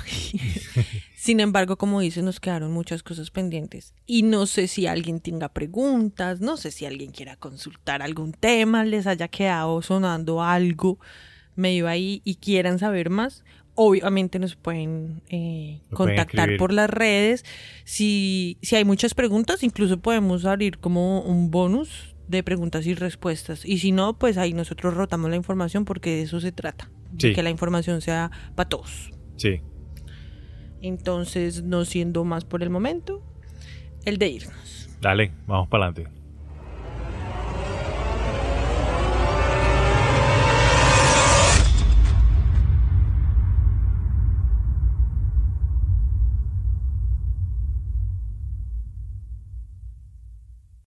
Sin embargo, como dices, nos quedaron muchas cosas pendientes. Y no sé si alguien tenga preguntas, no sé si alguien quiera consultar algún tema, les haya quedado sonando algo medio ahí y quieran saber más. Obviamente nos pueden eh, contactar por las redes. Si, si hay muchas preguntas, incluso podemos abrir como un bonus de preguntas y respuestas. Y si no, pues ahí nosotros rotamos la información porque de eso se trata. De que la información sea para todos. Sí. Entonces, no siendo más por el momento, el de irnos. Dale, vamos para adelante.